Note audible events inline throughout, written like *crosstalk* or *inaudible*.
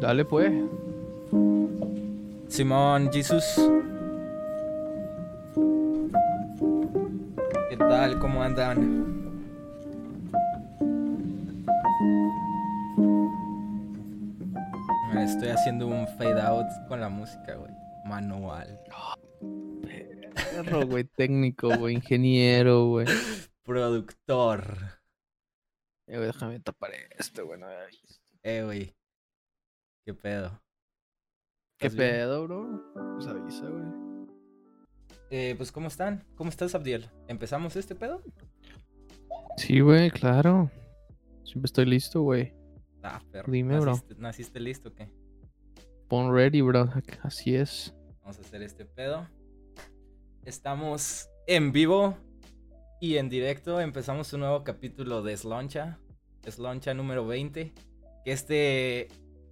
Dale pues. Simón, Jesús. ¿Qué tal? ¿Cómo andan? Estoy haciendo un fade out con la música, güey. Manual. Perro, güey, técnico, güey, ingeniero, güey. Productor. Eh, güey, déjame tapar esto, güey. no. Eh, güey. ¿Qué pedo? ¿Qué pedo, bro? Pues avisa, güey. Eh, pues, ¿cómo están? ¿Cómo estás, Abdiel? ¿Empezamos este pedo? Sí, güey, claro. Siempre estoy listo, güey. Ah, perro. Dime, bro. ¿Naciste, ¿Naciste listo o qué? Pon ready, bro. Así es. Vamos a hacer este pedo. Estamos en vivo y en directo. Empezamos un nuevo capítulo de Sloncha. Sloncha número 20. Que este,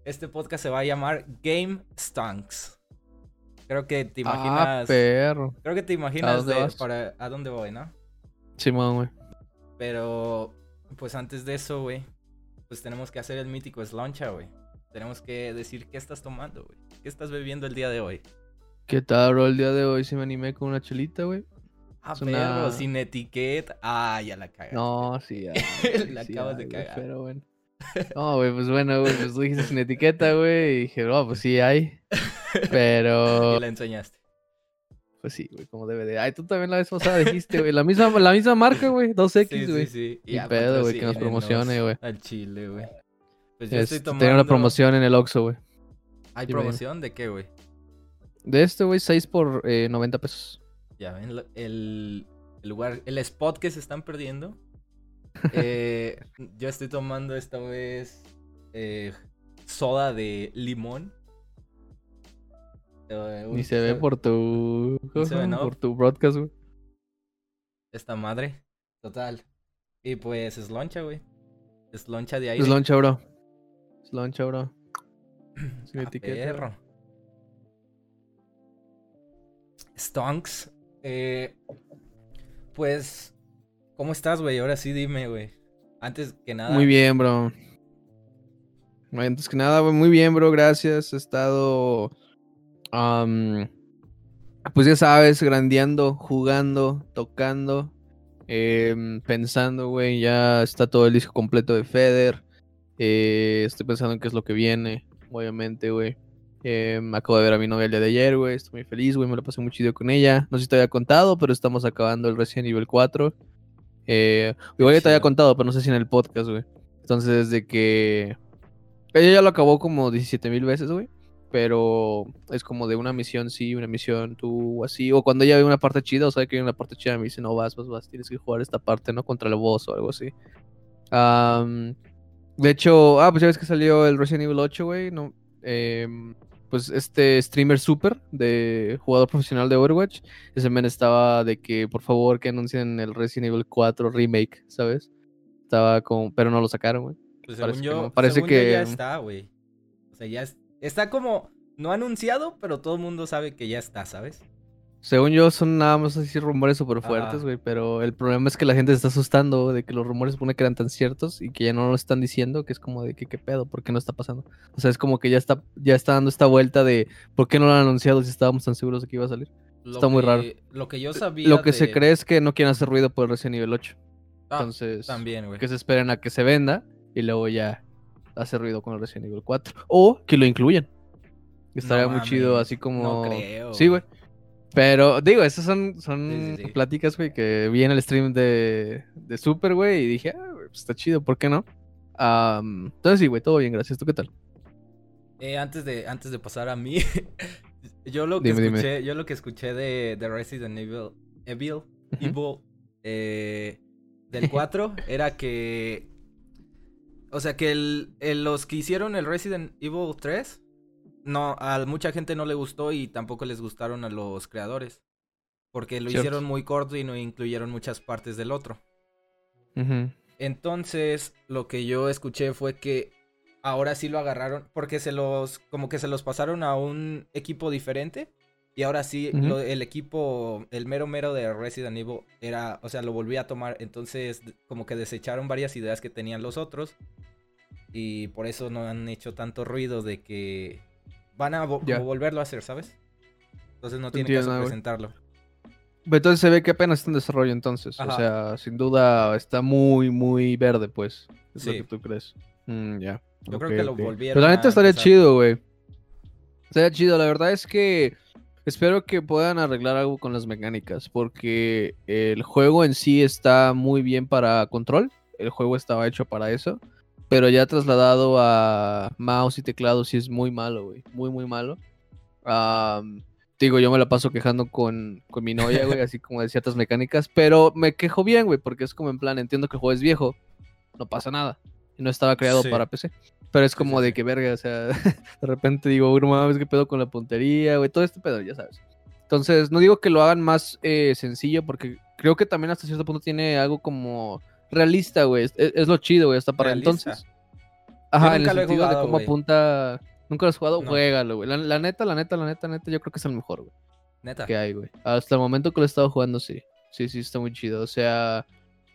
este podcast se va a llamar Game Stunks. Creo que te Ah, imaginas. perro. creo que te imaginas dónde de- para a dónde voy, ¿no? Simón, güey. Pero, pues antes de eso, güey, pues tenemos que hacer el mítico Sloncha, güey. Tenemos que decir qué estás tomando, güey. ¿Qué estás bebiendo el día de hoy? ¿Qué tal, bro? El día de hoy sí me animé con una chelita, güey. Ah, Es perro, una- sin etiqueta. Ah, ya la cagaste. No, sí, ya. *laughs* La sí, acabas ya, de cagar. Pero bueno. No, güey, pues bueno, güey, pues tú dijiste sin etiqueta, güey. Y dije, no, pues sí hay. Pero, *laughs* Y la enseñaste. pues sí, güey, como debe de. Ay, tú también la vez pasada dijiste, güey. La misma, la misma marca, güey. 2X, Sí, güey. sí, sí. Ni pedo, güey, que nos promocione, güey. Al chile, güey. Pues yo Es- estoy tomando... Tenía una promoción en el Oxxo, güey. ¿Hay promoción de qué, güey? De este, güey, 6 por eh, 90 pesos. Ya ven, el, el lugar, el spot que se están perdiendo. Eh, yo estoy tomando esta vez eh, soda de limón. Eh, un Ni se ve se- por tu. *laughs* Seven Up. *laughs* Por tu broadcast, güey. Esta madre. Total. Y pues es loncha, güey. Es loncha de aire. Es loncha, bro. Es loncha, bro. *clears throat* Sin Ah, etiqueta. perro. Stonks. Eh, pues, ¿cómo estás, güey? Ahora sí dime, güey. Antes que nada. Muy bien, bro. Antes que nada, güey, muy bien, bro, gracias. He estado, pues ya sabes, grandeando, jugando, tocando, em, pensando, güey, ya está todo el disco completo de Feder. Eh, estoy pensando en qué es lo que viene, obviamente, güey. Em, acabo de ver a mi novia el día de ayer, güey. Estoy muy feliz, güey. Me lo pasé muy chido con ella. No sé si te había contado, pero estamos acabando el Resident Evil 4. Eh, igual ya te había contado, pero no sé si en el podcast, güey. Entonces, de que. Ella ya lo acabó como 17 mil veces, güey. Pero es como de una misión sí, una misión tú, así. O cuando ella ve una parte chida, o sabe que hay una parte chida, me dice, no vas, vas, vas, tienes que jugar esta parte, ¿no? Contra el boss o algo así. De hecho, ah, pues ya ves que salió el Resident Evil 8, güey. No, em, pues este streamer super de jugador profesional de Overwatch, ese men estaba de que por favor que anuncien el Resident Evil 4 remake, ¿sabes? Estaba como, pero no lo sacaron, güey. Pues parece según que no. Parece según yo que- ya está, güey. O sea, ya es- está como no anunciado, pero todo el mundo sabe que ya está, ¿sabes? Según yo son nada más así rumores súper fuertes, güey, pero el problema es que la gente se está asustando de que los rumores supone que eran tan ciertos y que ya no lo están diciendo, que es como de que qué pedo, ¿por qué no está pasando? O sea, es como que ya está ya está dando esta vuelta de ¿por qué no lo han anunciado si estábamos tan seguros de que iba a salir? Lo Está muy raro. Lo que yo sabía. Lo que se cree es que no quieren hacer ruido por el Resident Evil 8. Ah, Entonces, También, güey. que se esperen a que se venda y luego ya hace ruido con el Resident Evil 4 o que lo incluyan. Estaría No muy chido así como No creo. Sí, güey. Pero, digo, esas son, son Sí, sí, sí. pláticas, güey, que vi en el stream de, de Super, güey, y dije, ah, güey, pues está chido, ¿por qué no? Entonces, sí, güey, todo bien, gracias. ¿Tú qué tal? Eh, antes de, antes de pasar a mí, *laughs* yo lo que Dime, dime. escuché, yo lo que escuché de, de Resident Evil, Evil. Evil, eh, del 4 *laughs* era que, o sea, que el, el- los que hicieron el Resident Evil 3, no, a mucha gente no le gustó y tampoco les gustaron a los creadores, porque lo Cierto. hicieron muy corto y no incluyeron muchas partes del otro. Entonces, lo que yo escuché fue que ahora sí lo agarraron porque se los como que se los pasaron a un equipo diferente y ahora sí lo- el equipo el mero mero de Resident Evil era, o sea, lo volví a tomar, entonces como que desecharon varias ideas que tenían los otros Y por eso no han hecho tanto ruido de que van a vo- volverlo a hacer, ¿sabes? Entonces no tiene caso güey. presentarlo. Entonces se ve que apenas está en desarrollo entonces. Ajá. O sea, sin duda está muy, muy verde, pues. Es lo que tú crees. Mm, ya. Yo creo que lo ok. volvieron Pero la neta estaría empezar. chido, güey. Estaría chido. La verdad es que espero que puedan arreglar algo con las mecánicas. Porque el juego en sí está muy bien para control. El juego estaba hecho para eso. Pero ya trasladado a mouse y teclado sí es muy malo, güey. Muy, muy malo. Digo, yo me la paso quejando con, con mi novia, güey, *laughs* así como de ciertas mecánicas. Pero me quejo bien, güey, porque es como en plan, entiendo que el juego es viejo. No pasa nada. Y no estaba creado Sí. para PC. Pero es como sí, de que verga, o sea, *laughs* de repente digo, "Uy, no mames, qué pedo con la puntería, güey, todo este pedo, ya sabes. Entonces, no digo que lo hagan más eh, sencillo, porque creo que también hasta cierto punto tiene algo como realista, güey. Es, es lo chido, güey, hasta para Realista. entonces. Ajá, en el sentido jugado, de cómo güey. apunta. Nunca lo has jugado, No. juégalo, güey. La, la neta, la neta, la neta, la neta, yo creo que es el mejor, güey, Neta. que hay, güey. Hasta el momento que lo he estado jugando, sí. Sí, sí, está muy chido. O sea,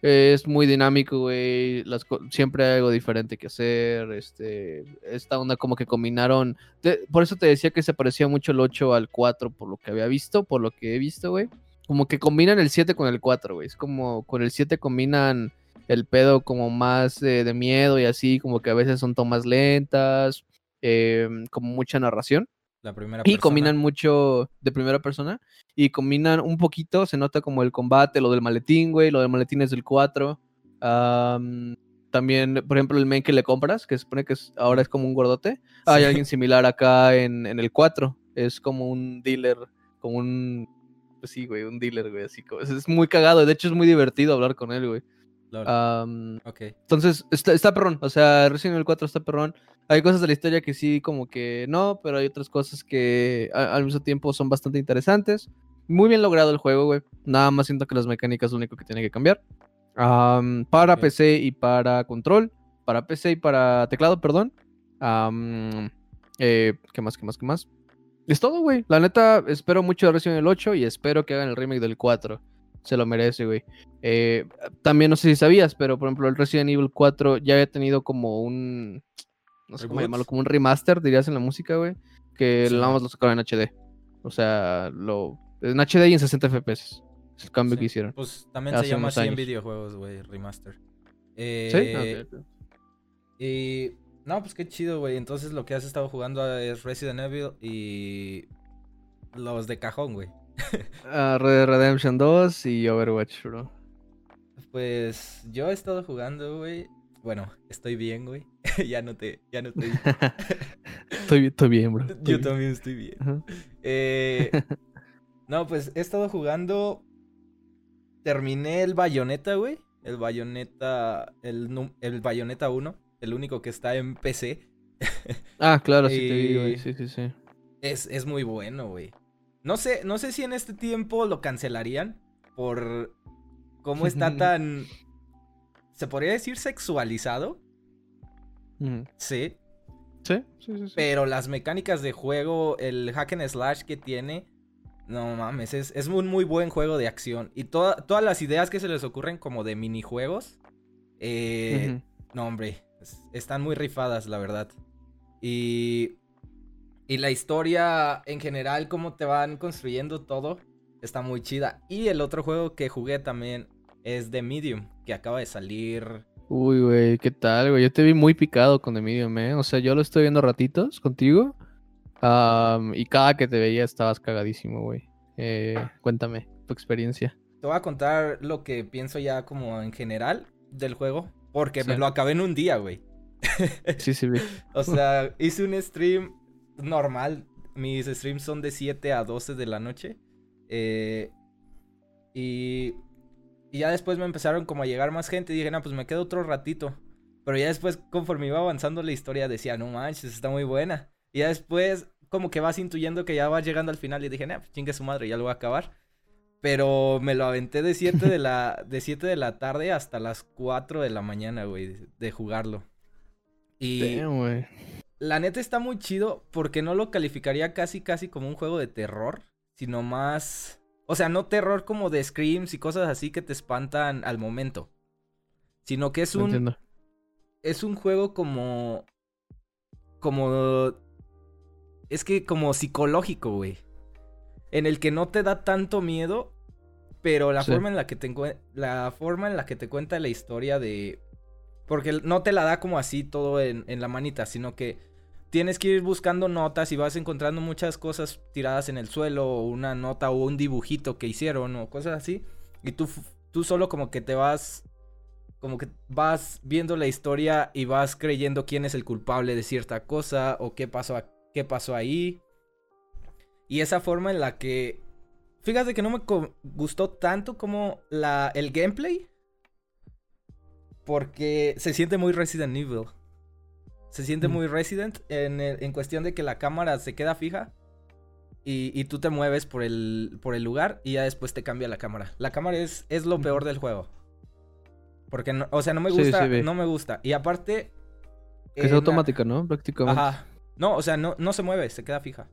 es muy dinámico, güey. Las siempre hay algo diferente que hacer. Este, esta onda como que combinaron. de- por eso te decía que se parecía mucho el 8 al 4, por lo que había visto, por lo que he visto, güey. Como que combinan el 7 con el 4, güey. Es como con el 7 combinan el pedo como más eh, de miedo y así, como que a veces son tomas lentas, eh, como mucha narración. La primera Y persona. combinan mucho de primera persona. Y combinan un poquito, se nota como el combate, lo del maletín, güey. Lo del maletín es del 4. Am, también, por ejemplo, el men que le compras, que se supone que es- ahora es como un gordote. Hay Sí. alguien similar acá en, en el 4. Es como un dealer, como un... Pues sí, güey, un dealer, güey. Así como, es, es muy cagado. De hecho, es muy divertido hablar con él, güey. Lol. Am, Ok. entonces, está, está perrón. O sea, Resident Evil 4 está perrón. Hay cosas de la historia que sí, como que no, pero hay otras cosas que a- al mismo tiempo son bastante interesantes. Muy bien logrado el juego, güey. Nada más siento que las mecánicas es lo único que tiene que cambiar. Am, para Ok. PC y para control. Para PC y para teclado, perdón. Am, eh, ¿Qué más, qué más, qué más? Es todo, güey. La neta, espero mucho de Resident Evil 8 y espero que hagan el remake del 4. Se lo merece, güey. Eh, también no sé si sabías, pero por ejemplo, el Resident Evil 4 ya había tenido como un. No sé cómo llamarlo, como un remaster, dirías en la música, güey. Que Sí. nada más lo sacaron en HD. O sea, lo. En HD y en 60 FPS. Es el cambio Sí. que hicieron. Pues también se llama así en videojuegos, güey, remaster. ¿Sí? Eh, ok. Y. No, pues qué chido, güey. Entonces lo que has estado jugando es Resident Evil y. Los de cajón, güey. Ah, Red Dead Redemption 2 y Overwatch, bro. Pues yo he estado jugando, güey. Bueno, estoy bien, güey. *laughs* ya no te. Ya no te. estoy, *laughs* estoy bien, bro. estoy yo bien. también estoy bien. Eh, *laughs* no, pues he estado jugando. Terminé el Bayonetta, güey. El Bayonetta. El, el Bayonetta 1. El único que está en PC. Ah, claro, sí te vi, güey. Sí, sí, sí. Es, es muy bueno, güey. No sé, no sé si en este tiempo lo cancelarían. Por cómo está *laughs* tan. ¿Se podría decir sexualizado? Sí. Sí, sí, sí. sí. Pero las mecánicas de juego, el hack and slash que tiene, no mames, es, es un muy buen juego de acción. Y toda- todas las ideas que se les ocurren como de minijuegos, eh, no hombre, es- están muy rifadas, la verdad. Y, y la historia en general, cómo te van construyendo todo, está muy chida. Y el otro juego que jugué también es The Medium, que acaba de salir. Uy, güey, ¿qué tal, güey? Yo te vi muy picado con The Medium, ¿eh? O sea, yo lo estoy viendo ratitos contigo. am, y cada que te veía estabas cagadísimo, güey. Eh, cuéntame tu experiencia. Te voy a contar lo que pienso ya como en general del juego, porque me lo acabé en un día, güey. Sí, sí, vi. *laughs* O sea, hice un stream normal. Mis streams son de 7 a 12 de la noche. eh, y, y ya después me empezaron como a llegar más gente. Y dije, no, pues me quedo otro ratito. Pero ya después, conforme iba avanzando la historia, decía, no manches, está muy buena. Y ya después, como que vas intuyendo que ya vas llegando al final. Y dije, no, pues chingue su madre, ya lo voy a acabar. Pero me lo aventé de 7 de la, *laughs* de 7 de la tarde hasta las 4 de la mañana, güey, de, de jugarlo. Y Damn. La neta está muy chido porque no lo calificaría casi casi como un juego de terror, sino más... O sea, no terror como de screams y cosas así que te espantan al momento. Sino que es un... entiendo. es un juego como. Como. Es que como psicológico, güey. En el que no te da tanto miedo. Pero la Sí. forma en la que te la forma en la que te cuenta la historia de. Porque no te la da como así todo en, en la manita, sino que tienes que ir buscando notas y vas encontrando muchas cosas tiradas en el suelo, o una nota o un dibujito que hicieron, o cosas así. Y tú, tú solo como que te vas. Como que vas viendo la historia y vas creyendo quién es el culpable de cierta cosa o qué pasó, a- qué pasó ahí. Y esa forma en la que. Fíjate que no me gustó tanto como la, el gameplay. Porque se siente muy Resident Evil. Se siente Mm. muy Resident en, en cuestión de que la cámara se queda fija. Y, y tú te mueves por el, por el lugar y ya después te cambia la cámara. La cámara es, es lo peor del juego. Porque, no- o sea, no me gusta. sí, no me gusta. Y aparte. Que es automática, ¿no? Prácticamente. Ajá. No, o sea, no, no se mueve, se queda fija.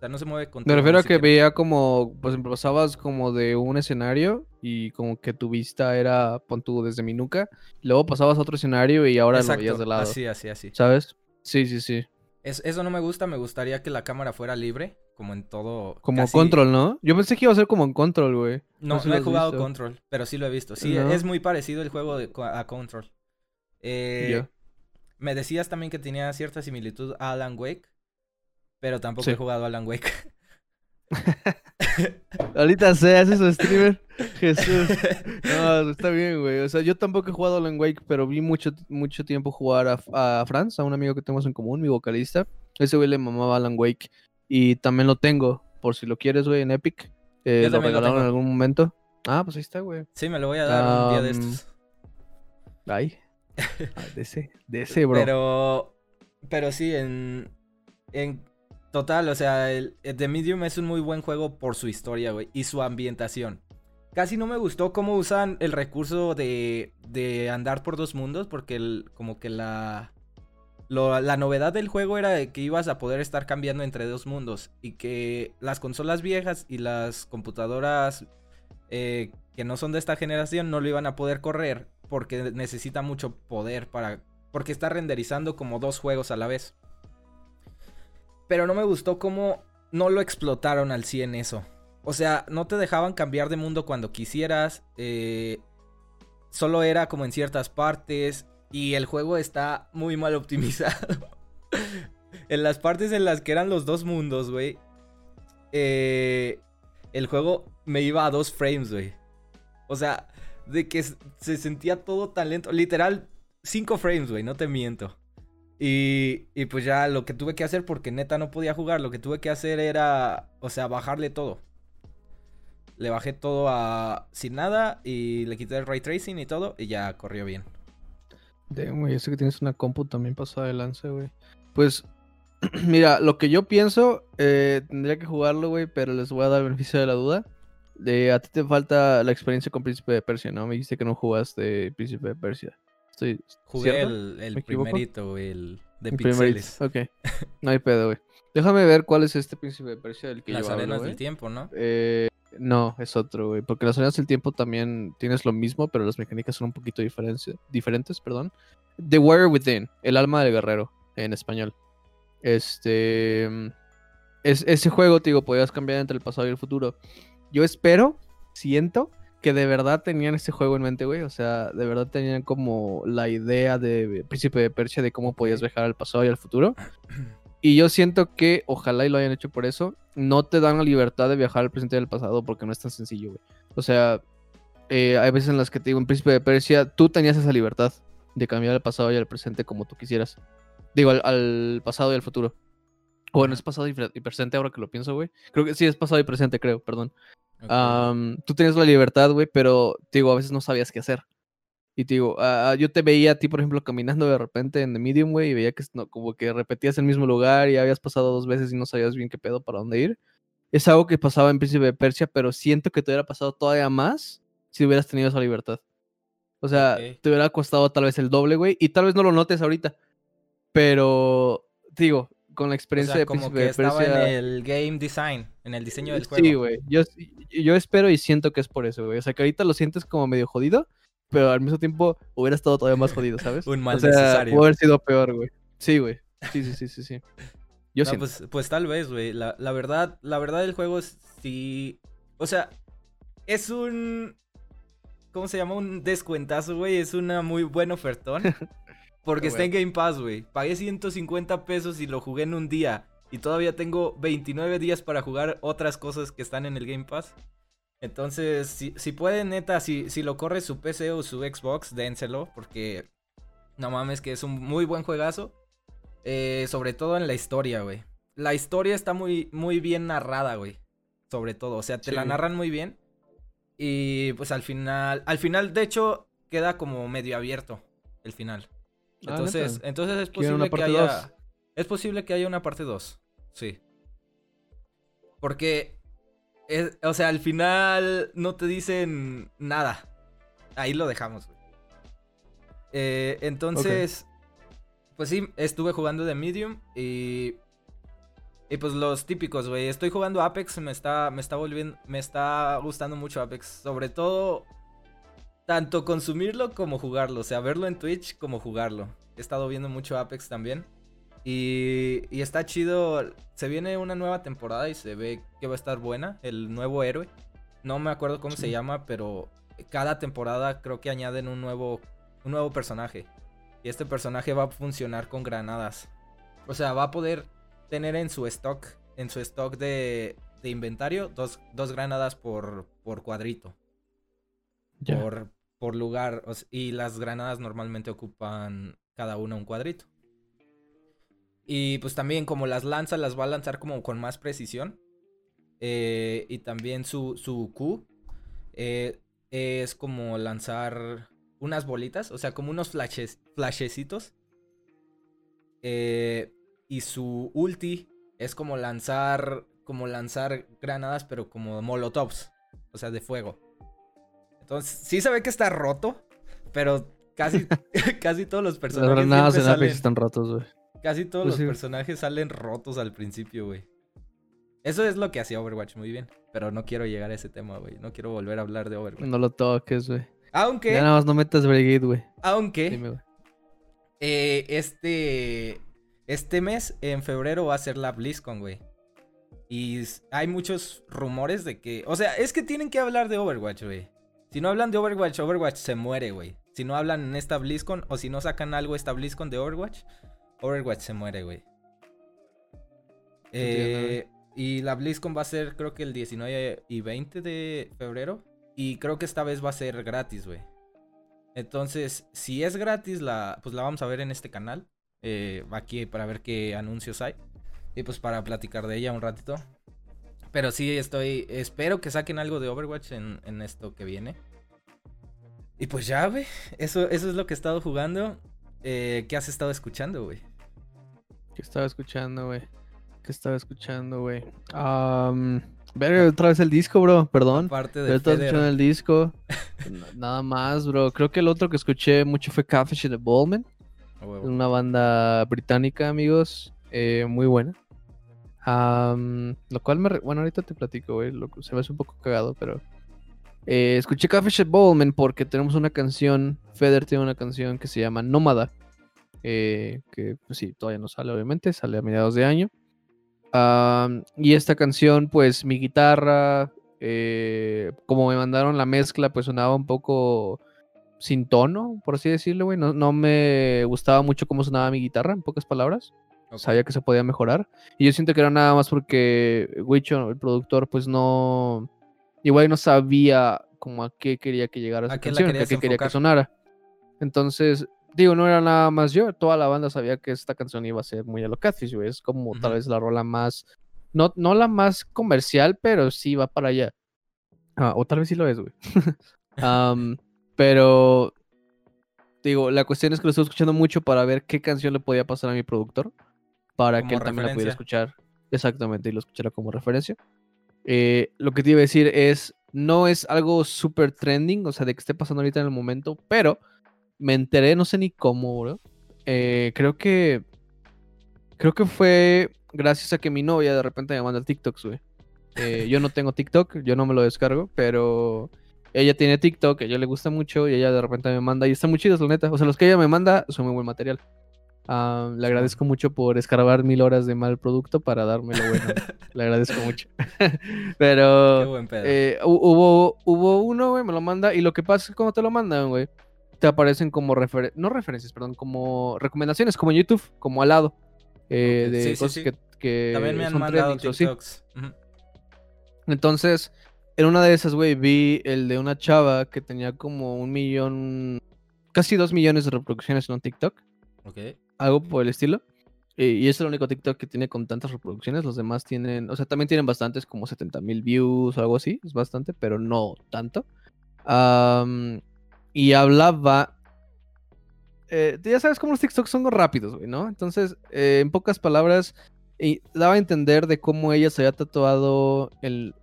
O sea, no se mueve con Me refiero a que veía como, pues pasabas como de un escenario y como que tu vista era, pon tú, desde mi nuca, luego pasabas a otro escenario y ahora lo veías de lado, Así, así, así. ¿sabes? Sí, sí, sí. Es- eso no me gusta, me gustaría que la cámara fuera libre, como en todo. Como casi- control, ¿no? Yo pensé que iba a ser como en control, güey. No, no he jugado visto. Control, pero sí lo he visto. Sí, ¿No? es muy parecido el juego de a Control. Eh. Me decías también que tenía cierta similitud a Alan Wake, pero tampoco Sí. he jugado Alan Wake. *laughs* Ahorita se hace su streamer. *laughs* Jesús. No, está bien, güey. O sea, yo tampoco he jugado Alan Wake, pero vi mucho, mucho tiempo jugar a, a Franz, a un amigo que tenemos en común, mi vocalista. Ese güey le mamaba Alan Wake. Y también lo tengo, por si lo quieres, güey, en Epic. Eh, lo regalaron en algún momento. Ah, pues ahí está, güey. sí, me lo voy a dar un día de estos. Ay. *laughs* Ah, de ese, de ese, bro. Pero, pero sí, en, en total, o sea, el, el The Medium es un muy buen juego por su historia, güey, y su ambientación. Casi no me gustó cómo usan el recurso de, de andar por dos mundos, porque como que la, la novedad del juego era que ibas a poder estar cambiando entre dos mundos y que las consolas viejas y las computadoras eh, que no son de esta generación no lo iban a poder correr porque necesita mucho poder para porque está renderizando como dos juegos a la vez. Pero no me gustó cómo no lo explotaron al 100 eso. O sea, no te dejaban cambiar de mundo cuando quisieras. eh, solo era como en ciertas partes. Y el juego está muy mal *laughs* optimizado. en las partes en las que eran los dos mundos, güey. eh, el juego me iba a dos frames, güey. O sea, de que se sentía todo tan lento. Literal, 5 frames, güey, no te miento. Y, y pues ya lo que tuve que hacer, porque neta no podía jugar, lo que tuve que hacer era, o sea, bajarle todo. Le bajé todo a sin nada y le quité el ray tracing y todo y ya corrió bien. Damn, güey, sé que tienes una compu también pasada de güey. Pues, *clears throat* mira, lo que yo pienso, eh, tendría que jugarlo, güey, pero les voy a dar el beneficio de la duda. De, a ti te falta la experiencia con Príncipe de Persia, ¿no? Me dijiste que no jugaste Príncipe de Persia. Estoy Jugué ¿cierto? el, primerito, güey, el de El primerito. Ok, *laughs* no hay pedo, güey. Déjame ver cuál es este Príncipe de Persia del que Las yo arenas del tiempo, ¿no? Eh, no, es otro, güey. Porque las arenas del tiempo también tienes lo mismo, pero las mecánicas son un poquito diferentes, perdón. The Warrior Within, el alma del guerrero, en español. Este. Es, ese juego, te digo, podías cambiar entre el pasado y el futuro. Yo espero, siento, que de verdad tenían ese juego en mente, güey. O sea, de verdad tenían como la idea de Príncipe de Persia de cómo podías viajar al pasado y al futuro. *clears throat* Y yo siento que, ojalá y lo hayan hecho por eso, no te dan la libertad de viajar al presente y al pasado porque no es tan sencillo, güey. O sea, eh, hay veces en las que te digo, en Príncipe de Persia, tú tenías esa libertad de cambiar al pasado y al presente como tú quisieras. Digo, al, al pasado y al futuro. O bueno, es pasado y, y presente ahora que lo pienso, güey. Creo que sí, es pasado y presente, creo, perdón. Tú tenías la libertad, güey, pero te digo, a veces no sabías qué hacer. Y te digo, yo te veía a ti, por ejemplo, caminando de repente en The Medium, güey, y veía que no, como que repetías el mismo lugar y habías pasado dos veces y no sabías bien qué pedo para dónde ir. Es algo que pasaba en Príncipe de Persia, pero siento que te hubiera pasado todavía más si hubieras tenido esa libertad. O sea, te hubiera costado tal vez el doble, güey, y tal vez no lo notes ahorita. Pero, te digo, con la O experiencia sea, de como que estaba Persia. en el game design, en el diseño del juego. Sí, güey. Yo, yo espero y siento que es por eso, güey. O sea, que ahorita lo sientes como medio jodido, pero al mismo tiempo hubiera estado todavía más jodido, ¿sabes? *laughs* Un mal o sea, necesario. Pudo haber sido peor, güey. Sí, güey. Sí, sí, sí, sí, sí. Yo No, sí. pues, pues tal vez, güey. La, la verdad, la verdad del juego es sí. O sea, es un. ¿Cómo se llama? Un descuentazo, güey. Es una muy buen ofertón. *laughs* Porque está en Game Pass, güey. Pagué 150 pesos y lo jugué en un día. Y todavía tengo 29 días para jugar otras cosas que están en el Game Pass. Entonces, si, si pueden, neta, si, si lo corre su PC o su Xbox, dénselo. Porque no mames, que es un muy buen juegazo. Eh, sobre todo en la historia, güey. La historia está muy, muy bien narrada, güey. Sobre todo. O sea, te Sí. la narran muy bien. Y pues al final. Al final, de hecho, queda como medio abierto. El final. Ah, Entonces, ¿neta? entonces es ¿Quieren una posible que haya. dos? Es posible que haya una parte 2. Sí. Porque. es- o sea, al final no te dicen nada. Ahí lo dejamos, güey. Eh, entonces. Pues sí, estuve jugando de Medium y. Y pues los típicos, güey. Estoy jugando Apex, me está, me está volviendo. Me está gustando mucho Apex. Sobre todo. Tanto consumirlo como jugarlo. O sea, verlo en Twitch como jugarlo. He estado viendo mucho Apex también. Y, y está chido. Se viene una nueva temporada y se ve que va a estar buena. El nuevo héroe. No me acuerdo cómo se Sí. llama, pero cada temporada creo que añaden un nuevo, un nuevo personaje. Y este personaje va a funcionar con granadas. O sea, va a poder tener en su stock, en su stock de, de inventario, dos, dos granadas por, por cuadrito. Ya. Por, por lugar. y las granadas normalmente ocupan cada una un cuadrito. Y pues también como las lanza, las va a lanzar como con más precisión. Eh, y también su, su Q eh, es como lanzar unas bolitas, o sea, como unos flashes, flashecitos. Eh, y su ulti es como lanzar, como lanzar granadas, pero como molotovs, o sea, de fuego. Entonces, sí se ve que está roto, pero casi, *laughs* *laughs* casi todos los personajes Apex salen- están rotos, güey. Casi todos Pues los sí. personajes salen rotos al principio, güey. Eso es lo que hacía Overwatch muy bien. Pero no quiero llegar a ese tema, güey. No quiero volver a hablar de Overwatch. No lo toques, güey. Aunque, Ya nada más no metas Brigade, güey. aunque, Dime, güey. eh, este, este mes, en febrero, va a ser la BlizzCon, güey. Y hay muchos rumores de que... O sea, es que tienen que hablar de Overwatch, güey. Si no hablan de Overwatch, Overwatch se muere, güey. Si no hablan en esta BlizzCon o si no sacan algo esta BlizzCon de Overwatch, Overwatch se muere, güey. Eh, y la BlizzCon va a ser creo que el 19 y 20 de febrero. Y creo que esta vez va a ser gratis, güey. Entonces, si es gratis, la, pues la vamos a ver en este canal. eh, aquí para ver qué anuncios hay. Y pues para platicar de ella un ratito. Pero sí estoy. Espero que saquen algo de Overwatch en, en esto que viene. Y pues ya, güey. Eso, eso es lo que he estado jugando. Eh, ¿Qué has estado escuchando, güey? ¿Qué estaba escuchando, güey? ¿Qué estaba escuchando, güey? Um, verga, otra vez el disco, bro. Perdón. Aparte de estaba escuchando el disco. *laughs* Nada más, bro. Creo que el otro que escuché mucho fue Catfish. A huevo. Una banda británica, amigos. eh, muy buena. Am, lo cual me... re- Bueno, ahorita te platico, güey. Se me hace un poco cagado, pero... eh, escuché Catfish the Ballman porque tenemos una canción... Feder tiene una canción que se llama Nómada. eh, que, pues sí, todavía no sale, obviamente. Sale a mediados de año. Am, y esta canción, pues mi guitarra, eh, como me mandaron la mezcla, pues sonaba un poco sin tono, por así decirlo, güey. No me gustaba mucho cómo sonaba mi guitarra, en pocas palabras. Ok. Sabía que se podía mejorar. Y yo siento que era nada más porque Wicho, el productor, pues no. Igual no sabía como a qué quería que llegara ¿A esa canción, a qué quería que sonara. Entonces, digo, no era nada más yo, toda la banda sabía que esta canción iba a ser muy a lo Catfish, güey. Es como tal vez la rola más. No, no la más comercial, pero sí va para allá. Ah, o tal vez sí lo es, güey. *laughs* Pero digo, la cuestión es que lo estoy escuchando mucho para ver qué canción le podía pasar a mi productor. Para que Como él también la pudiera referencia. escuchar. Exactamente, y lo escuchara como referencia. Eh, lo que te iba a decir es, no es algo súper trending, o sea, de que esté pasando ahorita en el momento, pero me enteré, no sé ni cómo, bro. Eh, creo que, creo que fue gracias a que mi novia de repente me manda TikToks, güey. Eh, yo no tengo TikTok, yo no me lo descargo, pero ella tiene TikTok, a ella le gusta mucho y ella de repente me manda y está muy chido, la neta. O sea, los que ella me manda son muy buen material. Ah, le agradezco mucho por escarbar mil horas de mal producto para darme lo bueno. *laughs* le agradezco mucho. *laughs* Pero Qué buen pedo. eh, hu- hubo, hubo uno, güey, me lo manda. Y lo que pasa es que cuando te lo mandan, güey, te aparecen como refer no referencias, perdón, como recomendaciones, como en YouTube, como al lado. eh, de sí, sí, cosas sí. que, que También me han mandado. TikToks. Entonces, en una de esas, güey, vi el de una chava que tenía como un millón, casi dos millones de reproducciones en un TikTok, Ok. Algo por el estilo. Y, y es el único TikTok que tiene con tantas reproducciones. Los demás tienen, o sea, también tienen bastantes, como 70 mil views o algo así. Es bastante, pero no tanto. Y hablaba. eh, ya sabes cómo los TikToks son rápidos, güey, ¿no? Entonces, eh, en pocas palabras, daba a entender de cómo ella se había tatuado el.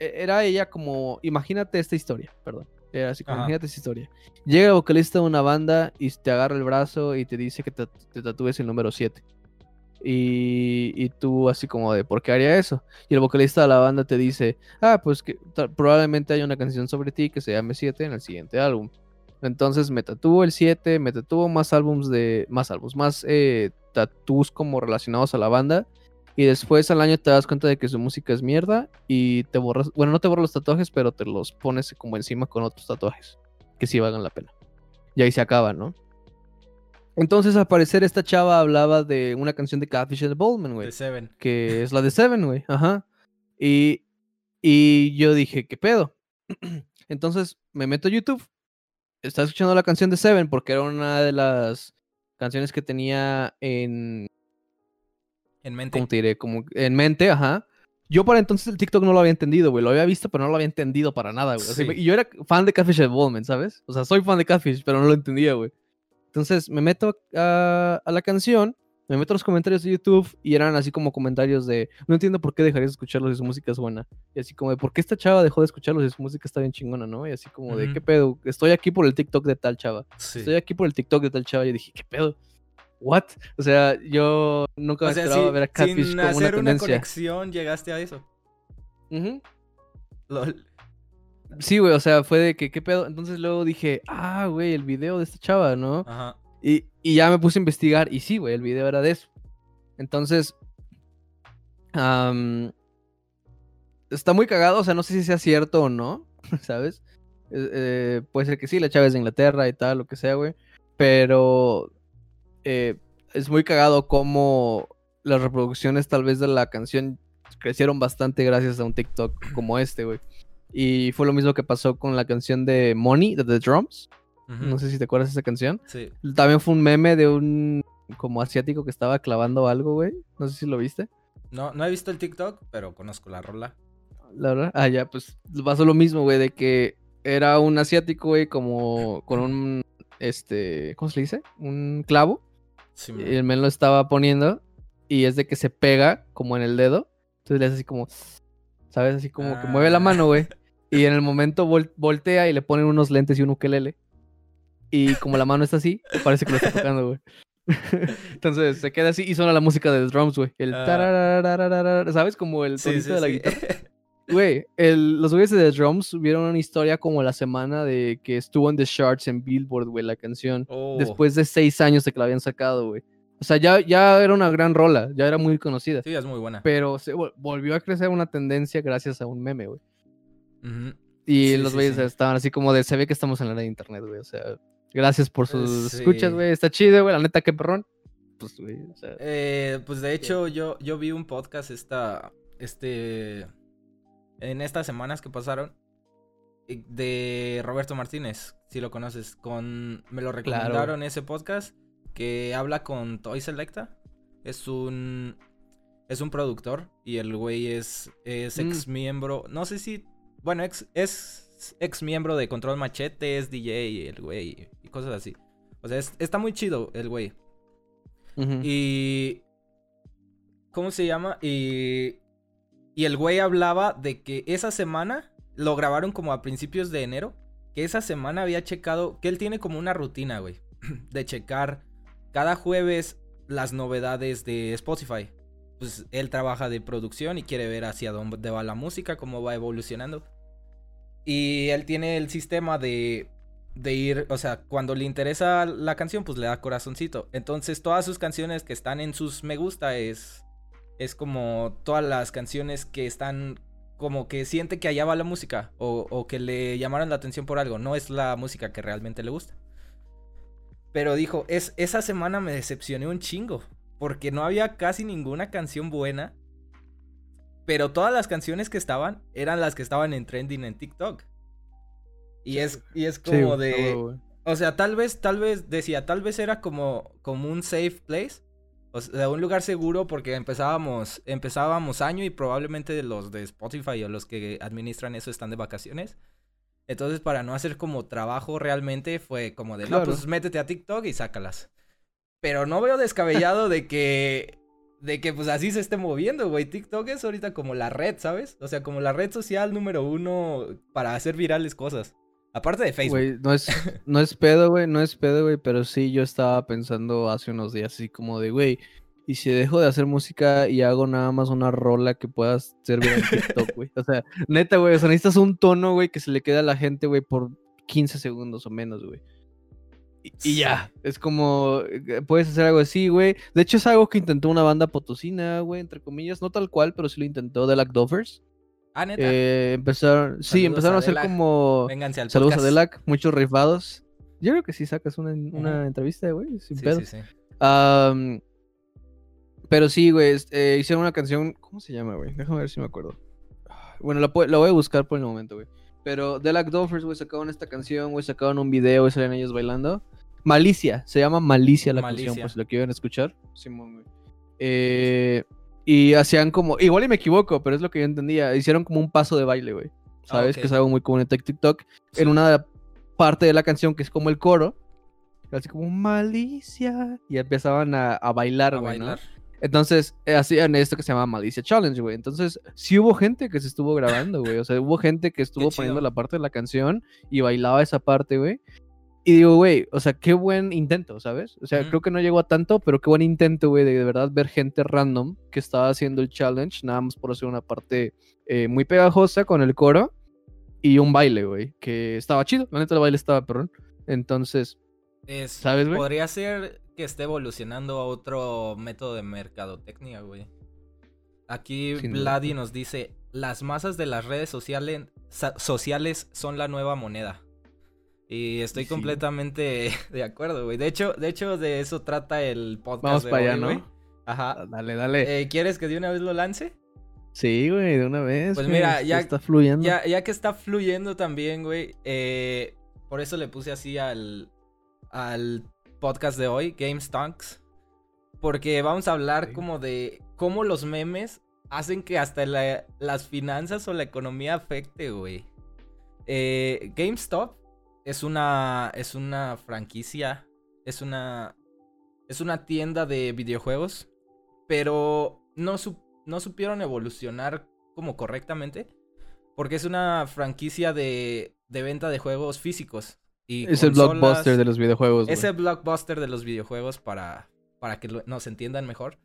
e- Era ella como. Imagínate esta historia, perdón. Era así como, Ajá. imagínate esta historia. Llega el vocalista de una banda y te agarra el brazo y te dice que te, te tatúes el número 7. Y, y tú así como de, ¿por qué haría eso? Y el vocalista de la banda te dice, ah, pues que probablemente haya una canción sobre ti que se llame 7 en el siguiente álbum. Entonces me tatúo el 7, me tatúo más álbums de, más álbums, más eh, tatús como relacionados a la banda. Y después al año te das cuenta de que su música es mierda y te borras, bueno, no te borras los tatuajes, pero te los pones como encima con otros tatuajes que sí valgan la pena. Y ahí se acaba, ¿no? Entonces, al parecer, esta chava hablaba de una canción de Catfish and the Boldman, güey De Seven. que es la de Seven, güey. Ajá. Y, y yo dije, ¿qué pedo? *clears throat* Entonces me meto a YouTube. Estaba escuchando la canción de Seven porque era una de las canciones que tenía en. En mente. ¿Cómo te diré? Como en mente, ajá. Yo para entonces el TikTok no lo había entendido, güey. Lo había visto, pero no lo había entendido para nada, güey. O sea, Sí. y yo era fan de Catfish Boldman, ¿sabes? O sea, soy fan de Catfish, pero no lo entendía, güey. Entonces me meto a, a la canción, me meto a los comentarios de YouTube y eran así como comentarios de no entiendo por qué dejarías de escucharlo si su música es buena. Y así como de por qué esta chava dejó de escucharlo si su música está bien chingona, ¿no? Y así como de qué pedo, estoy aquí por el TikTok de tal chava. Sí. Estoy aquí por el TikTok de tal chava. Y dije, ¿qué pedo? ¿What? O sea, yo nunca O me sea, esperaba sí, ver a Catfish sin como una hacer una tendencia. conexión llegaste a eso. Ujú. Lol. Sí, güey, o sea, fue de que, ¿qué pedo? Entonces luego dije, ah, güey, el video de esta chava, ¿no? Ajá. Y, y ya me puse a investigar y sí, güey, el video era de eso. Entonces, am, está muy cagado, o sea, no sé si sea cierto o no, *laughs* ¿sabes? Eh, eh, puede ser que sí, la chava es de Inglaterra y tal, lo que sea, güey. Pero eh, es muy cagado como las reproducciones tal vez de la canción crecieron bastante gracias a un TikTok *clears throat* como este, güey. Y fue lo mismo que pasó con la canción de Money, de The Drums. No sé si te acuerdas de esa canción. Sí. También fue un meme de un como asiático que estaba clavando algo, güey. No sé si lo viste. No, no he visto el TikTok, pero conozco la rola. La verdad. Ah, ya, pues pasó lo mismo, güey, de que era un asiático, güey, como con un este, ¿cómo se le dice? Un clavo. Sí, Y el men lo estaba poniendo y es de que se pega como en el dedo. Entonces le hace así como ¿sabes? Así como que mueve la Ah. mano, güey. *laughs* Y en el momento vol- voltea y le ponen unos lentes y un ukelele. Y como la mano está así, parece que lo está *laughs* tocando, güey. *laughs* Entonces se queda así y suena la música de Drums, güey. El Ah. ¿sabes? Como el Sí, tonito sí, de la guitarra. Güey, los güeyes de The Drums subieron una historia como la semana de que estuvo en The Charts en Billboard, güey, la canción. Oh, Después de seis años de que la habían sacado, güey. O sea, ya, ya era una gran rola, ya era muy conocida. Sí, es muy buena. Pero se volvió a crecer una tendencia gracias a un meme, güey. Y Sí, los güeyes sí. estaban así como de, se ve que estamos en la era de internet, güey. O sea, gracias por sus sí. escuchas, güey. Está chido, güey. La neta, qué perrón. Pues, güey, o sea. Eh, pues de hecho, yo, yo vi un podcast esta. Este. En estas semanas que pasaron. eh, De Roberto Martínez, si lo conoces. Con. Me lo Claro. recomendaron ese podcast. Que habla con Toy Selecta. Es un. Es un productor. Y el güey es. Es Mm. ex miembro. No sé si. Bueno, ex, es ex miembro de Control Machete. Es DJ, el güey. Y cosas así. O sea, es- está muy chido el güey. Y. ¿Cómo se llama? Y. Y el güey hablaba de que esa semana. Lo grabaron como a principios de enero. Que esa semana había checado. Que él tiene como una rutina, güey. *clears throat* De checar cada jueves las novedades de Spotify. Pues él trabaja de producción y quiere ver hacia dónde va la música, cómo va evolucionando. Y él tiene el sistema de, de ir, o sea, cuando le interesa la canción, pues le da corazoncito. Entonces todas sus canciones que están en sus me gusta es, es como todas las canciones que están como que siente que allá va la música o, o que le llamaron la atención por algo. No es la música que realmente le gusta. Pero dijo, es, esa semana me decepcioné un chingo. Porque no había casi ninguna canción buena. Pero todas las canciones que estaban eran las que estaban en trending en TikTok. Y es, y es como de. O sea, tal vez, tal vez, decía, tal vez era como, como un safe place. O sea, un lugar seguro porque empezábamos, empezábamos año y probablemente los de Spotify o los que administran eso están de vacaciones. Entonces, para no hacer como trabajo realmente, fue como de, no, pues métete a TikTok y sácalas. Pero no veo descabellado de que, de que pues así se esté moviendo, güey. TikTok es ahorita como la red, ¿sabes? O sea, como la red social número uno para hacer virales cosas. Aparte de Facebook. No es, *laughs* no es pedo, güey, no es pedo, güey, pero sí yo estaba pensando hace unos días así como de, güey, y si dejo de hacer música y hago nada más una rola que puedas servir en TikTok, güey. O sea, neta, güey, o sea, necesitas un tono, güey, que se le quede a la gente, güey, por 15 segundos o menos, güey. Y, ya, es como, eh, puedes hacer algo así, güey. De hecho, es algo que intentó una banda potosina, güey, entre comillas, no tal cual, pero sí lo intentó, The Lack Dovers. Ah, neta. Eh, empezaron, sí, empezaron a, hacer como. Vénganse al Saludos a Delac, muchos rifados. Yo creo que sí sacas una, una entrevista, güey, sin sí, pedo. Sí, sí. pero sí, güey, eh, hicieron una canción. ¿Cómo se llama, güey? Déjame ver si me acuerdo. Bueno, la, la voy a buscar por el momento, güey. Pero Delac Dolphers, güey, sacaron esta canción, güey, sacaron un video, y salen ellos bailando. Malicia, se llama Malicia la Malicia. canción, pues si lo quieren escuchar. Simón, güey. Eh, y hacían como, igual y me equivoco, pero es lo que yo entendía. Hicieron como un paso de baile, güey. ¿Sabes? ok. Que es algo muy común en TikTok. En una parte de la canción que es como el coro. Así como malicia. Y empezaban a, a bailar, A güey. ¿no? bailar. Entonces eh, hacían esto que se llama Malicia Challenge, güey. Entonces, sí hubo gente que se estuvo grabando, güey. O sea, hubo gente que estuvo poniendo la parte de la canción y bailaba esa parte, güey. Y digo, güey, o sea, qué buen intento, ¿sabes? O sea, creo que no llegó a tanto, pero qué buen intento, güey, de de verdad ver gente random que estaba haciendo el challenge, nada más por hacer una parte eh, muy pegajosa con el coro y un baile, güey, que estaba chido. La neta, el baile estaba perrón. Entonces, Es, ¿Sabes, güey? Podría ser que esté evolucionando a otro método de mercadotecnia, güey. Aquí Sin duda. Vladi nos dice, las masas de las redes sociales, sociales son la nueva moneda. Y estoy Sí. completamente *laughs* de acuerdo, güey. De hecho, de hecho, de eso trata el podcast vamos de para allá, hoy, ¿no? güey. Ajá. Dale, dale. Eh, ¿Quieres que de una vez lo lance? sí, güey, de una vez. pues güey, mira, ya- Está fluyendo. Ya, ya que está fluyendo también, güey. eh, por eso le puse así al, al podcast de hoy, Game Stunks. Porque vamos a hablar como de cómo los memes hacen que hasta la- las finanzas o la economía afecte, güey. Eh, GameStop es una, es una franquicia, es una, es una tienda de videojuegos, pero no, no supieron evolucionar como correctamente. Porque es una franquicia de, de venta de juegos físicos. Y es el blockbuster de los videojuegos. Es el blockbuster de los videojuegos para, para que lo- nos entiendan mejor.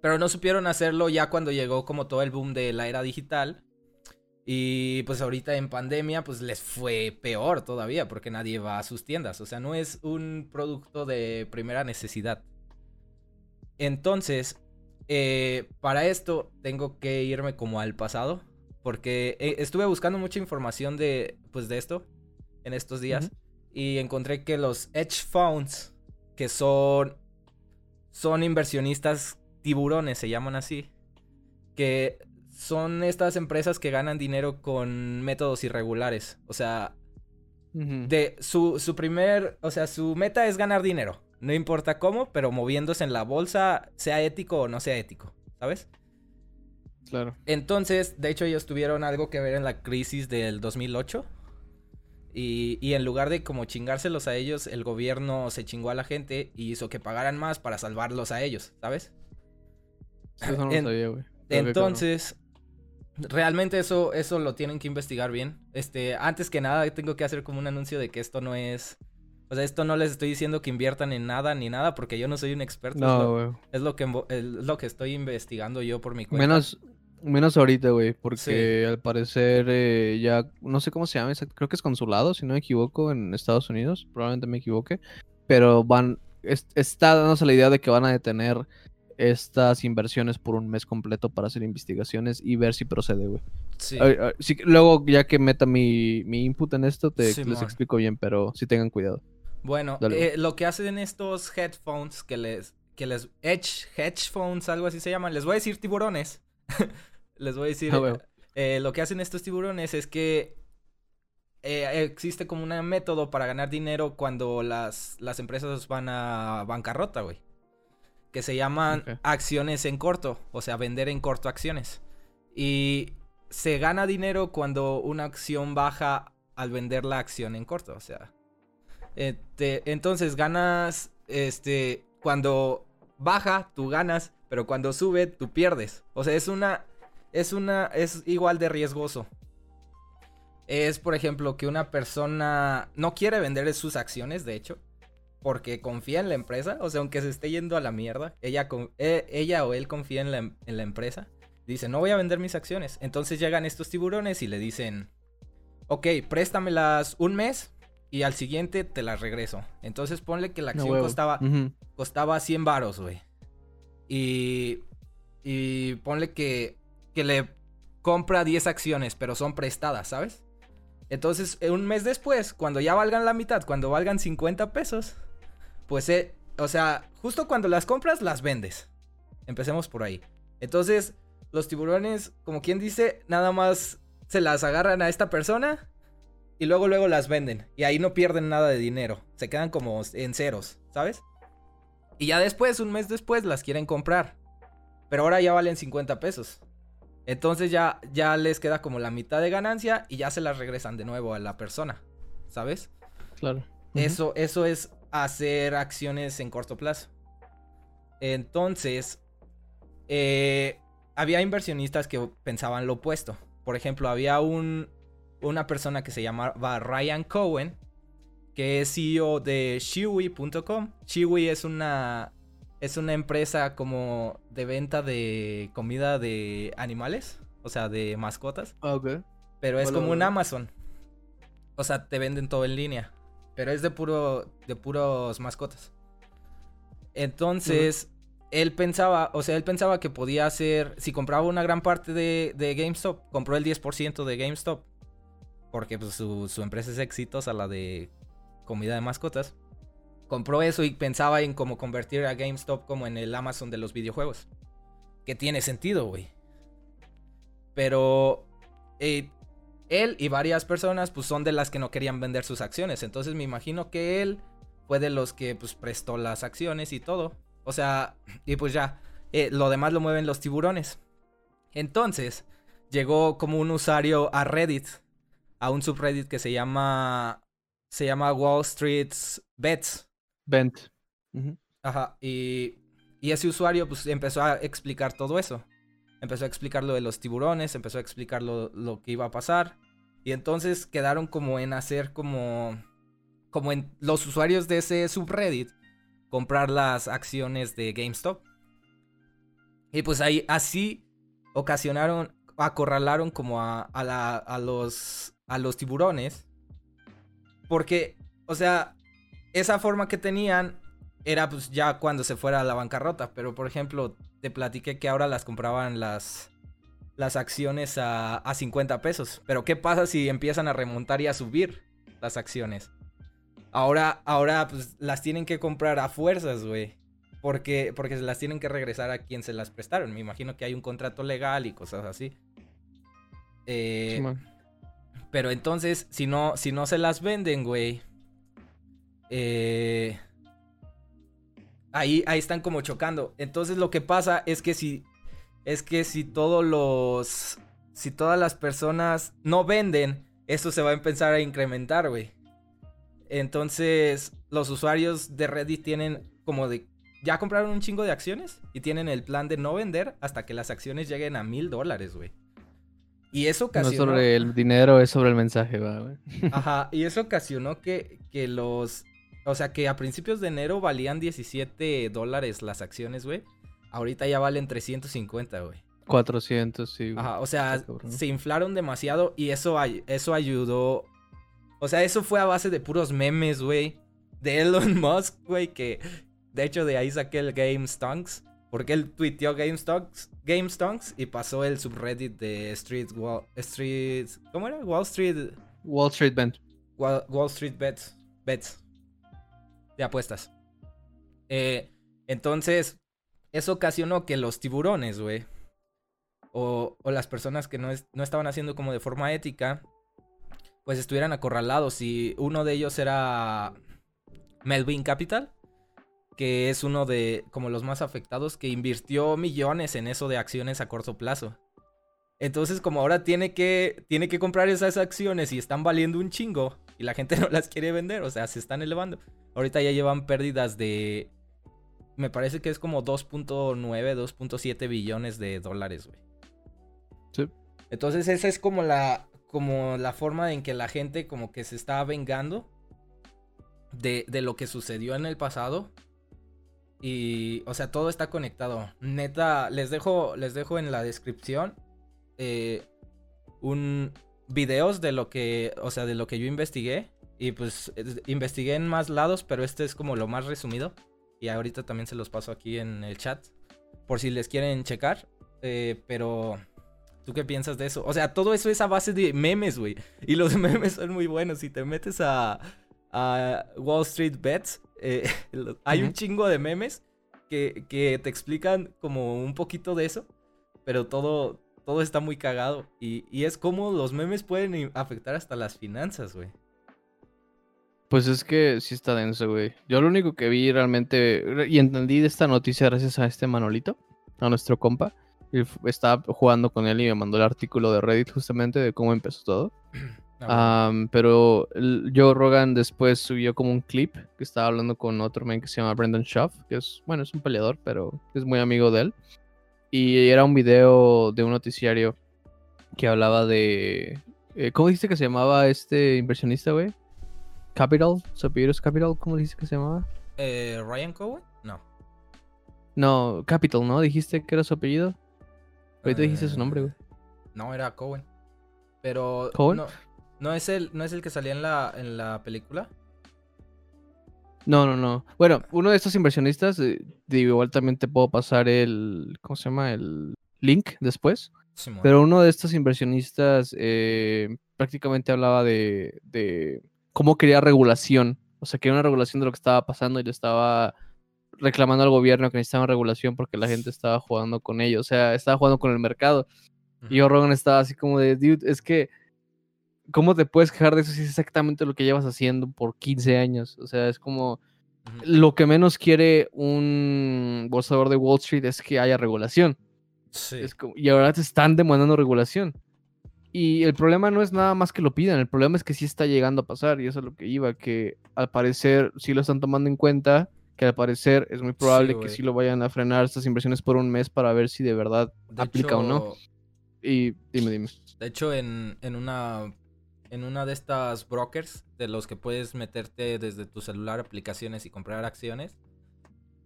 Pero no supieron hacerlo ya cuando llegó como todo el boom de la era digital. Y pues ahorita en pandemia pues les fue peor todavía porque nadie va a sus tiendas. O sea, no es un producto de primera necesidad. Entonces, eh, para esto tengo que irme como al pasado. Porque eh, estuve buscando mucha información de, pues, de esto en estos días. Y encontré que los hedge funds, que son, son inversionistas tiburones, se llaman así. Que son estas empresas que ganan dinero con métodos irregulares. O sea, de su, su primer, o sea, su meta es ganar dinero. No importa cómo, pero moviéndose en la bolsa, sea ético o no sea ético, ¿sabes? Claro. Entonces, de hecho, ellos tuvieron algo que ver en la crisis del 2008. Y, y en lugar de como chingárselos a ellos, el gobierno se chingó a la gente y hizo que pagaran más para salvarlos a ellos, ¿sabes? Eso no lo En- sabía, güey. Entonces, realmente eso, eso lo tienen que investigar bien. Este, antes que nada, tengo que hacer como un anuncio de que esto no es. O sea, esto no les estoy diciendo que inviertan en nada ni nada, porque yo no soy un experto. cabrón. es, No, lo, güey. es lo que, es lo que estoy investigando yo por mi cuenta. Menos, Menos ahorita, güey, porque al parecer eh, ya, no sé cómo se llama, creo que es consulado, si no me equivoco, en Estados Unidos, probablemente me equivoque, pero van, está dándose la idea de que van a detener estas inversiones por un mes completo para hacer investigaciones y ver si procede, güey. Sí. luego, ya que meta mi, input en esto, te les explico bien, pero sí tengan cuidado. Bueno, eh, lo que hacen estos headphones que les, que les, edge, headphones, algo así se llaman, les voy a decir tiburones. *laughs* les voy a decir, ah, eh, lo que hacen estos tiburones es que eh, existe como un método para ganar dinero cuando las, las empresas van a bancarrota, güey que se llaman acciones en corto, o sea, vender en corto acciones. Y se gana dinero cuando una acción baja al vender la acción en corto, o sea. Este, entonces ganas, este, cuando baja, tú ganas, pero cuando sube, tú pierdes. O sea, es una, es una, es igual de riesgoso. Es, por ejemplo, que una persona no quiere vender sus acciones, de hecho, porque confía en la empresa. O sea, aunque se esté yendo a la mierda, ella, eh, ella o él confía en la, em, en la empresa. Dice, no voy a vender mis acciones. Entonces llegan estos tiburones y le dicen, ok, préstamelas un mes y al siguiente te las regreso. Entonces ponle que la acción costaba, costaba 100 varos, güey. Y, y ponle que, que le compra 10 acciones, pero son prestadas, ¿sabes? Entonces, un mes después, cuando ya valgan la mitad, cuando valgan 50 pesos, pues, eh, o sea, justo cuando las compras, las vendes. Empecemos por ahí. Entonces, los tiburones, como quien dice, nada más se las agarran a esta persona y luego, luego las venden. Y ahí no pierden nada de dinero. Se quedan como en ceros, ¿sabes? Y ya después, un mes después, las quieren comprar. Pero ahora ya valen 50 pesos. Entonces ya, ya les queda como la mitad de ganancia y ya se las regresan de nuevo a la persona. ¿Sabes? Claro. Eso, eso es hacer acciones en corto plazo. Entonces, eh, había inversionistas que pensaban lo opuesto. Por ejemplo, había un, una persona que se llamaba Ryan Cohen, que es CEO de Shiwi.com. Shiwi es una, es una empresa como de venta de comida de animales, o sea, de mascotas. Ah, ok. Pero es como un Amazon. O sea, te venden todo en línea. Pero es de puro. de puros mascotas. Entonces. Él pensaba, o sea, él pensaba que podía hacer, si compraba una gran parte de, de GameStop, compró el 10% de GameStop, porque pues, su, su empresa es exitosa, la de comida de mascotas. Compró eso y pensaba en cómo convertir a GameStop como en el Amazon de los videojuegos. Que tiene sentido, güey. Pero eh, él y varias personas pues son de las que no querían vender sus acciones. Entonces me imagino que él fue de los que pues prestó las acciones y todo. O sea, y pues ya, eh, lo demás lo mueven los tiburones. Entonces, llegó como un usuario a Reddit, a un subreddit que se llama, se llama Wall Street Bets. Bent. Ajá, y, y ese usuario pues empezó a explicar todo eso. Empezó a explicar lo de los tiburones, empezó a explicar lo, que iba a pasar. Y entonces quedaron como en hacer como... Como en los usuarios de ese subreddit comprar las acciones de GameStop. Y pues ahí así ocasionaron, acorralaron como a, a, los, a los tiburones. Porque, o sea, esa forma que tenían era pues ya cuando se fuera a la bancarrota. Pero por ejemplo, te platiqué que ahora las compraban las, las acciones a, a 50 pesos. Pero ¿qué pasa si empiezan a remontar y a subir las acciones? Ahora, ahora pues las tienen que comprar a fuerzas, güey. Porque, porque se las tienen que regresar a quien se las prestaron. Me imagino que hay un contrato legal y cosas así. Eh, pero entonces, si no, si no se las venden, güey. Eh, ahí, ahí están como chocando. Entonces lo que pasa es que si. Es que si todos los. Si todas las personas no venden, eso se va a empezar a incrementar, güey. Entonces, los usuarios de Reddit tienen como de. Ya compraron un chingo de acciones y tienen el plan de no vender hasta que las acciones lleguen a mil dólares, güey. Y eso ocasionó. No sobre el dinero, es sobre el mensaje, va, güey. Ajá, y eso ocasionó que, que los o sea que a principios de enero valían 17 dólares las acciones, güey. Ahorita ya valen 350, güey. 400, sí. güey. Ajá, o sea, se inflaron demasiado y eso, ay- eso ayudó. O sea, eso fue a base de puros memes, güey. De Elon *laughs* Musk, güey, que de hecho de ahí saqué el Game Stonks. Porque él tuiteó Game Stonks, Game Stonks y pasó el subreddit de Street Wall, Street, ¿cómo era? Wall Street, Wall Street Band. Wall, Wall Street Bets, Bets de apuestas. Eh, entonces, eso ocasionó que los tiburones, güey, o, las personas que no estaban haciendo como de forma ética, pues estuvieran acorralados. Y uno de ellos era Melvin Capital, que es uno de como los más afectados, que invirtió millones en eso de acciones a corto plazo. Entonces, como ahora tiene que, tiene que comprar esas acciones y están valiendo un chingo y la gente *laughs* no las quiere vender, o sea, se están elevando. Ahorita ya llevan pérdidas de, me parece que es como 2.9, 2.7 billones de dólares, güey. Sí. Entonces, esa es como la, como la forma en que la gente como que se está vengando de, de lo que sucedió en el pasado. Y, o sea, todo está conectado. Neta, les dejo, les dejo en la descripción eh, un videos de lo que, o sea, de lo que yo investigué. Y pues es- investigué en más lados, pero este es como lo más resumido. Y ahorita también se los paso aquí en el chat. Por si les quieren checar. Eh, pero, ¿tú qué piensas de eso? O sea, todo eso es a base de memes, güey. Y los *laughs* memes son muy buenos. Si te metes a, a Wall Street Bets, eh, *laughs* hay un chingo de memes que, que te explican como un poquito de eso. Pero todo, todo está muy cagado. Y, y es como los memes pueden afectar hasta las finanzas, güey. Pues es que sí está denso, güey. Yo lo único que vi realmente re- y entendí de esta noticia gracias a este Manolito, a nuestro compa. Y estaba jugando con él y me mandó el artículo de Reddit justamente de cómo empezó todo. *clears throat* Ah, pero Joe Rogan después subió como un clip que estaba hablando con otro man que se llama Brendan Schaff, que es, bueno, es un peleador, pero es muy amigo de él. Y era un video de un noticiario que hablaba de... eh, ¿Cómo dijiste que se llamaba este inversionista, güey? Capital, su apellido es Capital, ¿cómo dijiste que se llamaba? eh, ¿Ryan Cohen? No. No, Capital, ¿no? Dijiste que era su apellido. Ahorita dijiste su nombre, güey. Eh, No, era Cohen. Pero. ¿Cohen? No, no es el, no es el que salía en la, en la película. No, no, no. Bueno, uno de estos inversionistas, eh, digo, igual también te puedo pasar el, ¿cómo se llama? El link después. Pero uno de estos inversionistas eh, prácticamente hablaba de, de cómo quería regulación. O sea, quería una regulación de lo que estaba pasando y le estaba reclamando al gobierno que necesitaban regulación porque la gente estaba jugando con ellos. O sea, estaba jugando con el mercado. Ujú. Y Joe Rogan estaba así como de, dude, es que, ¿cómo te puedes quejar de eso si es exactamente lo que llevas haciendo por 15 años? O sea, es como, lo que menos quiere un bolsador de Wall Street es que haya regulación. Sí. Es como- y ahora te están demandando regulación. Y el problema no es nada más que lo pidan, el problema es que sí está llegando a pasar, y eso es lo que iba, que al parecer sí lo están tomando en cuenta, que al parecer es muy probable que güey. sí lo vayan a frenar estas inversiones por un mes para ver si de verdad De aplica o no. hecho- Y dime, dime. De hecho, en, en una en una de estas brokers de los que puedes meterte desde tu celular aplicaciones y comprar acciones,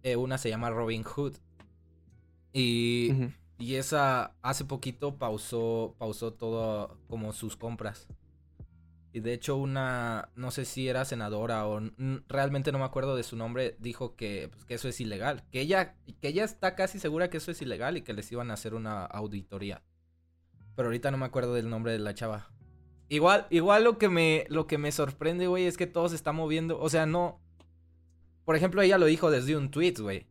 eh, una se llama Robinhood. Y, y esa hace poquito pausó, pausó todo como sus compras. Y de hecho una, no sé si era senadora o realmente no me acuerdo de su nombre, dijo que, pues, que eso es ilegal. Que ella, que ella está casi segura que eso es ilegal y que les iban a hacer una auditoría. Pero ahorita no me acuerdo del nombre de la chava. Igual, igual lo que me, lo que me sorprende, güey, es que todo se está moviendo. O sea, no. Por ejemplo, ella lo dijo desde un tweet, güey.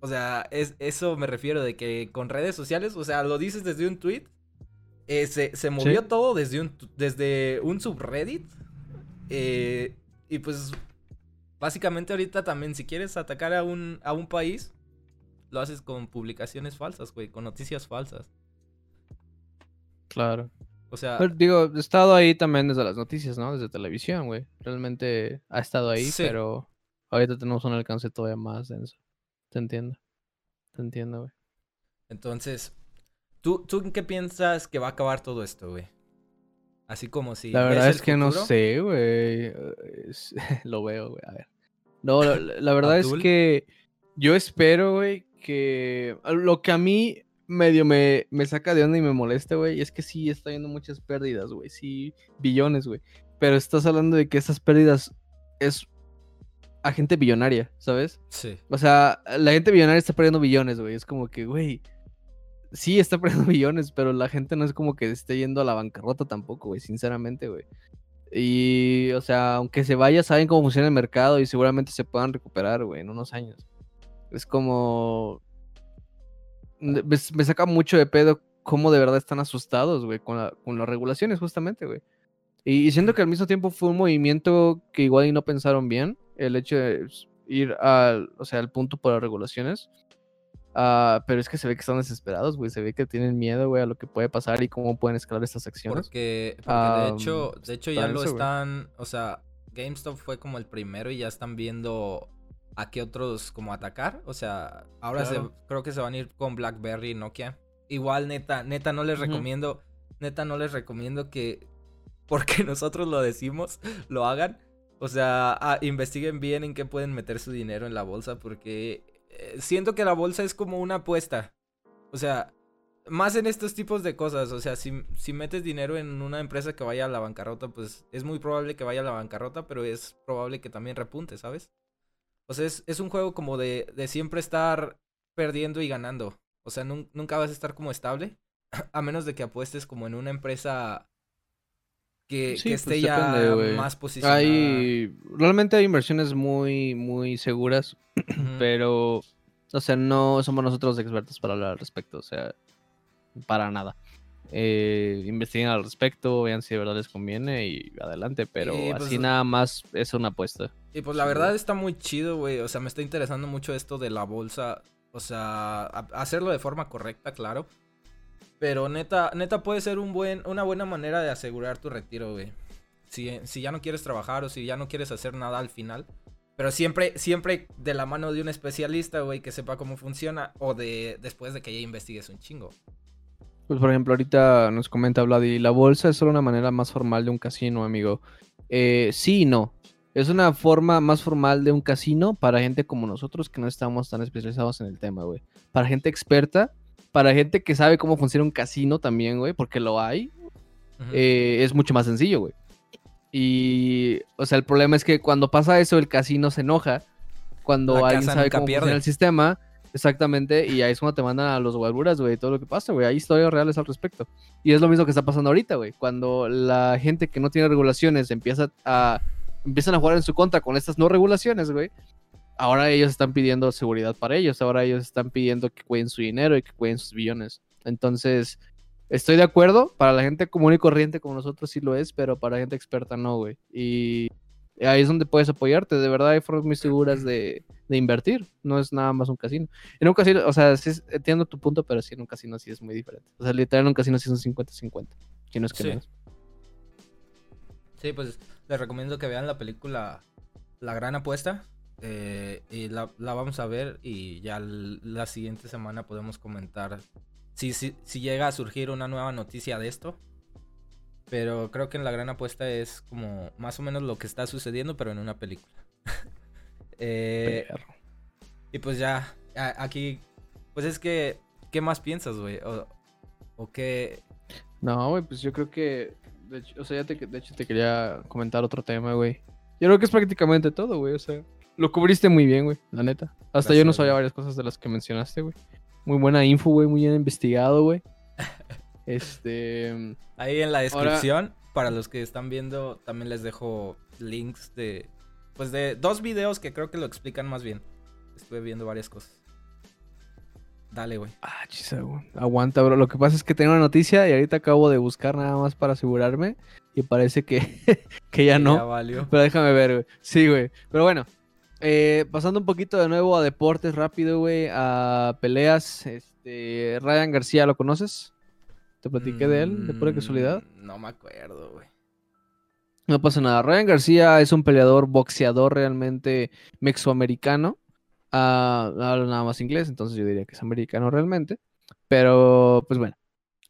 O sea, es, eso me refiero de que con redes sociales, o sea, lo dices desde un tweet. eh, se, se movió Sí. todo desde un, desde un subreddit. eh, y pues, básicamente ahorita también, si quieres atacar a un, a un país, lo haces con publicaciones falsas, güey, con noticias falsas. Claro. O sea, Pero, digo, he estado ahí también desde las noticias, ¿no? Desde televisión, güey. Realmente ha estado ahí, Sí. pero ahorita tenemos un alcance todavía más denso. Te entiendo. Te entiendo, güey. entonces, ¿tú, ¿tú en qué piensas que va a acabar todo esto, güey? Así como si... La verdad es que no sé, güey. *laughs* Lo veo, güey. A ver. No, la, la verdad es que yo espero, güey, que lo que a mí medio me, me saca de onda y me molesta, güey, es que sí está habiendo muchas pérdidas, güey, sí, billones, güey. Pero estás hablando de que estas pérdidas es a gente billonaria, ¿sabes? Sí. O sea, la gente billonaria está perdiendo billones, güey. Es como que, güey, sí está perdiendo *laughs* billones, pero la gente no es como que esté yendo a la bancarrota tampoco, güey, sinceramente, güey. Y, o sea, aunque se vaya, saben cómo funciona el mercado y seguramente se puedan recuperar, güey, en unos años. Es como... Me, me saca mucho de pedo cómo de verdad están asustados, güey, con, la- con las regulaciones, justamente, güey. Y, y siento que al mismo tiempo fue un movimiento que igual y no pensaron bien, el hecho de ir al, o sea, al punto por las regulaciones. Ah, pero es que se ve que están desesperados, güey. Se ve que tienen miedo, güey, a lo que puede pasar y cómo pueden escalar estas acciones. Porque, porque de hecho, de hecho ya lo están, o sea, GameStop fue como el primero y ya están viendo a qué otros como atacar. O sea, ahora se, creo que se van a ir con BlackBerry y Nokia. Igual, neta, neta no les recomiendo, neta no les recomiendo que, *laughs* porque nosotros lo decimos, lo hagan. O sea, ah, investiguen bien en qué pueden meter su dinero en la bolsa porque eh, siento que la bolsa es como una apuesta. O sea, más en estos tipos de cosas. O sea, si, si metes dinero en una empresa que vaya a la bancarrota, pues es muy probable que vaya a la bancarrota, pero es probable que también repunte, ¿sabes? O sea, es, es un juego como de, de siempre estar perdiendo y ganando. O sea, nun- nunca vas a estar como estable. *clears throat* A menos de que apuestes como en una empresa que, Sí, que pues, esté ya depende, más posicionada. Hay, realmente hay inversiones muy, muy seguras, *clears throat* pero, o sea, no somos nosotros expertos para hablar al respecto, o sea, para nada. Eh, investiguen al respecto, vean si de verdad les conviene y adelante, pero Y, pues, así nada más es una apuesta. Y pues la verdad está muy chido, güey. O sea, me está interesando mucho esto de la bolsa. O sea, hacerlo de forma correcta, claro. Pero neta, neta puede ser un buen, una buena manera de asegurar tu retiro, güey. Si, si ya no quieres trabajar o si ya no quieres hacer nada al final. Pero siempre, siempre de la mano de un especialista, güey, que sepa cómo funciona. O de después de que ya investigues un chingo. Pues por ejemplo, ahorita nos comenta Vladi, la bolsa es solo una manera más formal de un casino, amigo. Eh, sí y no. Es una forma más formal de un casino para gente como nosotros que no estamos tan especializados en el tema, güey. Para gente experta, para gente que sabe cómo funciona un casino también, güey, porque lo hay, eh, es mucho más sencillo, güey. Y, o sea, el problema es que cuando pasa eso, el casino se enoja. Cuando alguien sabe cómo pierde. funciona el sistema, exactamente, y ahí es cuando te mandan a los guaruras, güey, todo lo que pasa, güey. Hay historias reales al respecto. Y es lo mismo que está pasando ahorita, güey. Cuando la gente que no tiene regulaciones empieza a, empiezan a jugar en su contra con estas no regulaciones, güey. Ahora ellos están pidiendo seguridad para ellos. Ahora ellos están pidiendo que cuiden su dinero y que cuiden sus billones. Entonces, estoy de acuerdo. Para la gente común y corriente como nosotros sí lo es, pero para gente experta no, güey. Y ahí es donde puedes apoyarte. De verdad hay formas muy seguras de, de invertir. No es nada más un casino. En un casino, o sea, sí es- entiendo tu punto, pero sí en un casino sí es muy diferente. O sea, literal en un casino sí son 50-50. Si no es que Sí. menos. Sí, pues les recomiendo que vean la película La Gran Apuesta. eh, y la, la vamos a ver y ya la siguiente semana podemos comentar si, si, si llega a surgir una nueva noticia de esto. Pero creo que en La Gran Apuesta es como más o menos lo que está sucediendo, pero en una película. *laughs* Eh, y pues ya, aquí, pues es que, ¿qué más piensas, güey? O, o qué... No, güey, pues yo creo que. De hecho, o sea, ya te, de hecho te quería comentar otro tema, güey. Yo creo que es prácticamente todo, güey. O sea, lo cubriste muy bien, güey, la neta. Hasta yo no sabía güey. varias cosas de las que mencionaste, güey. Muy buena info, güey, muy bien investigado, güey. *laughs* Este. Ahí en la descripción, para los que están viendo, también les dejo links de. Pues de dos videos que creo que lo explican más bien. Estuve viendo varias cosas. Dale, güey. Ah, chisa, güey. Aguanta, bro. Lo que pasa es que tengo una noticia y ahorita acabo de buscar nada más para asegurarme. Y parece que, *laughs* que ya no. Ya valió. Pero déjame ver, güey. Sí, güey. Pero bueno, eh, pasando un poquito de nuevo a deportes rápido, güey, a peleas. Este, Ryan García, ¿lo conoces? Te platiqué de él, de pura casualidad. Mm, No me acuerdo, güey. No pasa nada. Ryan García es un peleador, boxeador realmente mexicoamericano. Ah, habla nada más inglés, entonces yo diría que es americano realmente. Pero, pues bueno.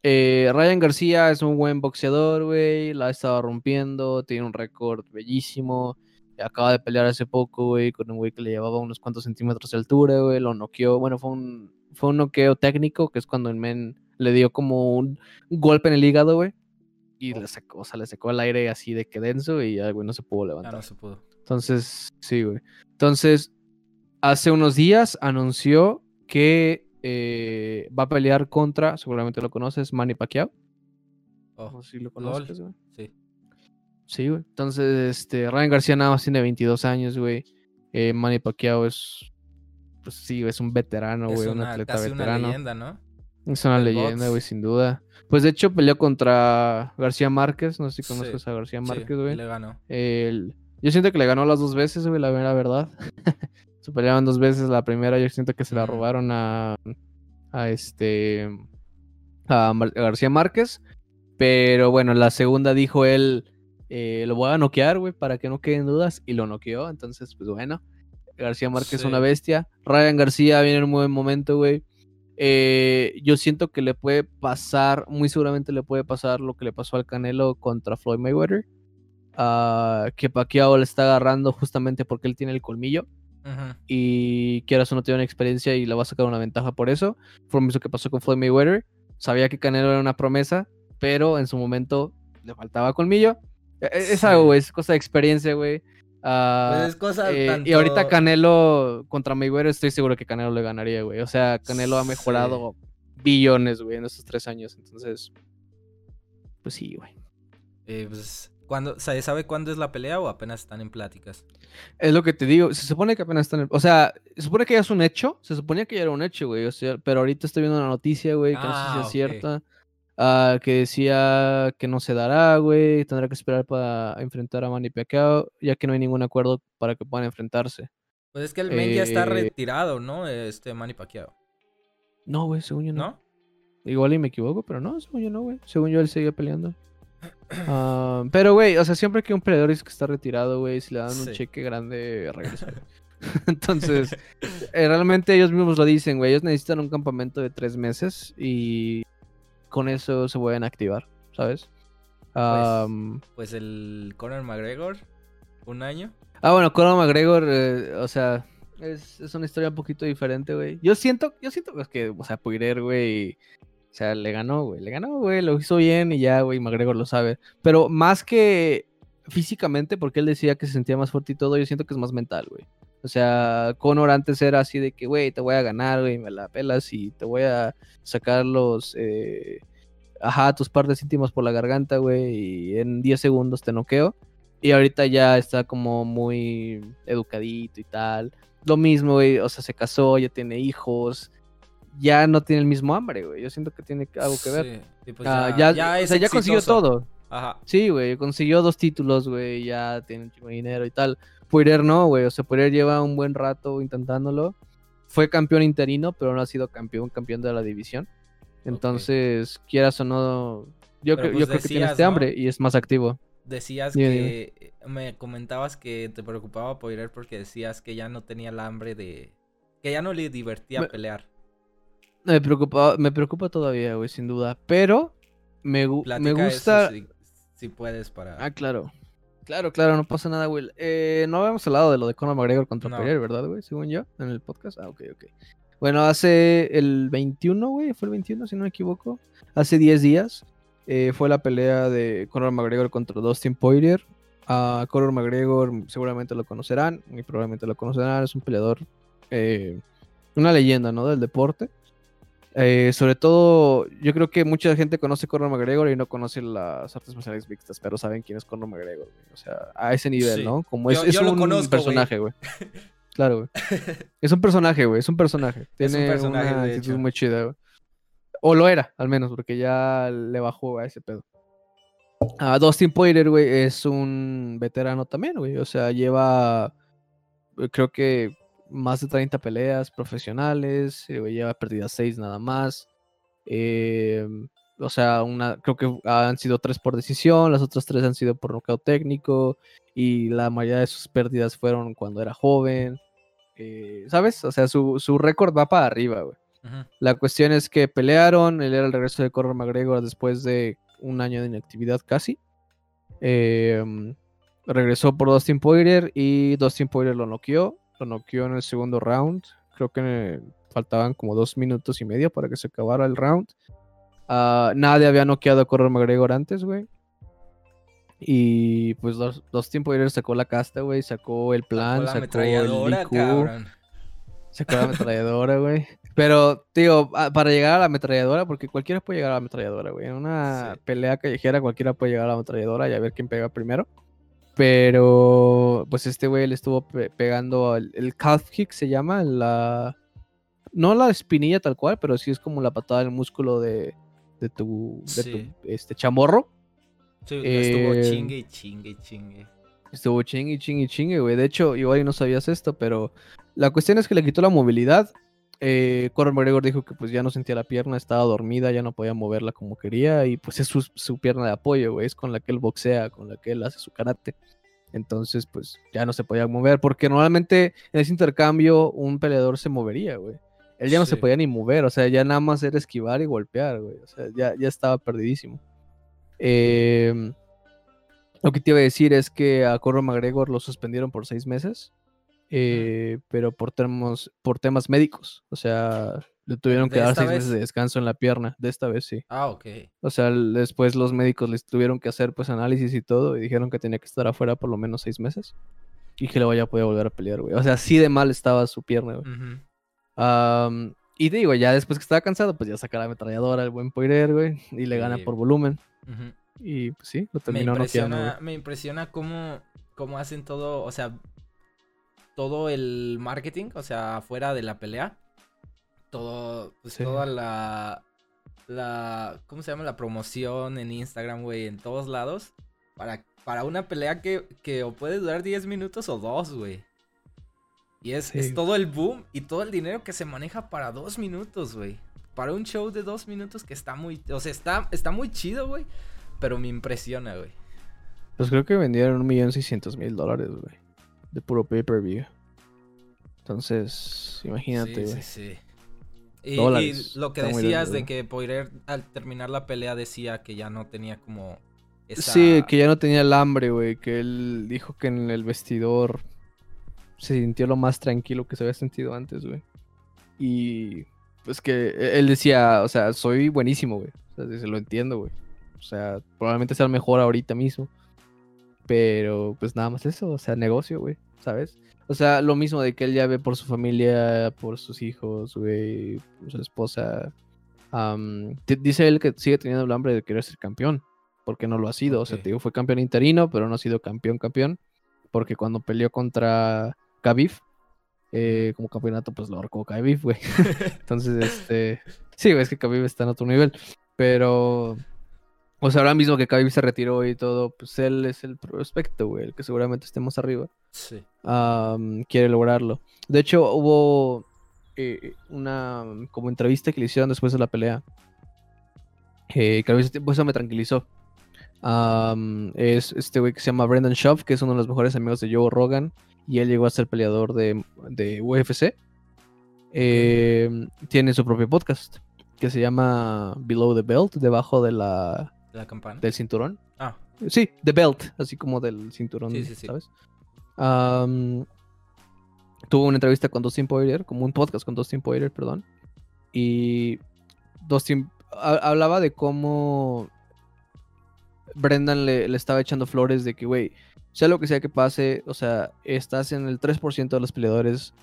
Eh, Ryan García es un buen boxeador, güey. La ha estado rompiendo. Tiene un récord bellísimo. Acaba de pelear hace poco, güey, con un güey que le llevaba unos cuantos centímetros de altura, güey. Lo noqueó. Bueno, fue un, fue un noqueo técnico, que es cuando el men le dio como un, golpe en el hígado, güey. Y le sacó, o sea, le secó el aire así de que denso y ya, güey, no se pudo levantar. Ya no se pudo. Entonces, sí, güey. Entonces, hace unos días anunció que eh, va a pelear contra, seguramente lo conoces, Manny Pacquiao. Oh, No sé si lo conoces, güey. sí. Sí, güey. Entonces, este, Ryan García nada más tiene 22 años, güey. Eh, Manny Pacquiao es, pues sí, es un veterano, es güey, un una, atleta casi una veterano. leyenda, ¿no? Es una leyenda, güey, sin duda. Pues de hecho peleó contra García Márquez, no sé si Sí, conoces a García Márquez, güey. le ganó. El- Yo siento que le ganó las dos veces, güey, la verdad. *laughs* se peleaban dos veces. La primera yo siento que se la robaron a, a este a, García Márquez. Pero bueno, la segunda dijo él, eh, lo voy a noquear, güey, para que no queden dudas. Y lo noqueó. Entonces, pues bueno. García Márquez es una bestia. Ryan García viene en un buen momento, güey. Eh, yo siento que le puede pasar, muy seguramente le puede pasar lo que le pasó al Canelo contra Floyd Mayweather. ah, que Pacquiao le está agarrando justamente porque él tiene el colmillo y quieras o no tiene una experiencia y le va a sacar una ventaja por eso. Fue lo mismo que pasó con Floyd Mayweather. Sabía que Canelo era una promesa, pero en su momento le faltaba colmillo. E- e- Es Sí. algo, güey, es cosa de experiencia, güey. Ah, Pues es cosa eh, tanto... Y ahorita Canelo contra Mayweather estoy seguro que Canelo le ganaría, güey. O sea, Canelo ha Sí. mejorado billones, güey, en estos tres años. Entonces, pues sí, güey. eh, pues, ¿cuándo, ¿se sabe cuándo es la pelea o apenas están en pláticas? Es lo que te digo. Se supone que apenas están. en- O sea, se supone que ya es un hecho. Se suponía que ya era un hecho, güey. O sea, pero ahorita estoy viendo una noticia, güey, que no sé si Ah, es ok. cierta. Ah, que decía que no se dará, güey. Tendrá que esperar para enfrentar a Manny Pacquiao, ya que no hay ningún acuerdo para que puedan enfrentarse. Pues es que el men ya está Eh, retirado, ¿no? Este Manny Pacquiao, No, güey, según yo no. ¿no? Igual y me equivoco, pero no, según yo no, güey. Según yo él sigue peleando. Ah, pero, güey, o sea, siempre que un peleador dice que está retirado, güey, si le dan un Sí. cheque grande, regresa. *laughs* *laughs* Entonces, eh, realmente ellos mismos lo dicen, güey. Ellos necesitan un campamento de tres meses y con eso se pueden activar, ¿sabes? Am, Pues el Conor McGregor, un año. Ah, bueno, Conor McGregor, eh, o sea, es, es una historia un poquito diferente, güey. Yo siento, yo siento pues, que, o sea, Poirier, güey, o sea, le ganó, güey, le ganó, güey, lo hizo bien y ya, güey, McGregor lo sabe. Pero más que físicamente, porque él decía que se sentía más fuerte y todo, yo siento que es más mental, güey. O sea, Conor antes era así de que, güey, te voy a ganar, güey, me la pelas y te voy a sacar los, eh, ajá, tus partes íntimas por la garganta, güey, y en 10 segundos te noqueo. Y ahorita ya está como muy educadito y tal. Lo mismo, güey, o sea, se casó, ya tiene hijos. Ya no tiene el mismo hambre, güey. Yo siento que tiene algo que ver. Sí, pues Ah, ya, es o sea, ya consiguió todo. Ajá. Sí, güey, consiguió dos títulos, güey, ya tiene un chingo de dinero y tal. Poirier no, güey, o sea, Poirier lleva un buen rato intentándolo. Fue campeón interino, pero no ha sido campeón, campeón de la división. Entonces, quieras o no, yo, pues, yo creo que tiene este ¿no? hambre y es más activo. Decías Dime, que me comentabas que te preocupaba Poirier porque decías que ya no tenía el hambre de que ya no le divertía Me- pelear. Me preocupa, me preocupa todavía, güey, sin duda. Pero me, gusta. eso si, si puedes para Ah, claro. Claro, claro, no pasa nada, güey. Eh, no habíamos hablado de lo de Conor McGregor contra No. Poirier, ¿verdad, güey? Según yo, en el podcast. Ah, ok, ok. Bueno, hace el 21, güey, fue el 21, si no me equivoco. Hace 10 días eh, fue la pelea de Conor McGregor contra Dustin Poirier. A Conor McGregor seguramente lo conocerán, y probablemente lo conocerán. Es un peleador, eh, una leyenda, ¿no? Del deporte. Eh, sobre todo, yo creo que mucha gente conoce Conor McGregor y no conoce las artes marciales mixtas, pero saben quién es Conor McGregor, güey. O sea, a ese nivel, Sí. ¿no? Como es, Yo- es yo un conozco, personaje, güey. *laughs* Claro, güey. Es un personaje, güey. Es un personaje. Es un Tiene personaje, una actitud muy chida, güey. O lo era, al menos, porque ya le bajó a ese pedo. Ah, Dustin Poirier, güey, es un veterano también, güey. O sea, lleva, creo que más de 30 peleas profesionales. eh, lleva perdidas 6 nada más. Eh, o sea, una, creo que han sido tres por decisión, las otras tres han sido por nocaut técnico. Y la mayoría de sus pérdidas fueron cuando era joven. eh, ¿Sabes? O sea, su, su récord va para arriba, güey. La cuestión es que pelearon, él era el regreso de Conor McGregor después de un año de inactividad casi. Em, regresó por Dustin Poirier y Dustin Poirier lo noqueó. Lo noqueó en el segundo round. Creo que faltaban como dos minutos y medio para que se acabara el round. Ah, nadie había noqueado a Conor McGregor antes, güey. Y pues Dustin Poirier sacó la casta, güey. Sacó el plan, sacó, el IQ. Sacó la ametralladora, güey. Pero, tío, para llegar a la ametralladora, porque cualquiera puede llegar a la ametralladora, güey. En una pelea callejera cualquiera puede llegar a la ametralladora y a ver quién pega primero. Pero, pues este güey le estuvo pegando el calf kick, se llama, la... No la espinilla tal cual, pero sí es como la patada del músculo de, de tu, de tu este, chamorro. Sí, estuvo eh, chingue, chingue, chingue. Estuvo chingue, chingue, chingue, güey. De hecho, igual no sabías esto, pero la cuestión es que le quitó la movilidad. Eh, Conor McGregor dijo que pues ya no sentía la pierna, estaba dormida, ya no podía moverla como quería y pues es su, pierna de apoyo, güey, es con la que él boxea, con la que él hace su karate. Entonces, pues ya no se podía mover, porque normalmente en ese intercambio un peleador se movería, güey. Él ya no se podía ni mover, o sea, ya nada más era esquivar y golpear, güey. O sea, ya, ya estaba perdidísimo. Em, lo que te iba a decir es que a Conor McGregor lo suspendieron por seis meses eh, pero por temas, por temas médicos. O sea, le tuvieron que dar seis meses de descanso en la pierna. De esta vez sí. Ah, ok. O sea, después los médicos les tuvieron que hacer pues análisis y todo y dijeron que tenía que estar afuera por lo menos seis meses y que luego ya podía volver a pelear, güey. O sea, así de mal estaba su pierna, güey. y digo, ya después que estaba cansado, pues ya saca la ametralladora el buen Poirier, güey, y le gana por volumen. Y pues sí, lo terminó me impresiona, Me impresiona cómo, cómo hacen todo, o sea, todo el marketing, o sea, fuera de la pelea. Todo, pues toda la, la, ¿cómo se llama? La promoción en Instagram, güey, en todos lados. Para, para una pelea que, que o puede durar 10 minutos o dos, güey. Y es, es, todo el boom y todo el dinero que se maneja para dos minutos, güey. Para un show de dos minutos que está muy, o sea, está, está muy chido, güey. Pero me impresiona, güey. Pues creo que vendieron un millón seiscientos mil dólares, güey de puro pay-per-view. Entonces, imagínate. Sí, sí, sí. Y, lo que decías de que Poirier al terminar la pelea decía que ya no tenía como Sí, que ya no tenía el hambre, güey. Que él dijo que en el vestidor se sintió lo más tranquilo que se había sentido antes, güey. Y pues que e, él decía, o sea, soy buenísimo, güey. O sea, se lo entiendo, güey. O sea, probablemente sea el mejor ahorita mismo. Pero pues nada más eso, o sea, negocio, güey, ¿sabes? O sea, lo mismo de que él ya ve por su familia, por sus hijos, güey, por su esposa. dice él que sigue teniendo el hambre de querer ser campeón, porque no lo ha sido. O sea, te digo, fue campeón interino, pero no ha sido campeón, campeón. Porque cuando peleó contra Khabib, eh, como campeonato, pues lo ahorcó Khabib, güey. *laughs* Entonces, este... Sí, es que Khabib está en otro nivel. Pero o sea, ahora mismo que Khabib se retiró y todo, pues él es el prospecto, güey, el que seguramente estemos arriba. Sí. quiere lograrlo. De hecho, hubo eh, una como entrevista que le hicieron después de la pelea. Eh, que pues eso me tranquilizó. es este güey que se llama Brendan Schaub, que es uno de los mejores amigos de Joe Rogan. Y él llegó a ser peleador de, de UFC. Eh, tiene su propio podcast que se llama Below the Belt, debajo de la la campana? Del cinturón. Ah. Sí, The Belt, así como del cinturón, sí, sí, sí. ¿sabes? tuvo una entrevista con Dustin Poirier, como un podcast con Dustin Poirier, perdón. Y Dustin hablaba de cómo Brendan le, le estaba echando flores de que, güey, sea lo que sea que pase, o sea, estás en el 3% de los peleadores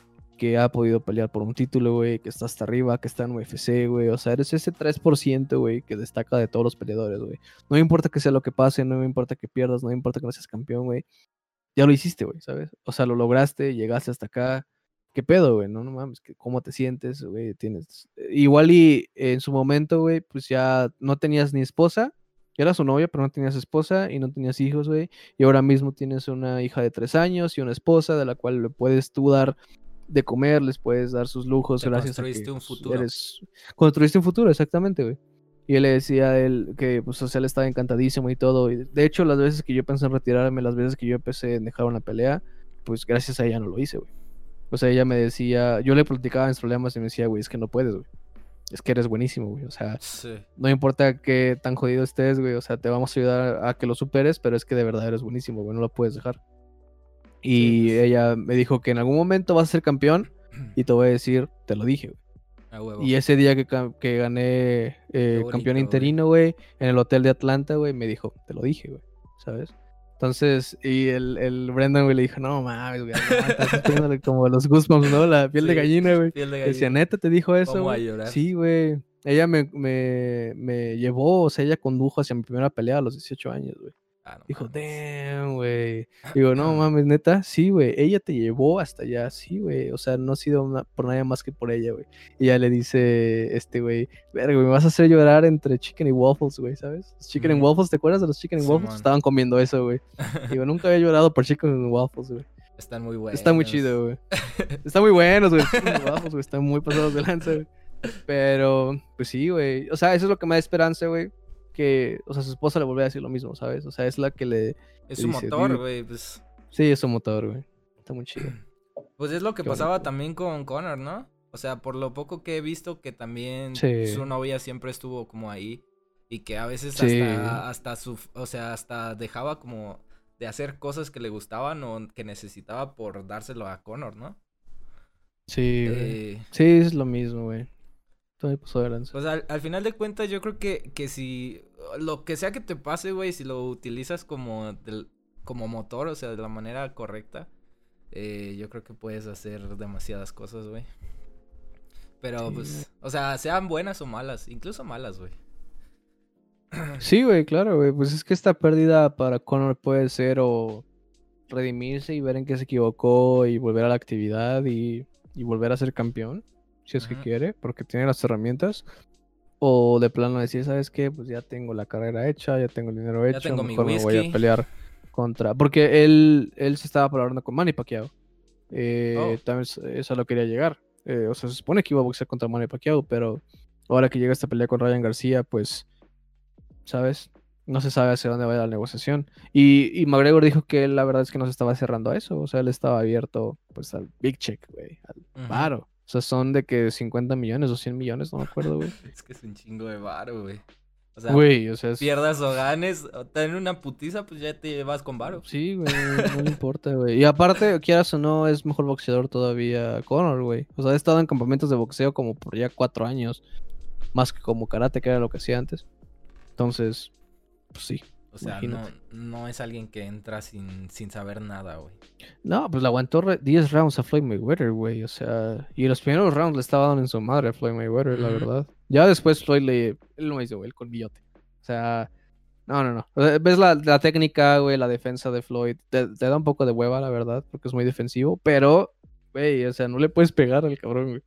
que ha podido pelear por un título, güey, que está hasta arriba, que está en UFC, güey. O sea, eres ese 3%, güey, que destaca de todos los peleadores, güey. No importa que sea lo que pase, no importa que pierdas, no me importa que no seas campeón, güey. Ya lo hiciste, güey, ¿sabes? O sea, lo lograste, llegaste hasta acá. ¿Qué pedo, güey? No, no mames, ¿cómo te sientes, güey? Tienes... Igual y en su momento, güey, pues ya no tenías ni esposa, era su novia, pero no tenías esposa y no tenías hijos, güey. Y ahora mismo tienes una hija de tres años y una esposa de la cual le puedes tú dar de comer, les puedes dar sus lujos gracias a que un pues, futuro. Eres... Construiste un futuro, exactamente, güey. Y él le decía a él que, pues, o sea, él estaba encantadísimo y todo. Y de hecho, las veces que yo pensé en retirarme, las veces que yo empecé en dejar una pelea, pues gracias a ella no lo hice, güey. O sea, ella me decía, yo le platicaba mis problemas y me decía, güey, es que no puedes, güey. es que eres buenísimo, güey. O sea, Sí. no importa qué tan jodido estés, güey. O sea, te vamos a ayudar a que lo superes, pero es que de verdad eres buenísimo, güey. No lo puedes dejar. Y pues. ella me dijo que en algún momento vas a ser campeón *clears throat* y te voy a decir, te lo dije, güey. Y ese día que, que gané eh, bonito, campeón interino, güey, en el hotel de Atlanta, güey, me dijo, te lo dije, güey, ¿sabes? Entonces, y el, el Brendan, güey, le dijo, no mames, güey, teniéndole como los goosebumps, ¿no? La piel de gallina, güey. Decía, neta, te dijo eso, güey. Sí, güey. Ella me, me, me llevó, o sea, ella condujo hacia mi primera pelea a los 18 años, güey. Ah, no Dijo, damn, güey. Digo, no *laughs* mames, neta, sí, güey. Ella te llevó hasta allá, sí, güey. O sea, no ha sido una- por nadie más que por ella, güey. Y ya le dice, este, güey, verga, güey, me vas a hacer llorar entre chicken y waffles, güey, ¿sabes? Los chicken and Ujú. waffles, ¿te acuerdas de los chicken and waffles? Estaban comiendo eso, güey. *laughs* Digo, nunca había llorado por chicken and waffles, güey. Están muy buenos. Está muy chido, güey. Está muy buenos, güey. *laughs* Chicken and waffles, güey. Están muy pasados de lanza, güey. Pero, pues sí, güey. O sea, eso es lo que me da esperanza, güey. Que, o sea, su esposa le vuelve a decir lo mismo, ¿sabes? O sea, es la que le, Es le su dice, motor, güey. Pues, Sí, es su motor, güey. Está muy chido. *clears throat* pues es lo que Qué pasaba bonito. también con Connor, ¿no? O sea, por lo poco que he visto que también Sí. su novia siempre estuvo como ahí. Y que a veces Sí. hasta, hasta su, o sea, hasta dejaba como de hacer cosas que le gustaban o que necesitaba por dárselo a Connor, ¿no? Sí, güey. Eh, Sí, es lo mismo, güey. Todo me pasó de lanza. Al, al final de cuentas, yo creo que, que si lo que sea que te pase, güey, si lo utilizas como, del- como motor, o sea, de la manera correcta, eh, yo creo que puedes hacer demasiadas cosas, güey. Pero, Sí, pues, o sea, sean buenas o malas, incluso malas, güey. *clears throat* Sí, güey, claro, güey. Pues es que esta pérdida para Connor puede ser o redimirse y ver en qué se equivocó y volver a la actividad y, y volver a ser campeón, si es que quiere, porque tiene las herramientas. O de plano decir, ¿sabes qué? Pues ya tengo la carrera hecha, ya tengo el dinero hecho, tengo mi mejor me voy a whisky". pelear contra... Porque él, él se estaba hablando con Manny Pacquiao. Eh, Oh. También es- eso lo quería llegar. Eh, o sea, se supone que iba a boxear contra Manny Pacquiao, pero ahora que llega esta pelea con Ryan García, pues, ¿sabes? No se sabe hacia dónde va la negociación. Y, y McGregor dijo que él, la verdad es que no se estaba cerrando a eso. O sea, él estaba abierto, pues, al big check, güey. Al Ujú. O sea, son de que 50 millones o 100 millones, no me acuerdo, güey. *laughs* Es que es un chingo de varo, güey. O sea, Güey, o sea, es... pierdas o ganes, o tener una putiza, pues ya te vas con varo. Sí, güey, no le importa, güey. Y aparte, quieras o no, es mejor boxeador todavía Conor, güey. O sea, ha estado en campamentos de boxeo como por ya cuatro años. Más que como karate, que era lo que hacía antes. Entonces, pues sí. O sea, no, no es alguien que entra sin, sin saber nada, güey. No, pues le aguantó re- 10 rounds a Floyd Mayweather, güey. O sea, y los primeros rounds le estaba dando en su madre a Floyd Mayweather, la Ujú. verdad. Ya después Floyd le. Él lo hizo, güey, el colmillote. O sea, no, no, no. O sea, ves la, la técnica, güey, la defensa de Floyd. Te, te da un poco de hueva, la verdad, porque es muy defensivo. Pero, güey, o sea, no le puedes pegar al cabrón, güey.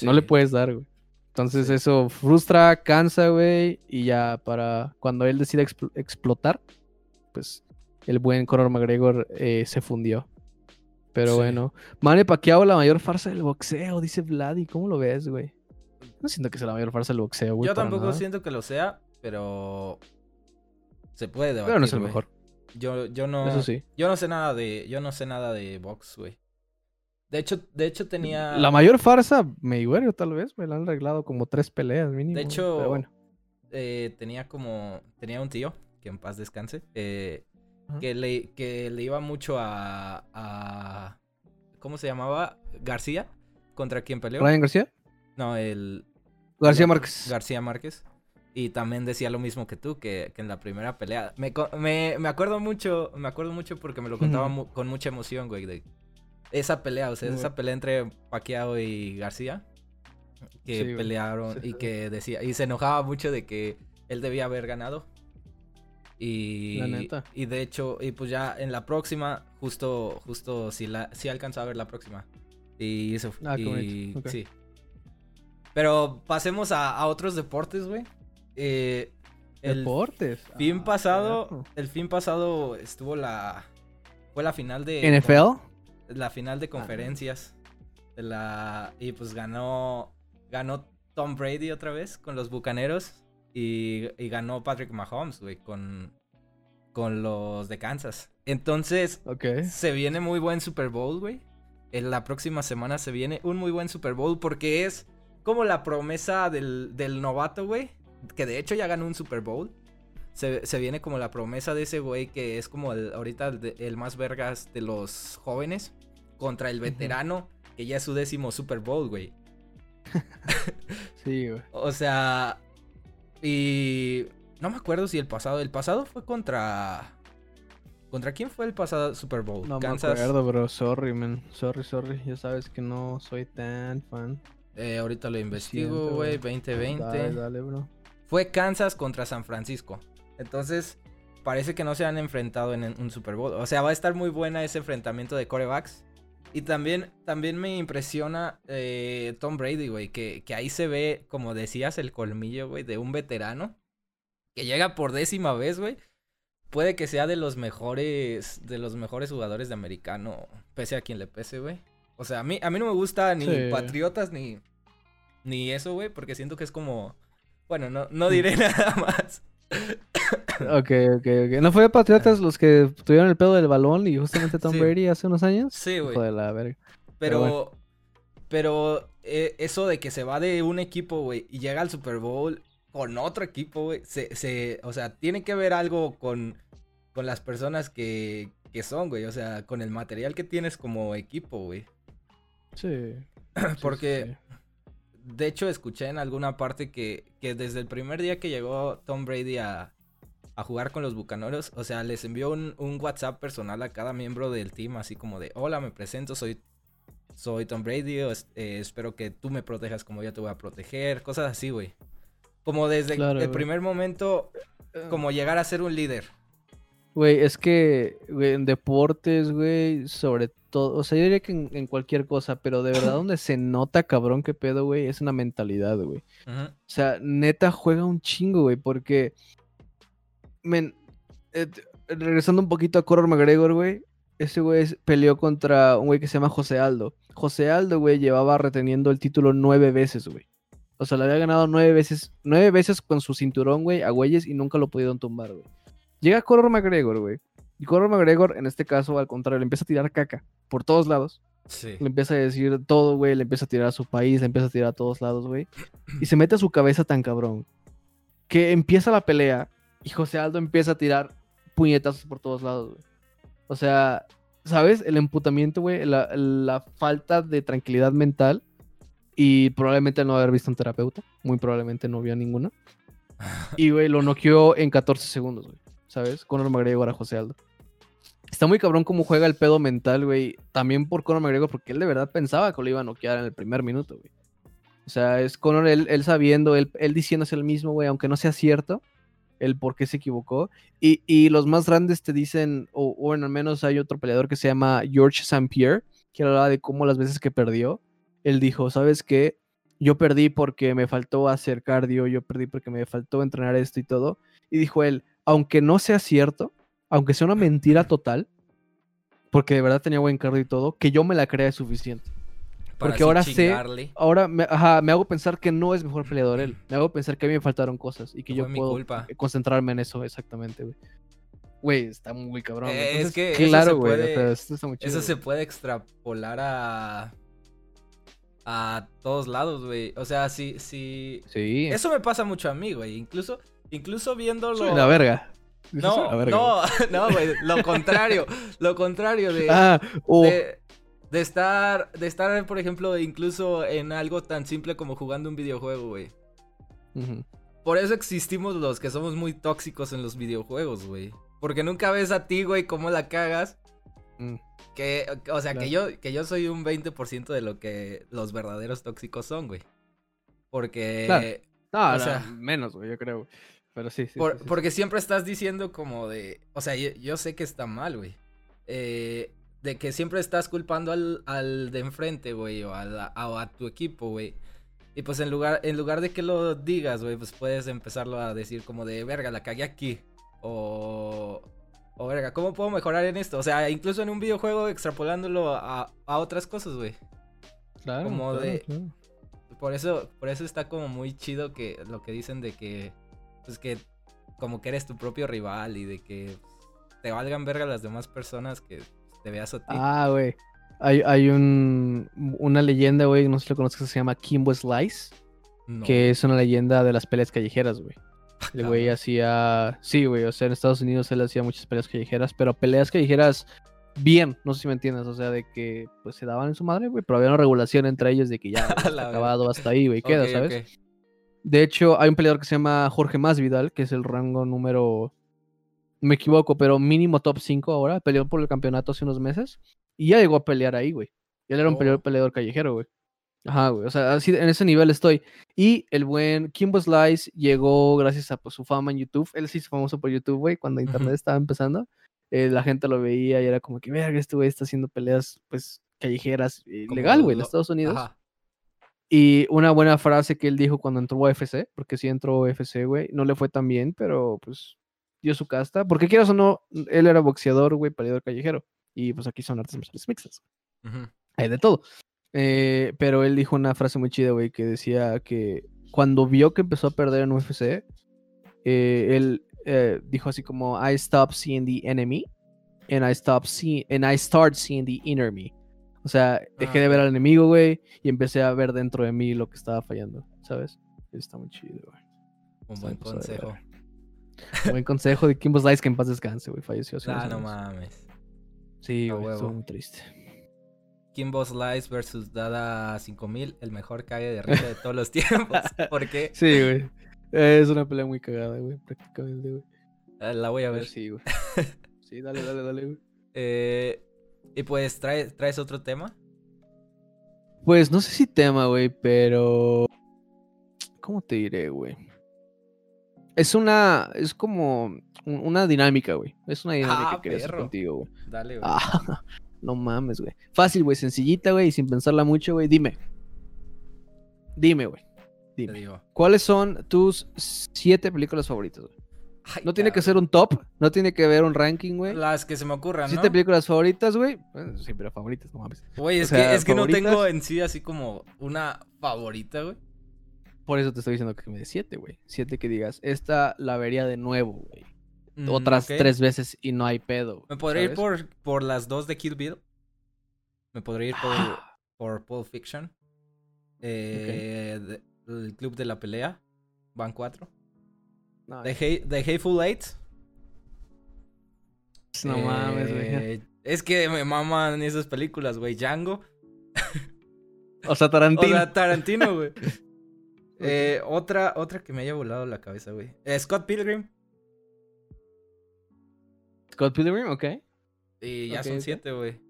No le puedes dar, güey. Entonces Sí. eso frustra, cansa, güey. Y ya para cuando él decide expl- explotar, pues el buen Conor McGregor eh, se fundió. Pero Sí. bueno. Manny Pacquiao, la mayor farsa del boxeo, dice Vladi. ¿Cómo lo ves, güey? No siento que sea la mayor farsa del boxeo, güey. Yo tampoco nada. siento que lo sea, pero se puede debatir. Pero no es el mejor. Yo, yo no. Eso sí. Yo no sé nada de. Yo no sé nada de box, güey. De hecho, de hecho tenía. La mayor farsa, Mayweather, tal vez. Me la han arreglado como tres peleas mínimo. De hecho, Pero bueno. eh, tenía como. Tenía un tío, que en paz descanse. eh, que, le, que le iba mucho a, a. ¿Cómo se llamaba? García. ¿Contra quién peleó? Ryan García. No, el. García Márquez. García Márquez. Y también decía lo mismo que tú, que, que en la primera pelea. Me, me, me acuerdo mucho, me acuerdo mucho porque me lo contaba mu- con mucha emoción, güey. De esa pelea, o sea, Muy esa pelea entre Pacquiao y García. Que Sí, pelearon Sí. y que decía. Y se enojaba mucho de que él debía haber ganado. Y, La neta. y de hecho, y pues ya en la próxima, justo, justo si la, si alcanzó a ver la próxima. Y eso Ah, y, bonito, ok. sí. Pero pasemos a, a otros deportes, güey. Eh, el Deportes. fin Ah, pasado, el fin pasado estuvo la fue la final de NFL. La final de conferencias de la y pues ganó ganó Tom Brady otra vez con los Bucaneros y, y ganó Patrick Mahomes, güey, con con los de Kansas. Entonces, Ok. se viene muy buen Super Bowl, güey. En la próxima semana se viene un muy buen Super Bowl porque es como la promesa del, del novato, güey. Que de hecho ya ganó un Super Bowl. Se, se viene como la promesa de ese güey que es como el, ahorita el más vergas de los jóvenes. Contra el veterano, que ya es su décimo Super Bowl, güey. *laughs* Sí, güey. O sea. Y. No me acuerdo si el pasado. El pasado fue contra. ¿Contra quién fue el pasado Super Bowl? No me acuerdo, bro. Sorry, man. Sorry, sorry. Ya sabes que no soy tan fan. Eh, ahorita lo investigo, güey. 2020. Dale, dale, bro. Fue Kansas contra San Francisco. Entonces, parece que no se han enfrentado en un Super Bowl. O sea, va a estar muy buena ese enfrentamiento de corebacks. Y también, también me impresiona eh, Tom Brady, güey. Que, que ahí se ve, como decías, el colmillo, güey, de un veterano. Que llega por décima vez, güey. Puede que sea de los mejores. De los mejores jugadores de americano. Pese a quien le pese, güey. O sea, a mí, a mí no me gusta ni Sí. Patriotas ni. Ni eso, güey. Porque siento que es como. Bueno, no, no diré *laughs* nada más. Ok, ok, ok. ¿No fue Patriotas los que tuvieron el pedo del balón y justamente Tom Sí. Brady hace unos años? Sí, güey. La verga. Pero, pero, eh, eso de que se va de un equipo, güey, y llega al Super Bowl con otro equipo, güey, se, se, o sea, tiene que ver algo con, con las personas que, que son, güey, o sea, con el material que tienes como equipo, güey. Sí. *clears throat* Porque, de hecho, escuché en alguna parte que, que desde el primer día que llegó Tom Brady a, a jugar con los Bucaneros, o sea, les envió un, un WhatsApp personal a cada miembro del team, así como de, hola, me presento, soy, soy Tom Brady, eh, espero que tú me protejas como yo te voy a proteger, cosas así, güey. Como desde Claro, el primer momento, como llegar a ser un líder. Güey, es que, güey, en deportes, güey, sobre todo, o sea, yo diría que en, en cualquier cosa, pero de verdad *coughs* donde se nota cabrón qué pedo, güey, es una mentalidad, güey. O sea, neta juega un chingo, güey, porque, men, eh, regresando un poquito a Conor McGregor, güey, ese güey peleó contra un güey que se llama José Aldo. José Aldo, güey, llevaba reteniendo el título nueve veces, güey. O sea, le había ganado nueve veces, nueve veces con su cinturón, güey, a güeyes y nunca lo pudieron tumbar, güey. Llega Conor McGregor, güey. Y Conor McGregor, en este caso, al contrario, le empieza a tirar caca por todos lados. Sí. Le empieza a decir todo, güey. Le empieza a tirar a su país, le empieza a tirar a todos lados, güey. Y se mete a su cabeza tan cabrón. Que empieza la pelea y José Aldo empieza a tirar puñetazos por todos lados, güey. O sea, ¿sabes? El emputamiento, güey. La, la falta de tranquilidad mental. Y probablemente no haber visto un terapeuta. Muy probablemente no vio ninguno. *laughs* Y, güey, lo noqueó en 14 segundos, güey. ¿Sabes? Conor McGregor a José Aldo. Está muy cabrón cómo juega el pedo mental, güey. También por Conor McGregor, porque él de verdad pensaba que lo iba a noquear en el primer minuto, güey. O sea, es Conor, él, él sabiendo, él, él diciéndose el mismo, güey, aunque no sea cierto, el por qué se equivocó. Y, y los más grandes te dicen, o bueno, al menos hay otro peleador que se llama George St. Pierre, que hablaba de cómo las veces que perdió, él dijo, ¿sabes qué? Yo perdí porque me faltó hacer cardio, yo perdí porque me faltó entrenar esto y todo. Y dijo él, aunque no sea cierto, aunque sea una mentira total, porque de verdad tenía buen cardio y todo, que yo me la crea es suficiente. Para Porque ahora sé-. Ahora me, ajá, me hago pensar que no es mejor peleador él. Me hago pensar que a mí me faltaron cosas y que yo puedo culpa. concentrarme en eso, exactamente, güey. Güey, está muy cabrón. Eh, es Entonces, que eso se claro, güey. puede- o sea, esto está muy chido, Eso se puede extrapolar a. a todos lados, güey. O sea, sí, sí. Sí. Eso me pasa mucho a mí, güey. Incluso, incluso viéndolo. Soy la verga. No, *laughs* la verga, güey. no, *laughs* no, güey. Lo contrario. lo contrario de. Ah, o de, de estar. De estar, por ejemplo, incluso en algo tan simple como jugando un videojuego, güey. Por eso existimos los que somos muy tóxicos en los videojuegos, güey. Porque nunca ves a ti, güey, cómo la cagas. Mm. Que, o sea, que yo, que yo soy un 20% de lo que los verdaderos tóxicos son, güey. Porque, Claro. No, O no, sea- menos, güey, yo creo. Pero sí, sí. por- sí, sí, porque siempre estás diciendo como de, o sea, yo, yo sé que está mal, güey. Eh, de que siempre estás culpando al, al de enfrente, güey, o a, la- a tu equipo, güey. Y pues en lugar, en lugar de que lo digas, güey, pues puedes empezarlo a decir como de, verga, la cagué aquí. O, o verga, ¿cómo puedo mejorar en esto? O sea, incluso en un videojuego extrapolándolo a, a otras cosas, güey. Claro, como claro, de- claro. Por eso, por eso está como muy chido que lo que dicen de que, pues que como que eres tu propio rival y de que te valgan verga las demás personas que te veas a ti. Ah, güey. Hay, hay un, una leyenda, güey, no sé si lo conoces, que se llama Kimbo Slice, No. que es una leyenda de las peleas callejeras, güey. El güey hacía, sí, güey, o sea, en Estados Unidos él hacía muchas peleas callejeras, pero peleas callejeras bien, no sé si me entiendes, o sea, de que pues se daban en su madre, güey, pero había una regulación entre ellos de que ya *laughs* está verga. acabado hasta ahí, güey, queda, ¿sabes? De hecho, hay un peleador que se llama Jorge Masvidal, que es el rango número. Me equivoco, pero mínimo top 5 ahora. Peleó por el campeonato hace unos meses. Y ya llegó a pelear ahí, güey. Y él era un Oh. peleador, peleador callejero, güey. Ajá, güey. O sea, así, en ese nivel estoy. Y el buen Kimbo Slice llegó gracias a pues, su fama en YouTube. Él sí es famoso por YouTube, güey, cuando Internet Ujú. estaba empezando. Eh, la gente lo veía y era como que, verga, este güey está haciendo peleas, pues, callejeras. eh, legal, güey, en lo- Estados Unidos. Ajá. Y una buena frase que él dijo cuando entró a UFC, porque sí entró a UFC, güey, no le fue tan bien, pero pues dio su casta. Porque quieras o no, él era boxeador, güey, peleador callejero. Y pues aquí son artes marciales mixtas. Hay de todo. Eh, pero él dijo una frase muy chida, güey, que decía que cuando vio que empezó a perder en UFC, eh, él eh, dijo así como, I stopped seeing the enemy and I stopped seeing, and I start seeing the inner me. O sea, dejé Ah, de ver ok. al enemigo, güey, y empecé a ver dentro de mí lo que estaba fallando, ¿sabes? Está muy chido, güey. Un buen consejo. Buen consejo de Kimbo Slice que en paz descanse, güey. Falleció Ah, no mames. Sí, güey, estuvo muy triste. Kimbo Slice versus Dada 5000, el mejor cague de risa de todos los tiempos. *laughs* Porque Sí, güey. Es una pelea muy cagada, güey, prácticamente, güey. eh, la voy a ver. sí, güey. *laughs* Sí, dale, dale, dale, güey. Eh, y pues, ¿trae- ¿traes otro tema? Pues no sé si tema, güey, pero. ¿Cómo te diré, güey? Es una. Es como un- una dinámica, güey. Es una dinámica Ah, que perro. contigo, güey. Dale, güey. Ah, *laughs* no mames, güey. Fácil, güey, sencillita, güey, y sin pensarla mucho, güey. Dime. Dime, güey. Dime. digo. ¿Cuáles son tus siete películas favoritas, güey? Ay, No tiene que ser un top, no tiene que ver un ranking, güey. Las que se me ocurran, ¿no? Siete películas favoritas, güey. Bueno, sí, pero favoritas, no mames. Güey, o es, sea, que, es que no tengo en sí así como una favorita, güey. Por eso te estoy diciendo que me des siete, güey. Siete que digas, esta la vería de nuevo, güey. Mm, Otras tres veces y no hay pedo. ¿Me podría ir por, por las dos de Kill Bill? ¿Me podría ir por, Ah, por Pulp Fiction? Eh, de- el Club de la Pelea. Van cuatro. no, The, Hateful Eight. no mames, güey. Eh, Es que me maman esas películas, güey. Django. O sea, O Tarantino. sea, Tarantino, güey. *laughs* Eh, otra, otra que me haya volado la cabeza, güey. Eh, Scott Pilgrim. Scott Pilgrim, ok. Y ya Ok, son siete, güey.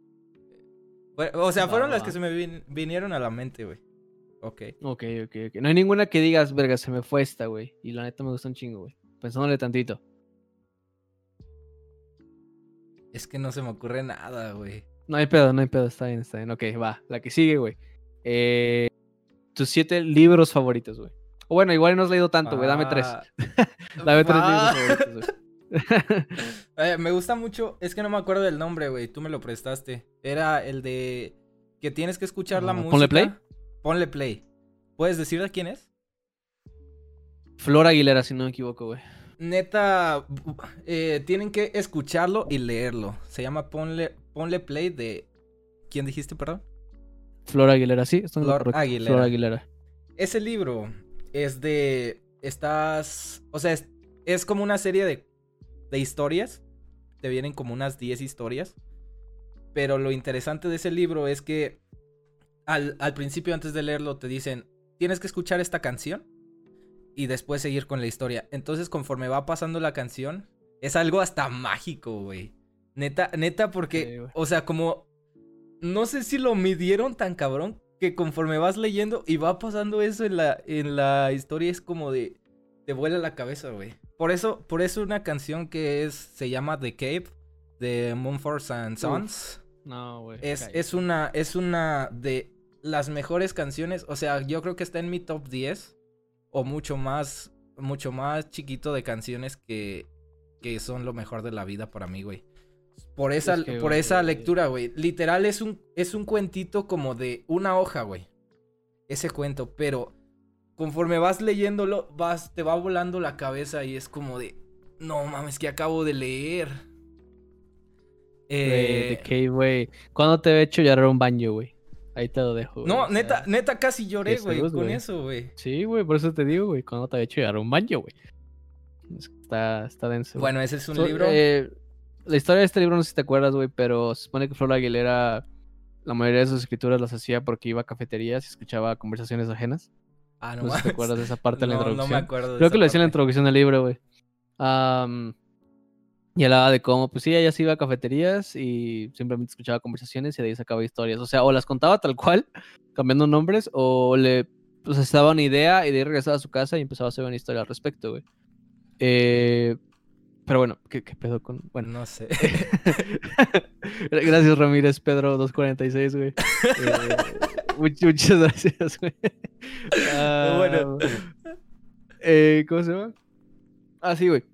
O sea, fueron las va. que se me vin- vinieron a la mente, güey. Ok. Ok, ok, ok. No hay ninguna que digas, verga, se me fue esta, güey. Y la neta me gusta un chingo, güey. Pensándole tantito. Es que no se me ocurre nada, güey. No hay pedo, no hay pedo. Está bien, está bien. Ok, va. La que sigue, güey. Eh, tus siete libros favoritos, güey. O bueno, igual no has leído tanto, güey. Dame tres. Ah, *laughs* Dame tres libros favoritos, güey. *laughs* Eh, me gusta mucho, es que no me acuerdo del nombre, güey. Tú me lo prestaste. Era el de que tienes que escuchar la Ah, música. ¿Ponle play? Ponle play. ¿Puedes decir de quién es? Flor Aguilera, si no me equivoco, güey. Neta, eh, tienen que escucharlo y leerlo. Se llama Ponle, Ponle Play de... ¿Quién dijiste, perdón? Flor Aguilera, sí. Esto es Flor correcto. Aguilera. Flor Aguilera. Ese libro es de... Estás... O sea, es, es como una serie de, de historias. Te vienen como unas 10 historias. Pero lo interesante de ese libro es que al, al principio, antes de leerlo, te dicen, tienes que escuchar esta canción y después seguir con la historia. Entonces, conforme va pasando la canción, es algo hasta mágico, güey. Neta, neta, porque, Sí, o sea, como, no sé si lo midieron tan cabrón que conforme vas leyendo y va pasando eso en la, en la historia, es como de, te vuela la cabeza, güey. Por eso, por eso una canción que es, se llama The Cave, de Mumford and Sons. No, güey. Es, es una, es una de las mejores canciones. O sea, yo creo que está en mi top 10. O mucho más, mucho más chiquito de canciones que, que son lo mejor de la vida para mí, güey. Por esa, Es que, por güey, esa lectura, güey. Literal es un, es un cuentito como de una hoja, güey. Ese cuento, pero conforme vas leyéndolo, vas, te va volando la cabeza y es como de, no mames, que acabo de leer. de Eh, Cave, güey. ¿Cuándo te he hecho llorar un baño, güey? Ahí te lo dejo. güey, no, o sea, neta, neta casi lloré, güey, con güey. eso, güey. Sí, güey, por eso te digo, güey. ¿Cuándo te he hecho llorar un baño, güey? Está, está denso. güey. Bueno, ese es un So- libro. eh, la historia de este libro, no sé si te acuerdas, güey, pero se supone que Flor Aguilera, la mayoría de sus escrituras las hacía porque iba a cafeterías y escuchaba conversaciones ajenas. ah, no, No, sé si te acuerdas de esa parte de la No, no introducción. me acuerdo. de Creo esa que lo decía en la introducción del libro, güey. Y hablaba de cómo, pues sí, ella se iba a cafeterías y simplemente escuchaba conversaciones y de ahí sacaba historias. O sea, o las contaba tal cual, *laughs* cambiando nombres, o le pues estaba una idea y de ahí regresaba a su casa y empezaba a hacer una historia al respecto, güey. Eh, pero bueno, ¿qué, qué pedo con...? Bueno, No sé. *laughs* gracias Ramírez, Pedro 246, güey. Eh, much- muchas gracias, güey. Ah, Bueno. eh, ¿Cómo se llama? Ah, sí, güey.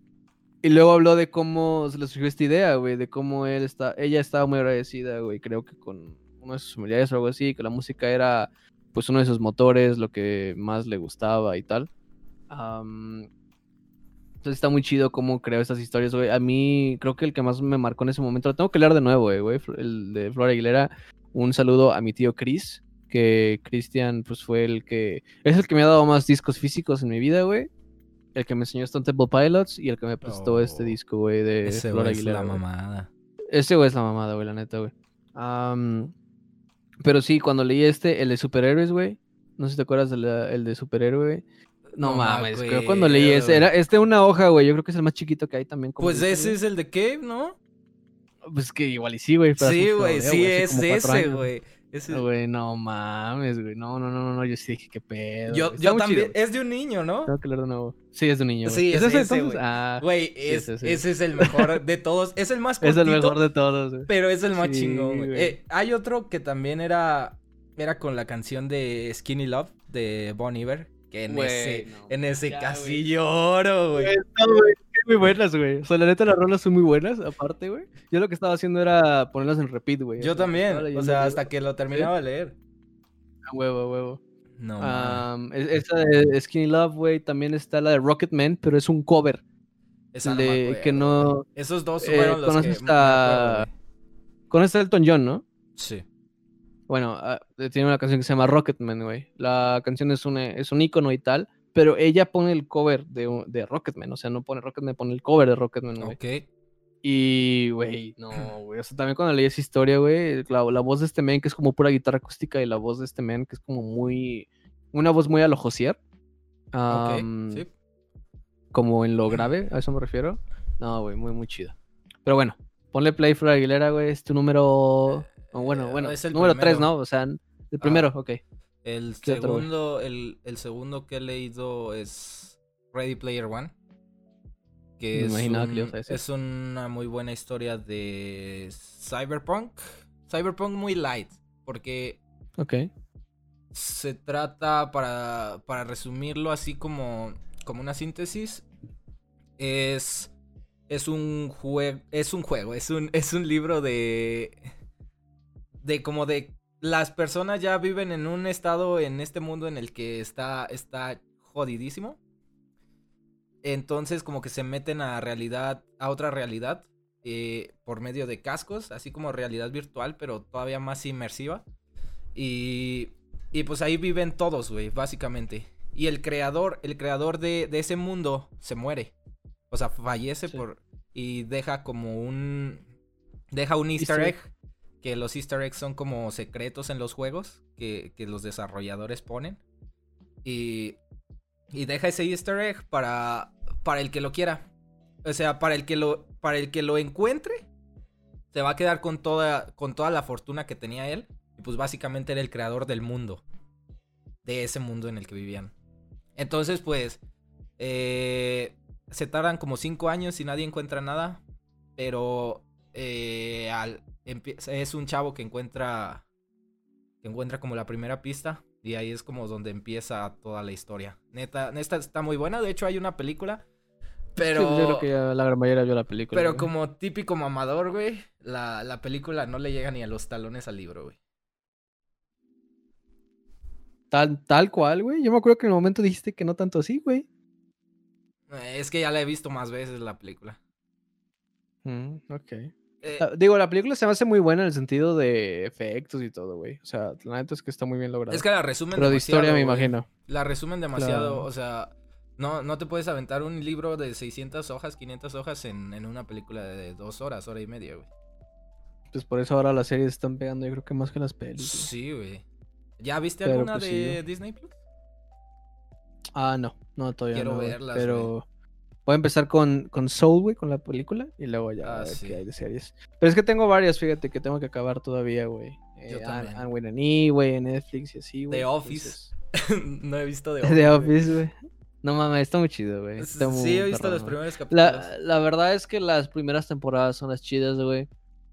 Y luego habló de cómo se le surgió esta idea, güey, de cómo él está, ella estaba muy agradecida, güey, creo que con uno de sus familiares o algo así, que la música era pues uno de sus motores, lo que más le gustaba y tal. Am, entonces está muy chido cómo creó estas historias, güey. A mí creo que el que más me marcó en ese momento, lo tengo que leer de nuevo, güey, güey, el de Flora Aguilera. Un saludo a mi tío Chris, que Cristian pues fue el que es el que me ha dado más discos físicos en mi vida, güey. El que me enseñó Stone Temple Pilots y el que me prestó este Oh, disco, güey, de Ese Flora güey es Aguilera. la mamada. Ese güey es la mamada, güey, la neta, güey. Pero sí, cuando leí este, el de superhéroes, güey. No sé si te acuerdas del el de superhéroe, güey. No, No me mames, creo cuando leí ese, era este una hoja, güey. Yo creo que es el más chiquito que hay también. como Pues ese es el de Cave, ¿no? Pues que igual y sí, güey. Sí, güey, sí es ese, güey. Ese- Güey, no mames, güey. No, no, no, no, no. Yo sí dije, qué pedo. Yo, también. chido. Es de un niño, ¿no? Tengo que leer de nuevo. Sí, es de un niño. Sí, es ese ese, güey. Ah, Güey, es, ese, sí. ese es el mejor de todos. Es el más *laughs* es el cortito, mejor de todos, güey. pero es el más Sí, chingón, güey. güey. Eh, hay otro que también era, era con la canción de Skinny Love de Bon Iver. Que en ese, en ese ya, casi güey. lloro, güey. Muy buenas, güey. O sea, la neta, las rolas son muy buenas, aparte, güey. Yo lo que estaba haciendo era ponerlas en repeat, güey. Yo también. O sea, hasta que lo terminaba de leer. A huevo, a huevo. No, es- esa de Skinny Love, güey, también está la de Rocketman, pero es un cover. Esa el no de que no... Esos dos eh, fueron los que ¿conoces me acuerdo, a-. Con este Elton John, ¿no? Sí. Bueno, ah, tiene una canción que se llama Rocketman, güey. La canción es un, es un icono y tal, pero ella pone el cover de, de Rocketman. O sea, no pone Rocketman, pone el cover de Rocketman, güey. Ok. Y, güey, no, *clears throat* güey. O sea, también cuando leí esa historia, güey, la, la voz de este men que es como pura guitarra acústica y la voz de este men que es como muy. Una voz muy a lo Josier. Sí. Como en lo grave, a eso me refiero. No, güey, muy, muy chido. Pero bueno, ponle play Flor Aguilera, güey, es tu número. O bueno, eh, bueno, es el número 3, primero. ¿no? O sea, el primero, ok. El segundo, el, el segundo que he leído es Ready Player One. Que es, que es una muy buena historia de Cyberpunk. Cyberpunk muy light. Porque Ok. se trata, para, para resumirlo así como, como una síntesis, es, es un juego, es un juego, es un, es un libro de, de como de, las personas ya viven en un estado en este mundo en el que está, está jodidísimo. Entonces como que se meten a realidad, a otra realidad, eh, por medio de cascos, así como realidad virtual, pero todavía más inmersiva. Y, y pues ahí viven todos, güey, básicamente. Y el creador, el creador de, de ese mundo se muere. O sea, fallece Sí. por... Y deja como un... Deja un easter Easter egg. Que los easter eggs son como secretos en los juegos que, que los desarrolladores ponen. Y, y deja ese easter egg para, para el que lo quiera. O sea, para el que lo, para el que lo encuentre, se va a quedar con toda, con toda la fortuna que tenía él. Y pues básicamente era el creador del mundo. De ese mundo en el que vivían. Entonces, pues, eh, se tardan como cinco años y nadie encuentra nada. Pero eh, al- es un chavo que encuentra, que encuentra como la primera pista. Y ahí es como donde empieza toda la historia. Neta, neta está muy buena. De hecho, hay una película. *laughs* Pero... Sí, yo creo que ya la gran mayoría vio la película. Pero güey. como típico mamador, güey, la, la película no le llega ni a los talones al libro, güey. Tal, tal cual, güey. Yo me acuerdo que en el momento dijiste que no tanto así, güey. Es que ya la he visto más veces la película. Mm, ok. Eh, Ah, Digo, la película se me hace muy buena en el sentido de efectos y todo, güey. O sea, la neta es que está muy bien lograda. es que la resumen Pero de historia me demasiado, imagino. La resumen demasiado, Claro. o sea, no, no te puedes aventar un libro de 600 hojas, 500 hojas en, en una película de dos horas, hora y media, güey. Pues por eso ahora las series están pegando, yo creo que más que las pelis. Sí, güey. ¿Ya viste Pero, alguna pues, de. Disney Plus? Ah, no, no, todavía Quiero no. güey, verlas, Pero voy a empezar con, con Soul, güey, con la película. Y luego ya Ah, a ver sí. qué hay de series. Pero es que tengo varias, fíjate, que tengo que acabar todavía, güey. Eh. Anne Anne with an E, güey, en Netflix y así, güey. The Office. *laughs* no he visto de entonces- The *laughs* Office, güey. No mames, está muy chido, güey. está muy Sí, he visto los primeros capítulos. La, la verdad es que las primeras temporadas son las chidas, güey.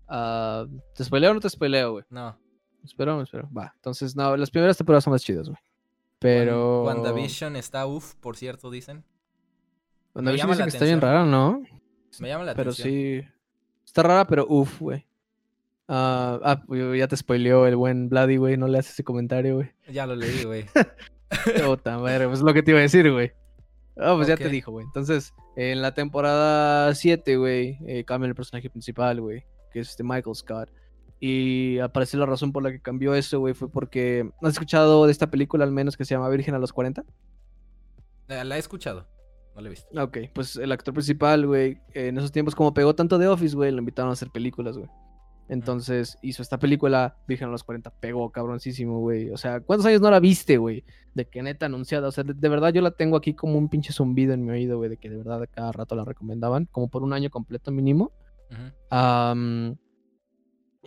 Ah, ¿Te spoileo o no te spoileo, güey? No. Espero, espero. Va. Entonces, no, las primeras temporadas son las chidas, güey. Pero. Wan- WandaVision está uff, por cierto, dicen. WandaVision llama dicen la que está bien rara, ¿no? Me llama la Pero atención. sí. Está rara, pero uff, güey. Ah, ah, pues, ya te spoileó el buen Bloody, güey. No le haces ese comentario, güey. Ya lo leí, güey. *laughs* Puta madre, pues es lo que te iba a decir, güey. Ah, pues ya te dijo, güey. Entonces, en la temporada 7, güey, eh, cambia el personaje principal, güey, que es este Michael Scott. Y aparece la razón por la que cambió eso, güey, fue porque... ¿No has escuchado de esta película al menos que se llama Virgen a los 40? Eh, La he escuchado. No la he visto. Ok, pues el actor principal, güey, en esos tiempos como pegó tanto de Office, güey, lo invitaron a hacer películas, güey. Entonces hizo esta película, Virgen a los 40, pegó cabroncísimo, güey. O sea, ¿cuántos años no la viste, güey? De que neta anunciada. O sea, de, de verdad yo la tengo aquí como un pinche zumbido en mi oído, güey, de que de verdad cada rato la recomendaban, como por un año completo mínimo.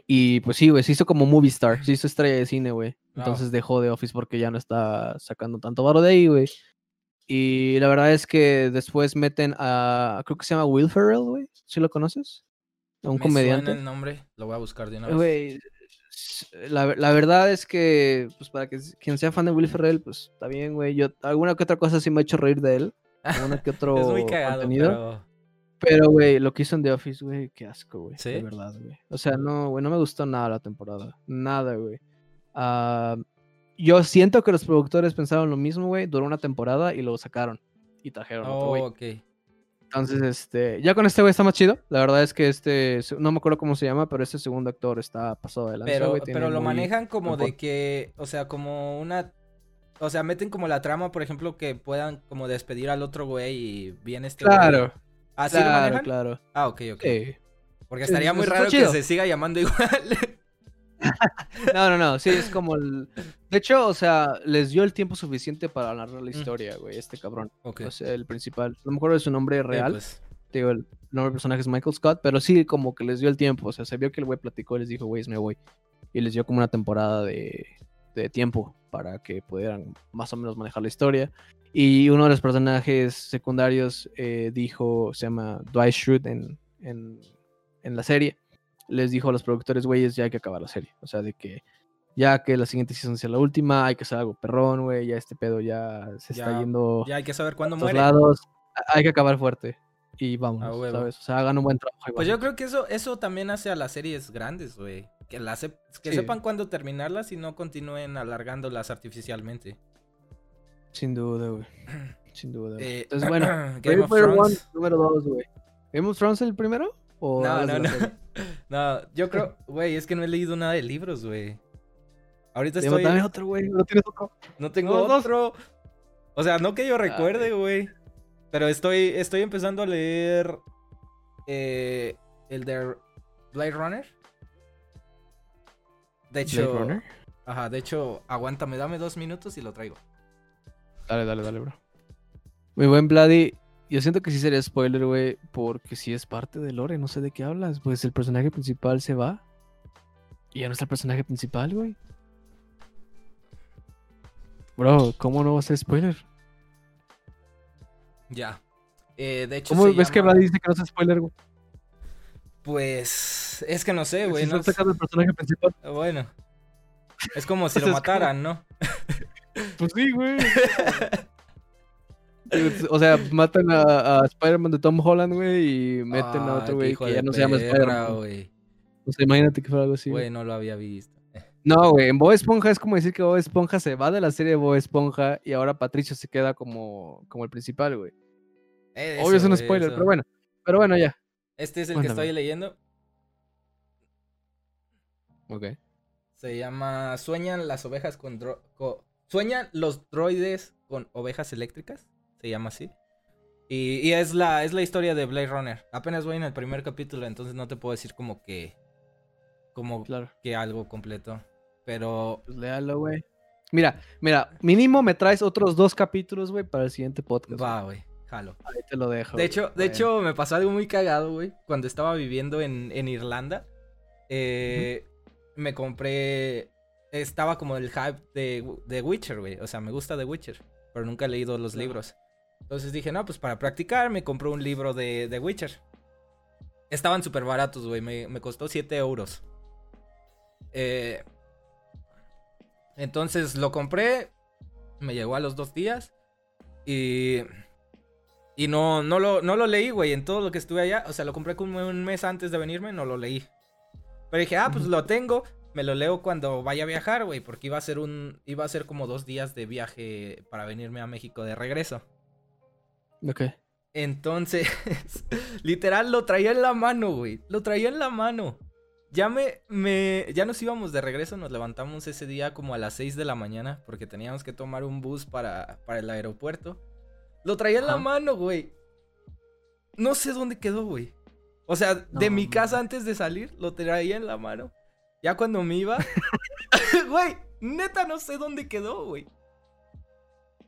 Y pues sí, güey, se hizo como movie star, se hizo estrella de cine, güey. Entonces dejó de Office porque ya no está sacando tanto varo de ahí, güey. Y la verdad es que después meten a, creo que se llama Will Ferrell, güey. ¿Sí lo conoces? A un Me suena comediante. el nombre, lo voy a buscar de una vez. S- la, la verdad es que, pues para que quien sea fan de Will Ferrell, pues está bien, güey. Yo, alguna que otra cosa sí me ha hecho reír de él. Alguna que *laughs* otro es muy cagado, contenido. pero... Güey, lo que hizo en The Office, güey, qué asco, güey. ¿Sí? De verdad, güey. O sea, no, güey, no me gustó nada la temporada. Nada, güey. Ah, yo siento que los productores pensaron lo mismo, güey. Duró una temporada y lo sacaron. Y trajeron otro, Oh, güey. ok. Entonces, este, ya con este güey está más chido. La verdad es que este, no me acuerdo cómo se llama, pero este segundo actor está pasado de lanza, Pero, pero lo muy- manejan como de que, o sea, como una... O sea, meten como la trama, por ejemplo, que puedan como despedir al otro güey y viene este. Claro, ¿Así lo claro, manejan? claro. Ah, ok, ok. Sí. Porque estaría sí, muy raro que se siga llamando *laughs* igual. *laughs* No, no, no, sí, es como el... De hecho, o sea, les dio el tiempo suficiente para narrar la historia, güey, este cabrón. O sea, el principal. No me acuerdo de su nombre Eh, real. pues, digo, el nombre del personaje es Michael Scott, pero sí como que les dio el tiempo, o sea, se vio que el güey platicó y les dijo, güey, me voy. Y les dio como una temporada de, de tiempo para que pudieran más o menos manejar la historia. Y uno de los personajes secundarios eh, dijo, se llama Dwight Schrute en, en, en la serie, les dijo a los productores, güeyes, ya hay que acabar la serie. O sea, de que ya que la siguiente season sea la última, hay que hacer algo perrón, güey, ya este pedo ya se está yendo ya hay que saber cuándo muere. lados, hay que acabar fuerte. Y vamos, A huevo. ¿sabes? O sea, hagan un buen trabajo. Pues yo creo que eso, eso también hace a las series grandes, güey. Que, las sep- que Sí. sepan cuándo terminarlas y no continúen alargándolas artificialmente. Sin duda, güey. *clears throat* Sin duda. Eh, Entonces, bueno, *clears throat* Game of Player One, Thrones. número 2, güey. ¿Game of Thrones el primero? ¿O No, no, no. *laughs* No, yo creo, güey, es que no he leído nada de libros, güey. Ahorita estoy. Dame otro, güey. ¿No tienes otro? No tengo otro. O sea, no que yo Ay. recuerde, güey. Pero estoy, estoy empezando a leer eh, el de Blade Runner. De hecho, Blade Runner. ajá, de hecho, aguántame, dame dos minutos y lo traigo. Dale, dale, dale, bro. Muy buen Bloody. Yo siento que sí sería spoiler, güey, porque sí es parte de lore, no sé de qué hablas. Pues el personaje principal se va. Y ya no está el personaje principal, güey. Bro, ¿cómo no va a ser spoiler? Ya. Eh, de hecho, ¿Cómo ves que llama- Bloody dice que no es spoiler, güey? Pues es que no sé, Si güey. no el personaje principal. Bueno. Es como *laughs* si lo mataran, ¿no? Pues sí, güey. *laughs* O sea, matan a, a Spider-Man de Tom Holland, güey, y meten a otro güey que ya no se llama Spider-Man. O sea, imagínate que fuera algo así. Güey, no lo había visto. No, güey, en Bob Esponja es como decir que Bob Esponja se va de la serie de Bob Esponja y ahora Patricio se queda como, como el principal, güey. Obvio es un spoiler, eso. pero bueno. Pero bueno, ya. Este es el Cuéntame. que estoy leyendo. Ok. Se llama Sueñan las ovejas con, dro- co- Sueñan los droides con ovejas eléctricas. Se llama así. Y, y es, la, es la historia de Blade Runner. Apenas voy en el primer capítulo, entonces no te puedo decir como que. Como Claro. que algo completo. Pero. Pues léalo, güey. Mira, mira, mínimo me traes otros dos capítulos, güey, para el siguiente podcast. Va, güey. Jalo. Ahí te lo dejo. De hecho, de hecho, me pasó algo muy cagado, güey. Cuando estaba viviendo en, en Irlanda, eh, me compré. Estaba como el hype de, de Witcher, güey. O sea, me gusta The Witcher, pero nunca he leído los Claro. libros. Entonces dije, no, pues para practicar, me compré un libro de The Witcher. Estaban súper baratos, güey. Me, me costó 7 euros. Eh, entonces lo compré. Me llegó a los dos días. Y. Y no, no, lo, no lo leí, güey. En todo lo que estuve allá. O sea, lo compré como un mes antes de venirme. No lo leí. Pero dije, ah, pues lo tengo. Me lo leo cuando vaya a viajar, güey. Porque iba a ser un. Iba a ser como dos días de viaje para venirme a México de regreso. Ok. Entonces, *laughs* literal, lo traía en la mano, güey. Lo traía en la mano. Ya me, me, ya nos íbamos de regreso, nos levantamos ese día como a las 6 de la mañana porque teníamos que tomar un bus para, para el aeropuerto. Lo traía en la mano, güey. No sé dónde quedó, güey. O sea, de No, mi casa antes de salir, lo traía en la mano. Ya cuando me iba, *laughs* *laughs* güey, neta no sé dónde quedó, güey.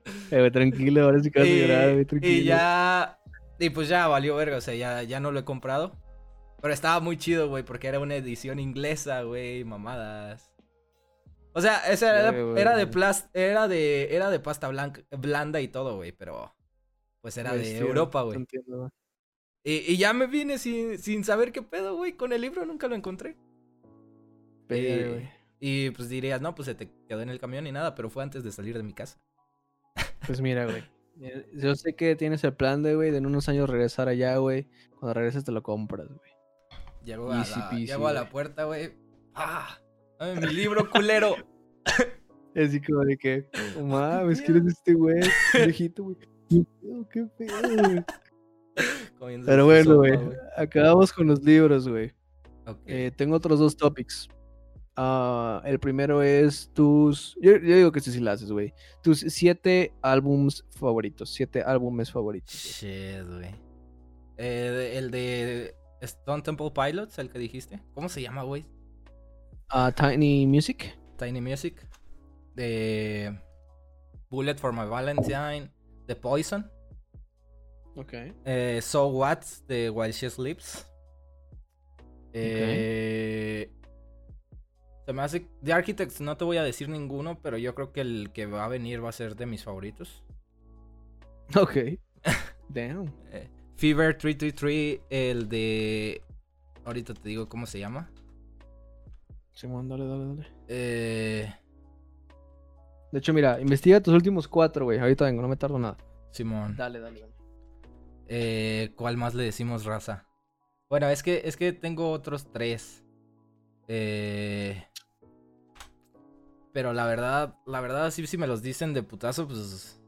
*laughs* Eh, tranquilo, ahora sí que vas a Y- llorar, güey, tranquilo. Y ya. Y pues ya valió verga, o sea, ya, ya no lo he comprado. Pero estaba muy chido, güey, porque era una edición inglesa, güey, mamadas. O sea, esa era, era de plas- era de era de pasta blanca, blanda y todo, güey, pero pues era Güey, de sí, Europa, güey. Y, y ya me vine sin, sin saber qué pedo, güey, con el libro nunca lo encontré. Eh, güey. y pues dirías, no, pues se te quedó en el camión y nada, pero fue antes de salir de mi casa. Pues mira, güey. eh, Yo sé que tienes el plan de, güey, de en unos años regresar allá, güey. Cuando regreses te lo compras, güey. Llego a la, peasy, llego a la güey. puerta, güey. ¡Ah! Dame mi libro, culero. *laughs* Así como de que, "No *laughs* mames, ¿quién es este güey? *laughs* Viejito, güey. ¿Qué pedo, qué pedo, güey? Pero bueno, güey. Acabamos con los libros, güey. Eh, tengo otros dos topics. Ah, el primero es tus. Yo, yo digo que sí, sí la haces, güey. Tus siete álbums favoritos. Siete álbumes favoritos. Shit, güey. Eh, el de Stone Temple Pilots, el que dijiste. ¿Cómo se llama, güey? Ah, Tiny Music. Tiny Music. De Bullet for My Valentine. The Poison. Ok. Eh, so What de While She Sleeps. Eh, se me hace. De Architects no te voy a decir ninguno, pero yo creo que el que va a venir va a ser de mis favoritos. Ok. *laughs* Damn. Eh, Fever 333, el de. Ahorita te digo cómo se llama. Simón, dale, dale, dale. Eh, De hecho, mira, investiga tus últimos cuatro, güey. Ahorita vengo, no me tardo nada. Simón. Dale, dale, dale. Eh, ¿Cuál más le decimos raza? Bueno, es que, es que tengo otros tres. Eh, pero la verdad, la verdad, si me los dicen de putazo, pues.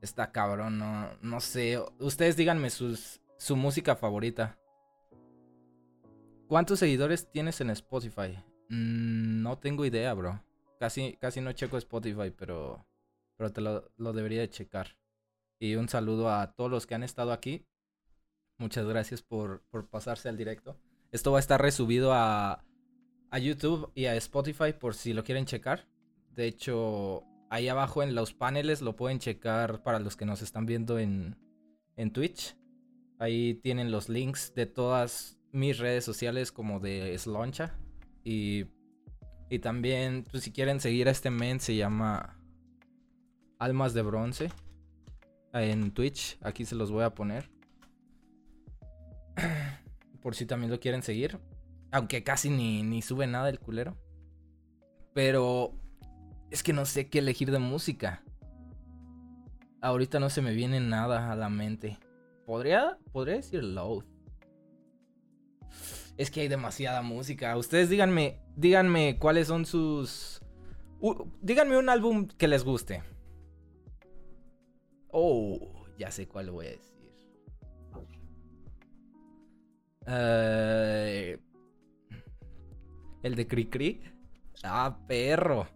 Está cabrón, no, no sé. Ustedes díganme sus, su música favorita. ¿Cuántos seguidores tienes en Spotify? Mm, no tengo idea, bro. Casi, casi no checo Spotify, pero, pero te lo, lo debería de checar. Y un saludo a todos los que han estado aquí. Muchas gracias por, por pasarse al directo. Esto va a estar resubido a, a YouTube y a Spotify por si lo quieren checar. De hecho, ahí abajo en los paneles lo pueden checar para los que nos están viendo en, en Twitch. Ahí tienen los links de todas mis redes sociales como de Sloncha. Y, y también, pues, si quieren seguir a este men, se llama Almas de Bronce en Twitch. Aquí se los voy a poner. *clears throat* Por si también lo quieren seguir. Aunque casi ni, ni sube nada el culero. Pero es que no sé qué elegir de música. Ahorita no se me viene nada a la mente. Podría, podría decir Load. Es que hay demasiada música. Ustedes díganme, díganme cuáles son sus... Uh, díganme un álbum que les guste. Oh, ya sé cuál voy a decir. Eh, El de Cricri. Ah, perro.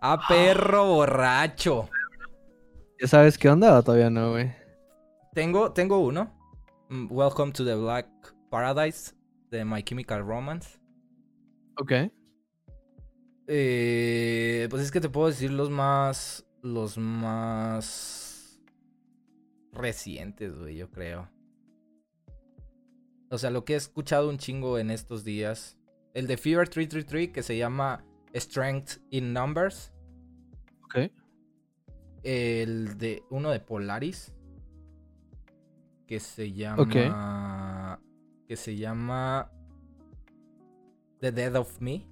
Ah, perro borracho. ¿Ya sabes qué onda o todavía no, güey? Tengo, tengo uno. Mm, Welcome to the Black Paradise de My Chemical Romance. Ok. Eh, pues es que te puedo decir los más. Los más. Recientes, güey, yo creo. O sea, lo que he escuchado un chingo en estos días. El de Fever 333 que se llama Strength in Numbers. Ok. El de uno de Polaris. Que se llama. Que se llama. The Dead of Me.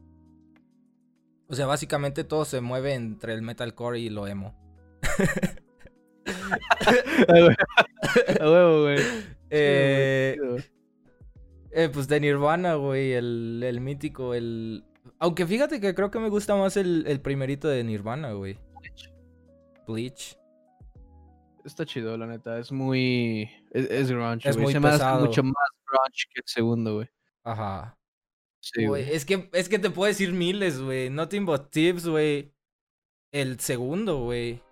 O sea, básicamente todo se mueve entre el metalcore y lo emo. *laughs* A huevo, güey. Eh, eh, pues de Nirvana, güey, el, el mítico, el... Aunque fíjate que creo que me gusta más el, el primerito de Nirvana, güey. Bleach. Está chido, la neta. Es muy. Es, es grunge, Es güey. muy Se me hace mucho más grunge que el segundo, güey. Ajá. Sí, güey. es que, es que te puedo decir miles, güey. Nothing but tips, güey. El segundo, güey.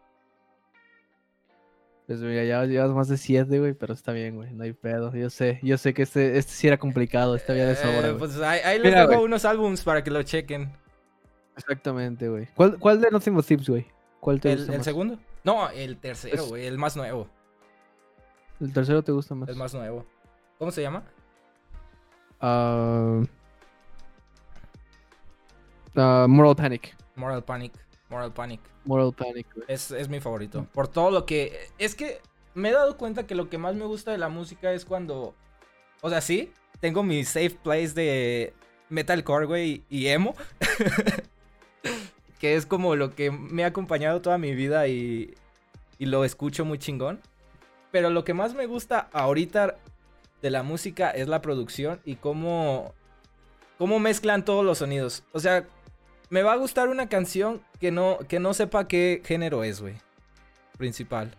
Pues mira, ya llevas más de 7, güey, pero está bien, güey. No hay pedo. Yo sé, yo sé que este, este sí era complicado. Este había de sobra, Eh, pues ahí, ahí les Mira, dejo güey. unos álbums para que lo chequen. Exactamente, güey. ¿Cuál, ¿Cuál de Nothing But Tips, güey? ¿Cuál te ¿El, gusta el más? segundo? No, el tercero, güey. El más nuevo. ¿El tercero te gusta más? El más nuevo. ¿Cómo se llama? Ah, ah, Moral Panic. Moral Panic. Moral Panic. Moral Panic, güey. Es, es mi favorito. Por todo lo que. Es que me he dado cuenta que lo que más me gusta de la música es cuando. O sea, sí, tengo mi safe place de metalcore, güey, y emo. *laughs* que es como lo que me ha acompañado toda mi vida y, y lo escucho muy chingón. Pero lo que más me gusta ahorita de la música es la producción y cómo, cómo mezclan todos los sonidos. O sea, me va a gustar una canción que no, que no sepa qué género es, güey. Principal.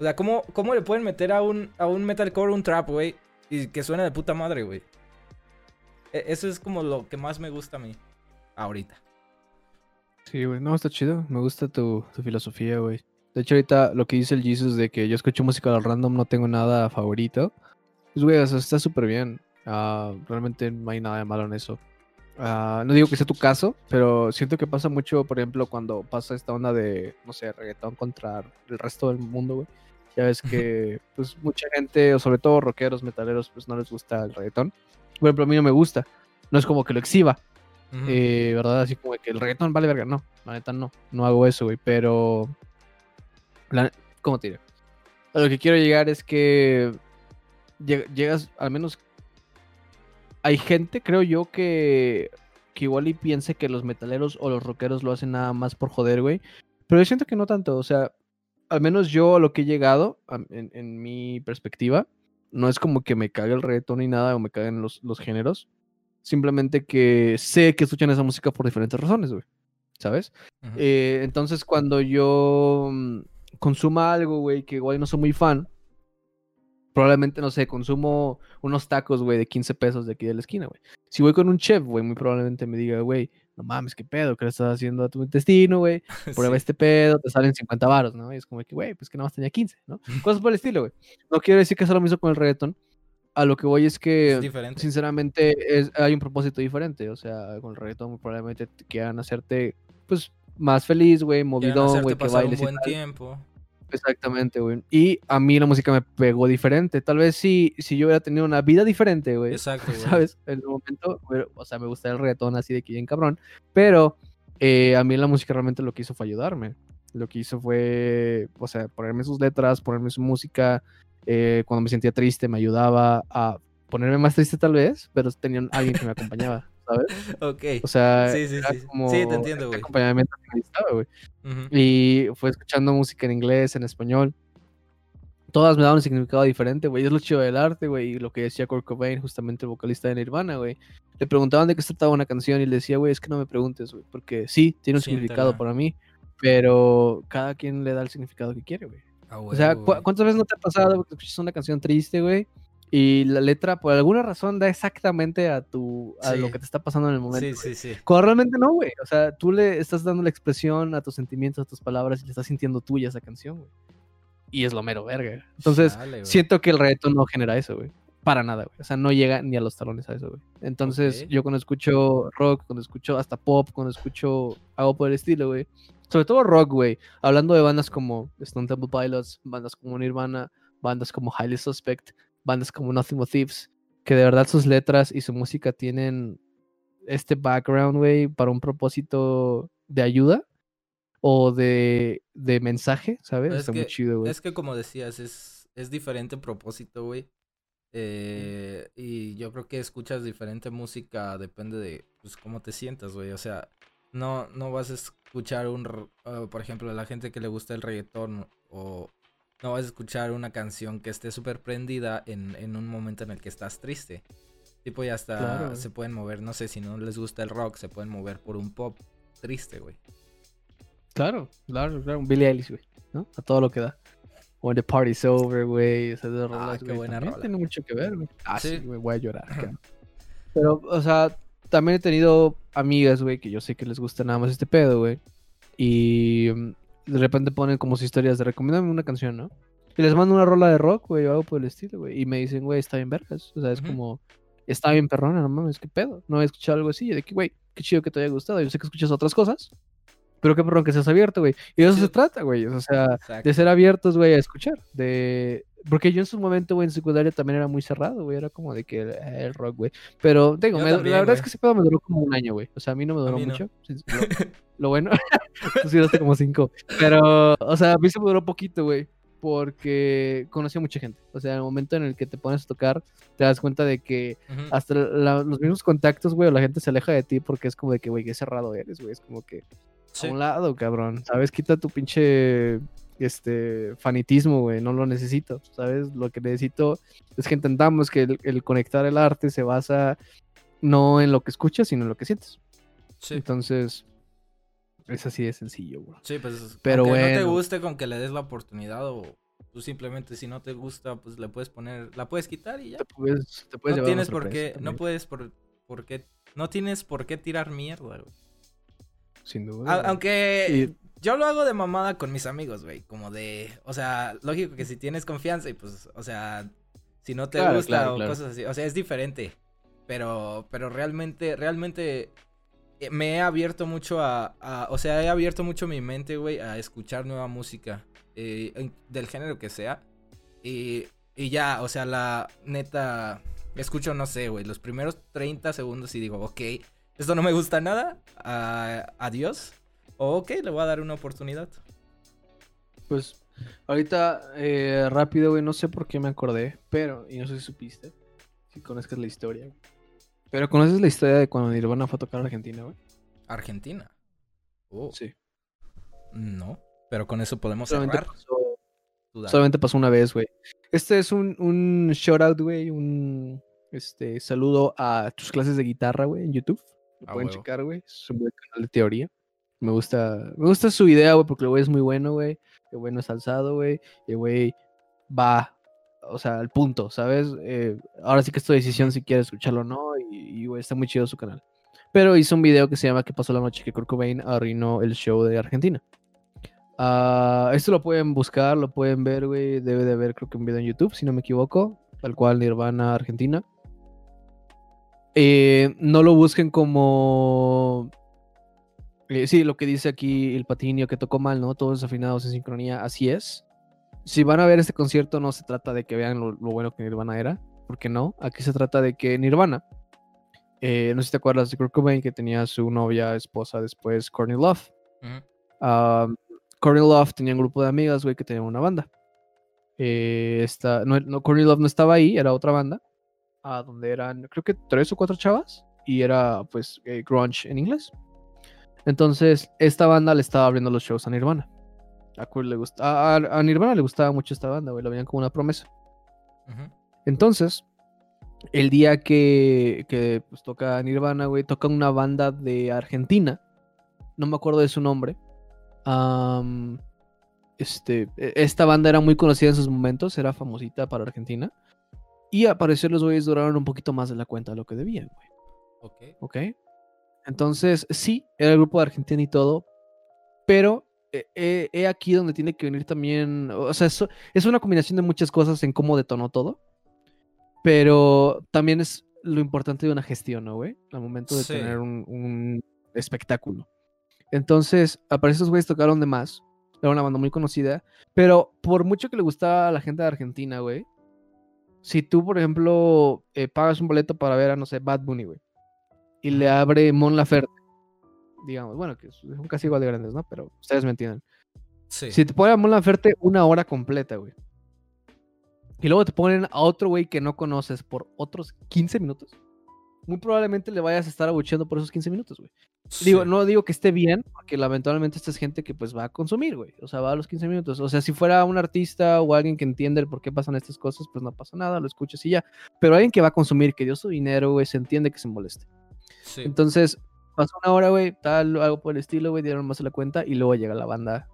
O sea, ¿cómo, cómo le pueden meter a un, a un metalcore un trap, güey? Y que suena de puta madre, güey. E- Eso es como lo que más me gusta a mí. Ahorita. Sí, güey. No, está chido. Me gusta tu, tu filosofía, güey. De hecho, ahorita lo que dice el Jesus de que yo escucho música al random, no tengo nada favorito. Pues, güey, está súper bien. Ah, realmente no hay nada de malo en eso. Ah, no digo que sea tu caso, pero siento que pasa mucho, por ejemplo, cuando pasa esta onda de, no sé, reggaetón contra el resto del mundo, güey. Ya ves que, *laughs* pues, mucha gente, o sobre todo rockeros, metaleros, pues no les gusta el reggaetón. Por ejemplo, a mí no me gusta. No es como que lo exhiba, Ujú. eh, ¿verdad? Así como que el reggaetón vale verga. No, la neta no. No hago eso, güey. Pero. la- ¿Cómo te diré? A lo que quiero llegar es que. lleg- Llegas, al menos. Hay gente, creo yo, que. Que igual y piense que los metaleros o los rockeros lo hacen nada más por joder, güey. Pero yo siento que no tanto. O sea, al menos yo a lo que he llegado, en, en mi perspectiva, no es como que me cague el reggaetón ni nada o me caguen los, los géneros. Simplemente que sé que escuchan esa música por diferentes razones, güey. ¿Sabes? Eh, entonces, cuando yo mm, consuma algo, güey, que igual no soy muy fan, probablemente, no sé, consumo unos tacos, güey, de 15 pesos de aquí de la esquina, güey. Si voy con un chef, güey, muy probablemente me diga, güey, no mames, qué pedo, ¿qué le estás haciendo a tu intestino, güey? *laughs* Prueba Sí. este pedo, te salen 50 varos, ¿no? Y es como que, güey, pues que nada más tenía 15, ¿no? *laughs* Cosas por el estilo, güey. No quiero decir que sea lo mismo con el reggaetón. A lo que voy es que Es diferente. sinceramente es, hay un propósito diferente. O sea, con el reggaetón muy probablemente te quieran hacerte pues más feliz, güey, movidón, güey, que pasar un bailes y buen tal. tiempo. Exactamente, güey. Y a mí la música me pegó diferente. Tal vez si, si yo hubiera tenido una vida diferente, güey. Exacto. *laughs* ¿Sabes? En el momento, o sea, me gusta el reggaetón así de que bien cabrón. Pero eh, a mí la música realmente lo que hizo fue ayudarme. Lo que hizo fue, o sea, ponerme sus letras, ponerme su música. eh, cuando me sentía triste me ayudaba a ponerme más triste tal vez, pero tenía alguien que me *laughs* acompañaba, ¿sabes? *laughs* Ok. O sea, Sí, sí, era sí. como Sí, te entiendo, este güey. acompañamiento que necesitaba, güey. Ujú. Y fue escuchando música en inglés, en español. Todas me daban un significado diferente, güey. Es lo chido del arte, güey. Y lo que decía Kurt Cobain, justamente el vocalista de Nirvana, güey. Le preguntaban de qué se trataba una canción y le decía, güey, es que no me preguntes, güey. Porque sí, tiene un significado Siéntela. para mí. Pero cada quien le da el significado que quiere, güey. Ah, O sea, ¿cu- güey. ¿cuántas veces no te ha pasado güey, que escuchas una canción triste, güey? Y la letra, por alguna razón, da exactamente a tu a lo que te está pasando en el momento. Sí, sí, sí. Cuando realmente no, güey. O sea, tú le estás dando la expresión a tus sentimientos, a tus palabras y le estás sintiendo tuya esa canción, güey. Y es lo mero verga. Entonces, siento que el reggaetón no genera eso, güey. Para nada, güey. O sea, no llega ni a los talones a eso, güey. Entonces, yo cuando escucho rock, cuando escucho hasta pop, cuando escucho algo por el estilo, güey. Sobre todo rock, güey. Hablando de bandas como Stone Temple Pilots, bandas como Nirvana, bandas como Highly Suspect, bandas como Nothing But Thieves, que de verdad sus letras y su música tienen este background, güey, para un propósito de ayuda o de, de mensaje, ¿sabes? Es Está muy que- chido, güey. Es que como decías, es, es diferente propósito, güey. Eh, y yo creo que escuchas diferente música, depende de pues cómo te sientas, güey. O sea, no, no vas a escuchar un, ah, por ejemplo, a la gente que le gusta el reggaetón o no vas a escuchar una canción que esté súper prendida en, en un momento en el que estás triste. Tipo, ya hasta Claro, se pueden mover, no sé, si no les gusta el rock, se pueden mover por un pop triste, güey. Claro, claro, claro. Un Billie Eilish, güey, ¿no? A todo lo que da. When the party's over, güey. Esas dos rolas, Ah, qué güey, buena rola. Tiene mucho que ver, güey. Ah, sí, Sí. güey, voy a llorar. *laughs* Pero, o sea, también he tenido amigas, güey, que yo sé que les gusta nada más este pedo, güey. Y mm, de repente ponen como sus historias de recomiéndame una canción, ¿no? Y les mando una rola de rock, güey, o algo por el estilo, güey. Y me dicen, güey, está bien vergas. O sea, es Ujú. como, está bien perrona, no mames, qué pedo. No he escuchado algo así, de que, güey, qué chido que te haya gustado. Yo sé que escuchas otras cosas, pero qué perrón que seas abierto, güey. Y de eso Sí. se trata, güey. O sea, Exacto. de ser abiertos, güey, a escuchar. De... Porque yo en su momento, güey, en secundaria también era muy cerrado, güey. Era como de que eh, el rock, güey. Pero, digo, me- también, la verdad es que ese pedo me duró como un año, güey. O sea, a mí no me duró no. mucho. Sí, *laughs* Lo, lo bueno, *laughs* tú sí duraste como cinco. Pero, o sea, a mí se me duró poquito, güey. Porque conocí a mucha gente. O sea, en el momento en el que te pones a tocar, te das cuenta de que Ujú. hasta la- los mismos contactos, güey, o la gente se aleja de ti porque es como de que, güey, qué cerrado eres, güey. Es como que Sí. a un lado, cabrón. ¿Sabes? Quita tu pinche este fanitismo, güey. No lo necesito. ¿Sabes? Lo que necesito es que entendamos que el, el conectar el arte se basa no en lo que escuchas, sino en lo que sientes. Sí. Entonces, es así de sencillo, güey. Sí, pues Pero aunque no te bueno. guste con que le des la oportunidad o tú simplemente si no te gusta, pues le puedes poner, la puedes quitar y ya. Te puedes, te puedes No llevar tienes por qué, no puedes por, por qué, no tienes por qué tirar mierda, güey. Sin duda. A- aunque Y- yo lo hago de mamada con mis amigos, güey, como de, o sea, lógico que si tienes confianza y pues, o sea, si no te Claro, gusta claro, o claro. cosas así, o sea, es diferente. Pero, pero realmente, realmente eh, me he abierto mucho a, a- o sea, he abierto mucho mi mente, güey, a escuchar nueva música, eh, del género que sea. Y, y ya, o sea, la neta, escucho, no sé, güey, los primeros 30 segundos y digo, ok, esto no me gusta nada, a- adiós. Ok, le voy a dar una oportunidad. Pues ahorita eh, rápido, güey, no sé por qué me acordé, pero, y no sé si supiste, si conozcas la historia. güey. Pero conoces la historia de cuando Nirvana fue a tocar a Argentina, güey. Argentina. Oh, Sí. no. Pero con eso podemos Solamente cerrar. pasó, solamente pasó una vez, güey. Este es un, un shout out, güey, un este, saludo a tus clases de guitarra, güey, en YouTube. Lo pueden huevo. checar, güey. Es un buen canal de teoría. Me gusta, me gusta su idea, güey, porque el güey es muy bueno, güey. El güey no es alzado, güey. El güey va, o sea, al punto, ¿sabes? Eh, ahora sí que es tu decisión si quieres escucharlo o no. Y, güey, está muy chido su canal. Pero hizo un video que se llama ¿Qué pasó la noche que Kurt Cobain arruinó el show de Argentina? Ah, esto lo pueden buscar, lo pueden ver, güey. Debe de haber, creo que un video en YouTube, si no me equivoco. Tal cual, Nirvana Argentina. Eh, no lo busquen como. Eh, sí, lo que dice aquí el patinio que tocó mal, ¿no? Todos afinados en sincronía, así es. Si van a ver este concierto, no se trata de que vean lo, lo bueno que Nirvana era, porque no. Aquí se trata de que Nirvana, eh, no sé si te acuerdas de Kurt Cobain, que tenía su novia, esposa después, Courtney Love. Ah, Courtney Love tenía un grupo de amigas, güey, que tenían una banda. Eh, esta, no, no, Courtney Love no estaba ahí, era otra banda. ah, donde eran, creo que tres o cuatro chavas. Y era, pues, eh, grunge en inglés. Entonces, esta banda le estaba abriendo los shows a Nirvana. A, Kurt le gusta, a, a- a Nirvana le gustaba mucho esta banda, güey. Lo veían como una promesa. Entonces, el día que, que pues, toca Nirvana, güey, toca una banda de Argentina. No me acuerdo de su nombre. Am, este, e- esta banda era muy conocida en sus momentos, era famosita para Argentina. Y al parecer los güeyes duraron un poquito más de la cuenta de lo que debían, güey. Ok. ¿Ok? Entonces, sí, era el grupo de Argentina y todo, pero eh, eh, he aquí donde tiene que venir también, o sea, eso- es una combinación de muchas cosas en cómo detonó todo, pero también es lo importante de una gestión, ¿no, güey? Al momento de Sí. tener un, un espectáculo. Entonces, al parecer esos güeyes tocaron de más, era una banda muy conocida, pero por mucho que le gustaba a la gente de Argentina, güey, si tú, por ejemplo, eh, pagas un boleto para ver a, no sé, Bad Bunny, güey, y le abre Mon Laferte, digamos, bueno, que son casi igual de grandes, ¿no? Pero ustedes me entienden. Sí. Si te ponen a Mon Laferte una hora completa, güey, y luego te ponen a otro güey que no conoces por otros 15 minutos, muy probablemente le vayas a estar abucheando por esos 15 minutos, güey. Digo, Sí. no digo que esté bien, porque lamentablemente esta es gente que pues va a consumir, güey. O sea, va a los 15 minutos. O sea, si fuera un artista o alguien que entiende el por qué pasan estas cosas, pues no pasa nada, lo escuchas y ya. Pero alguien que va a consumir, que dio su dinero, güey, se entiende que se moleste. Sí. Entonces, pasó una hora, güey, tal, algo por el estilo, güey, dieron más la cuenta y luego llega la banda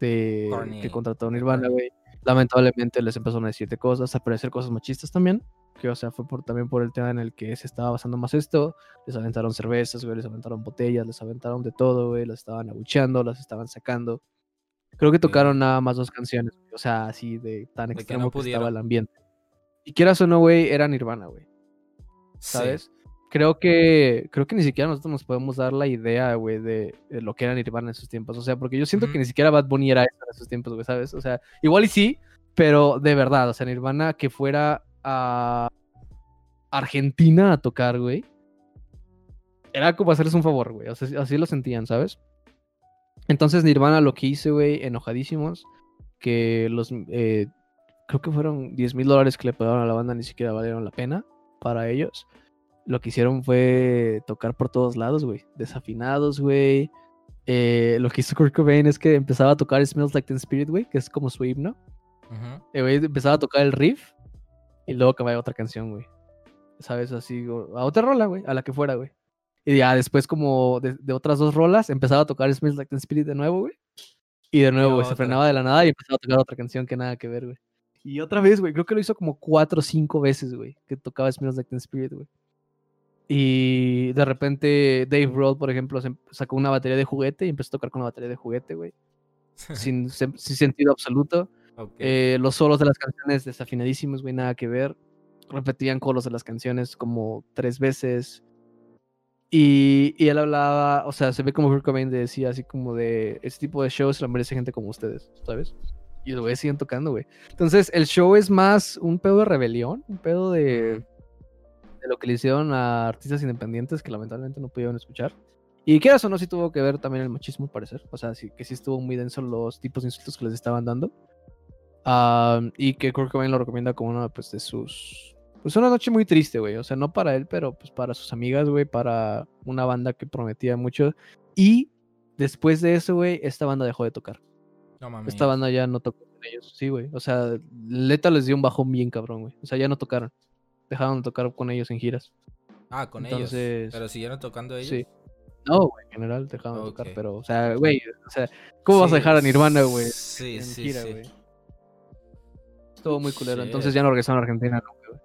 de Corny. que contrató Nirvana, güey. Lamentablemente les empezaron a decirte cosas, a parecer cosas machistas también. Que, o sea, fue por, también por el tema en el que se estaba basando más esto. Les aventaron cervezas, güey, les aventaron botellas, les aventaron de todo, güey. Las estaban abucheando, las estaban sacando. Creo que tocaron nada más dos canciones, güey, O sea, así de tan De que extremo no que, estaba el ambiente. Y quieras o no, güey, era Nirvana, güey. Sí. Creo que creo que ni siquiera nosotros nos podemos dar la idea, güey, de, de lo que era Nirvana en esos tiempos. O sea, porque yo siento que ni siquiera Bad Bunny era eso en esos tiempos, güey, ¿sabes? O sea, igual y sí, pero de verdad, o sea, Nirvana que fuera a Argentina a tocar, güey. Era como hacerles un favor, güey. O sea, así lo sentían, ¿sabes? Entonces Nirvana lo que hice, güey, enojadísimos, que los, eh, creo que fueron 10 mil dólares que le pagaron a la banda, ni siquiera valieron la pena para ellos. Lo que hicieron fue tocar por todos lados, güey. Desafinados, güey. Eh, lo que hizo Kurt Cobain es que empezaba a tocar Smells Like Teen Spirit, güey, que es como su himno. Güey empezaba a tocar el riff y luego acababa otra canción, güey. ¿Sabes? Así, a otra rola, güey, a la que fuera, güey. Y ya después, como de, de otras dos rolas, empezaba a tocar Smells Like Teen Spirit de nuevo, güey. Y de nuevo, güey, se frenaba de la nada y empezaba a tocar otra canción que nada que ver, güey. Y otra vez, güey, creo que lo hizo como cuatro o cinco veces, güey, que tocaba Smells Like Teen Spirit, güey. Y de repente Dave Grohl, por ejemplo, em- sacó una batería de juguete y empezó a tocar con la batería de juguete, güey. *laughs* sin, sin sentido absoluto. Ok. Eh, los solos de las canciones desafinadísimos, güey, nada que ver. Repetían coros de las canciones como tres veces. Y, y él hablaba, o sea, se ve como Kurt Cobain decía así como de, este tipo de shows lo merece gente como ustedes, ¿sabes? Y los güeyes siguen tocando, güey. Entonces, el show es más un pedo de rebelión, un pedo de, de lo que le hicieron a artistas independientes que lamentablemente no pudieron escuchar. Y quieras o no, sí tuvo que ver también el machismo, al parecer. O sea, sí, que sí estuvo muy denso los tipos de insultos que les estaban dando. Y que Kurt Cobain lo recomienda como una pues, de sus. Pues una noche muy triste, güey. O sea, no para él, pero pues para sus amigas, güey. Para una banda que prometía mucho. Y después de eso, güey, esta banda dejó de tocar. No mames. Esta banda ya no tocó con ellos. Sí, güey. O sea, Leta les dio un bajón bien cabrón, güey. O sea, ya no tocaron. Dejaron de tocar con ellos en giras. Ah, con Entonces- ellos. Pero siguieron tocando ellos. Sí. No, güey, en general dejaron de tocar, pero, o sea, güey, o sea, ¿cómo vas a dejar a Nirvana, güey? Sí, en sí, gira, sí. güey? Estuvo muy culero, entonces ya no regresaron a Argentina nunca, güey.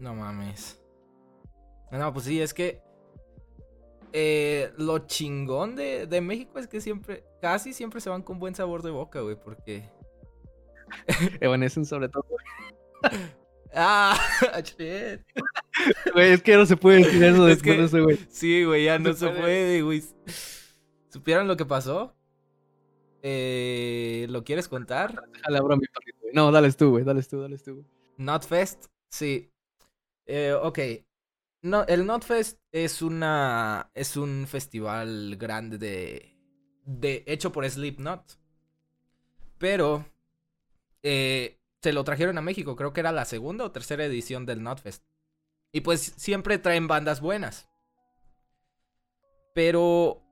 No mames. No, pues sí, es que. eh, lo chingón de, de México es que siempre, casi siempre se van con buen sabor de boca, güey, porque. *laughs* Evanescence sobre todo. *laughs* ¡Ah! *laughs* shit. Güey, es que no se puede decir eso Es después que- de eso, güey. Sí, güey, ya no Se se puede. puede, güey. ¿Supieron lo que pasó? Eh, ¿Lo quieres contar? Déjale abro a mi perrito, güey. No, dale tú, güey, dale tú, dale tú. Notfest, sí. Eh, ok. No, el Notfest es una. es un festival grande de. de hecho por Slipknot. Pero. eh, se lo trajeron a México. Creo que era la segunda o tercera edición del Notfest. Y pues siempre traen bandas buenas. Pero.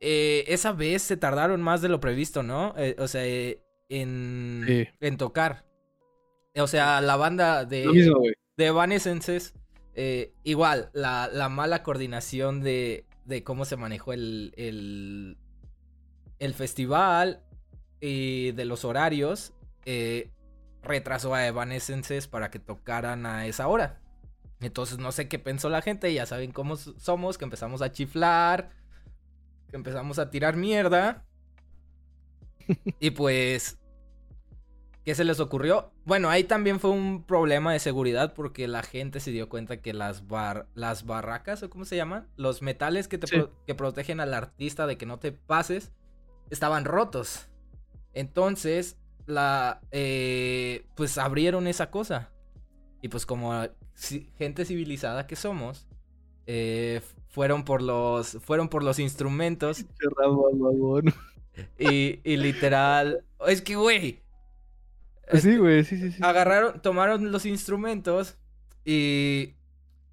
eh, esa vez se tardaron más de lo previsto, ¿no? Eh, o sea, eh, en. Sí. en tocar. O sea, la banda de mismo, de Evanescences, igual, la, la mala coordinación de, de cómo se manejó el, el, el festival y de los horarios. eh, retrasó a Evanescences para que tocaran a esa hora. Entonces no sé qué pensó la gente, ya saben cómo somos, que empezamos a chiflar, que empezamos a tirar mierda. *laughs* y pues, ¿qué se les ocurrió? Bueno, ahí también fue un problema de seguridad porque la gente se dio cuenta que las, bar las barracas, o cómo se llaman, los metales que, te que protegen al artista de que no te pases, estaban rotos. Entonces, la, eh, pues abrieron esa cosa. Y pues como gente civilizada que somos, eh, fueron por los fueron por los instrumentos. *laughs* y, y literal, es que güey. Pues sí, güey, sí, sí, sí. Agarraron, tomaron los instrumentos y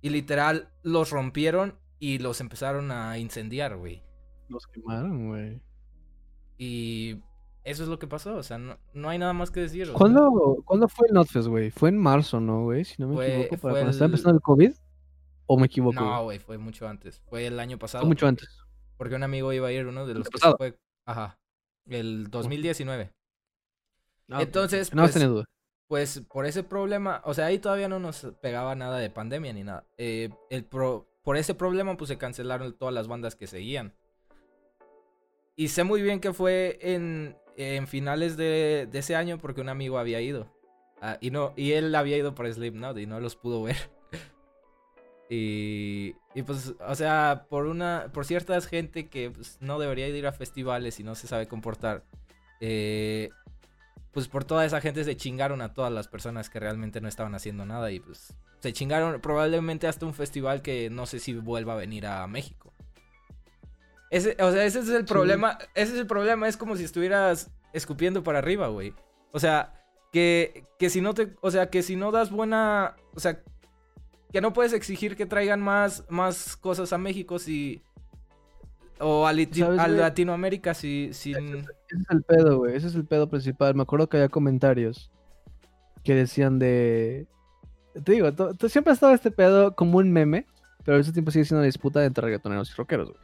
y literal los rompieron y los empezaron a incendiar, güey. Los quemaron, güey. Y eso es lo que pasó, o sea, no, hay nada más que decir. ¿Cuándo, ¿Cuándo, fue el Notfest, güey? Fue en marzo, ¿no, güey? Si no me equivoco, para cuando estaba empezando el COVID. ¿O me equivoco? No, güey, fue mucho antes. Fue el año pasado. Fue mucho antes. Porque un amigo iba a ir, uno de los que fue. Ajá. El 2019. Ah, Entonces. No pues, duda. Pues por ese problema, o sea, ahí todavía no nos pegaba nada de pandemia ni nada. Eh, el pro, por ese problema, pues se cancelaron todas las bandas que seguían. Y sé muy bien que fue en, en finales de, ese año porque un amigo había ido. Ah, y, no, y él había ido por Slipknot y no los pudo ver. *laughs* y, y pues, o sea, por una por cierta gente que pues, no debería ir a festivales y no se sabe comportar, eh, pues por toda esa gente se chingaron a todas las personas que realmente no estaban haciendo nada y pues se chingaron probablemente hasta un festival que no sé si vuelva a venir a México. Ese, o sea, ese es el problema. Ese es el problema. Es como si estuvieras escupiendo para arriba, güey. O sea, que, que si no te. O sea, que si no das buena. O sea, que no puedes exigir que traigan más, más cosas a México si. O a, Latinoamérica si, sin. Ese, es el pedo, güey. Ese es el pedo principal. Me acuerdo que había comentarios que decían de. Te digo, siempre ha estado este pedo como un meme, pero en ese tiempo sigue siendo una disputa entre reggaetoneros y rockeros, güey.